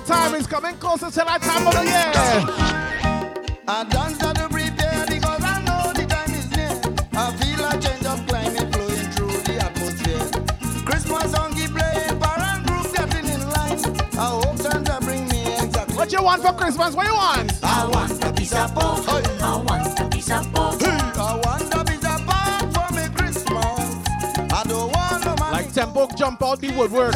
That time. is coming closer to that time of the year. I dance to the prepare because I know the time is near. I feel a change of climate flowing through the atmosphere. Christmas song keep playing, parent group getting in line. I hope Santa bring me exactly what you want for Christmas. What you want? I want a piece of pork. I want a piece of pork. I want a piece of pork for me Christmas. I don't want no money. Like Tempo jump out the woodwork.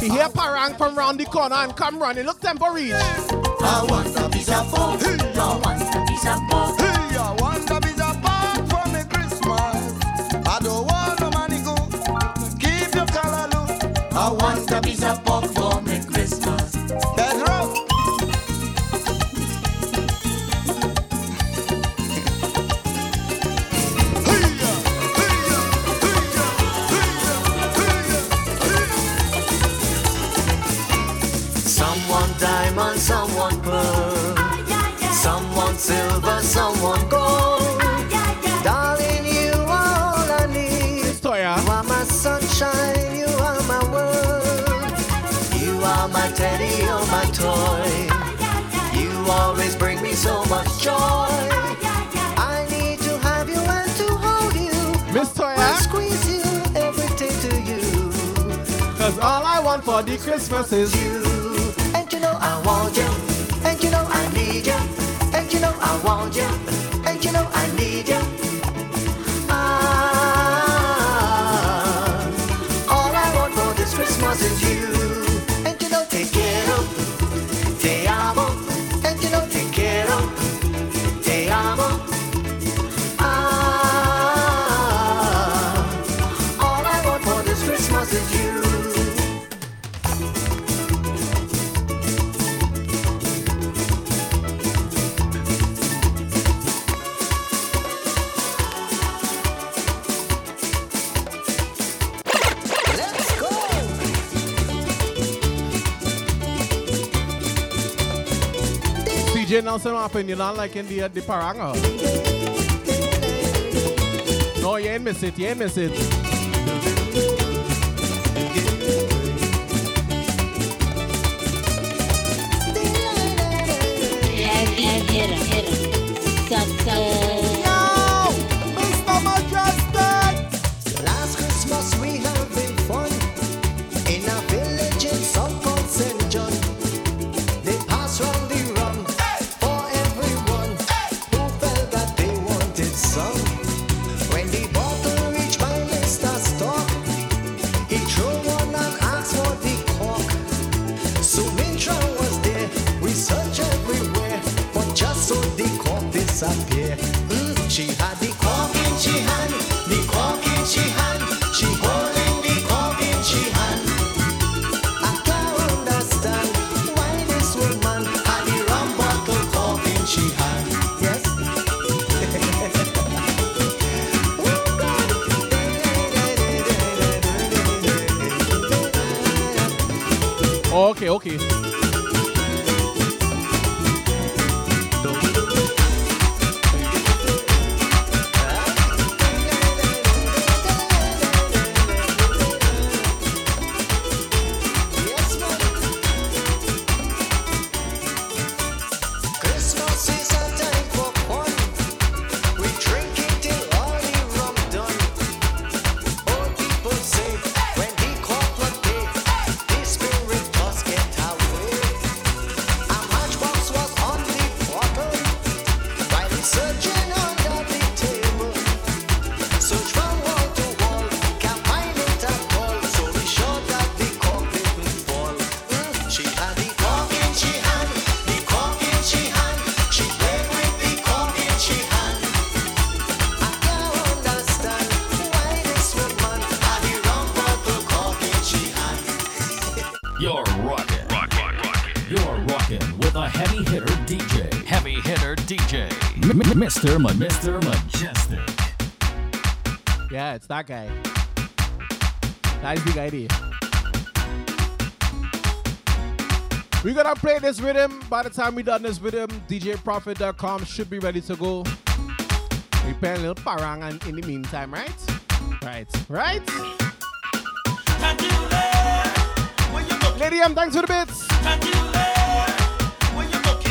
He hear Parang from round the corner and come running. Look Tempo reach. I want a piece of pork. I want a piece of pork. So much joy. I need to have you and to hold you. Miss Toya. I squeeze you, everything to you. Cause all I want for the Christmas is you. And you know I want you. And you know I need you. And you know I want you. And you know I need you. Ah, all I want for this Christmas is you CJ Nelson happen. You not liking the, the Paranga. No, you ain't miss it. You ain't miss it. Mr. Ma- Mr. Mejustik. Yeah, it's that guy. That is big guy. We're gonna play this rhythm. By the time we done this rhythm, DJProfit.com should be ready to go. We playing a little parang in the meantime, right? Right, right? Lady M, thanks for the bits.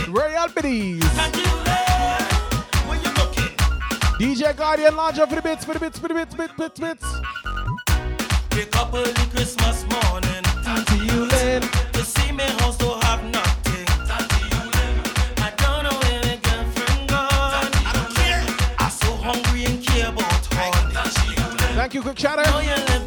Royal Biddies. DJ Guardian, larger for the bits, for the bits, for the bits, bits, bits, bits. Wake up early Christmas morning. Time to you, Lynn. To see me house have nothing. Time to you, Lynn. I don't know where my girlfriend gone. I don't care. I'm so hungry and care about her. Thank you, quick shout out.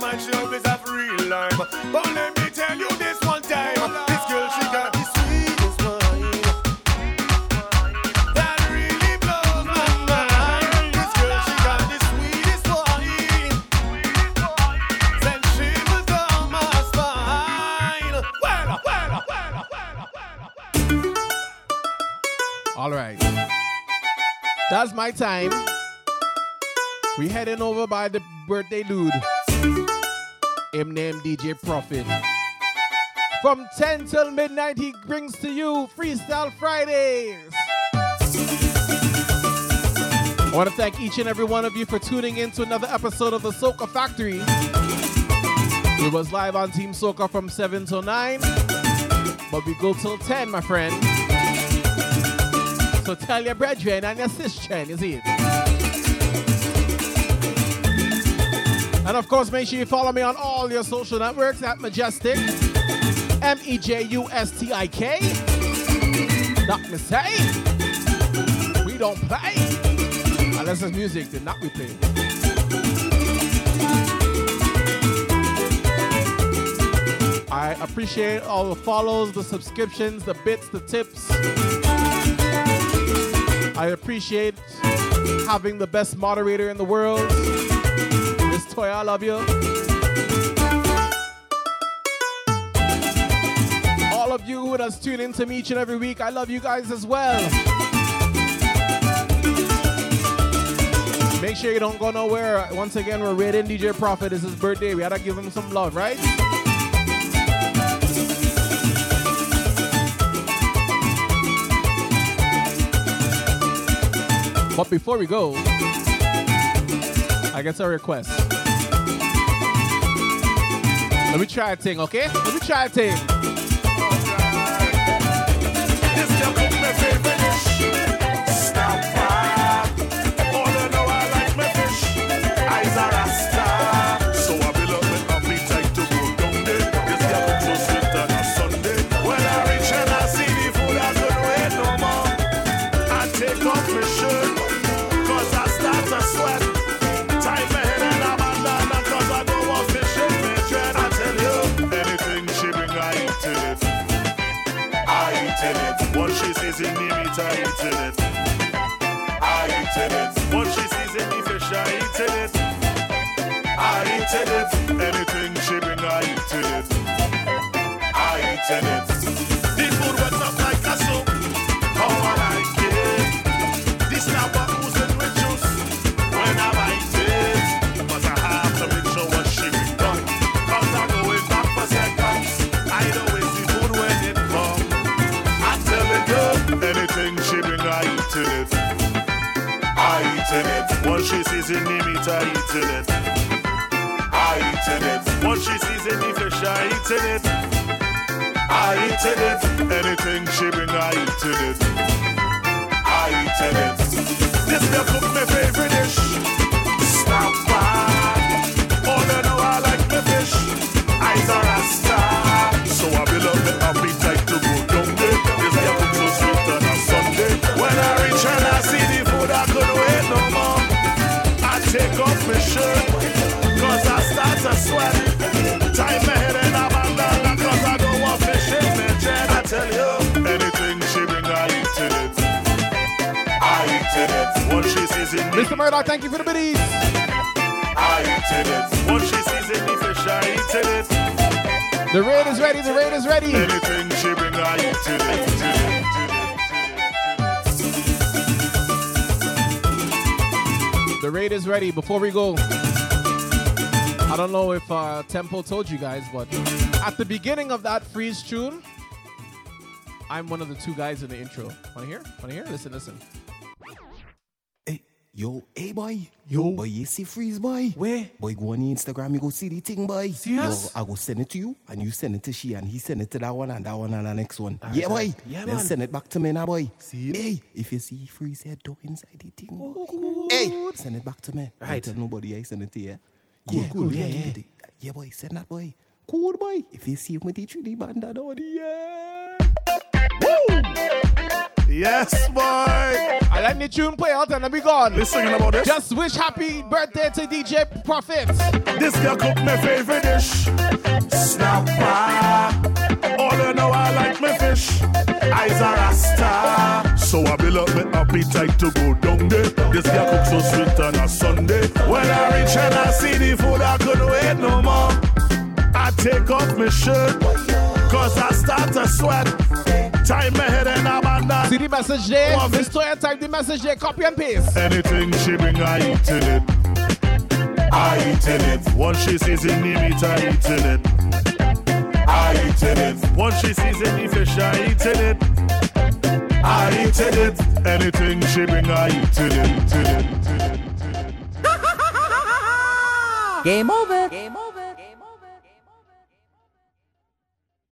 Mine, she always have real life. But let me tell you this one time, this girl she got the sweetest wine. That really blows my mind. This girl she got the sweetest wine. My spine. Well, well, well, well. All right. That's my time. We heading over by the birthday dude. Him named DJ Profit. From 10 till midnight, he brings to you Freestyle Fridays. I want to thank each and every one of you for tuning in to another episode of the Soca Factory. It was live on Team Soca from 7 till 9, but we go till 10, my friend. So tell your brethren and your sister, see it. And of course, make sure you follow me on all your social networks at Mejustik, M E J U S T I K. Not say. We don't play. Unless it's music, then not we play. I appreciate all the follows, the subscriptions, the bits, the tips. I appreciate having the best moderator in the world. I love you. All of you who does tune in to me each and every week, I love you guys as well. Make sure you don't go nowhere. Once again, we're rating DJ Prophet. It's his birthday. We gotta give him some love, right? But before we go, I guess a request. Let me try a thing, okay? Let me try a thing. I eat it. I eat it. What she sees in me, fish, I eat it. I eat it. Meat, I eat it. I eat it. What she sees in the fish, I eat it. I eat it. Anything she bring, I eat it. I eat it. This girl cook my favorite dish. Snap back. Oh, you know I like my fish. Eyes are rasta. Shirt, cause I start to sweat. Tie my head in a bandana, cause I don't want fish in my jet. I tell you, anything she bring, I eat it. I eat it. What she sees in me, Mr. Murdoch, thank you for the biddies. I eat it. What she sees in me, fish, I eat it. The raid is ready. The raid is ready. Anything she bring, I eat it. The raid is ready. Before we go, I don't know if uh, Tempo told you guys, but at the beginning of that freeze tune, I'm one of the two guys in the intro. Wanna hear? Wanna hear? Listen, listen. Yo, hey boy. Yo. Boy, you see freeze boy? Where? Boy, go on Instagram, you go see the thing, boy. Serious? Yo, I go send it to you, and you send it to she, and he send it to that one, and that one, and the next one. Alright, yeah, boy. Yeah, then man. send it back to me now, boy. See? Hey, if you see freeze head dog inside the thing, boy. Hey, send it back to me. Don't Right. tell nobody I send it to you. Cool, yeah, cool, yeah, yeah, yeah. yeah. Yeah, boy, send that, boy. Cool, boy. If you see him with the 3D band, that on yeah. Woo! Yes, boy. I let the tune play out and then we gone. Singing about this? Just wish happy birthday to DJ Prophet. This girl cook my favorite dish. Snapper. All oh, you know I like my fish. Eyes are rasta. So I build up my appetite to go down there. This girl cook so sweet on a Sunday. When I reach and I see the food, I couldn't wait no more. I take off my shirt. Cause I start to sweat. Time my head and I'm on that. See the message there? One This story type the message there, copy and paste. Anything she bring, I eat in it. I eat in it. Once she sees in the meat, I eat in it. I eat in it. Once she sees in the fish, I eat in it. I eat in it. Anything she bring, I eat in it. In it. Game over. Game over.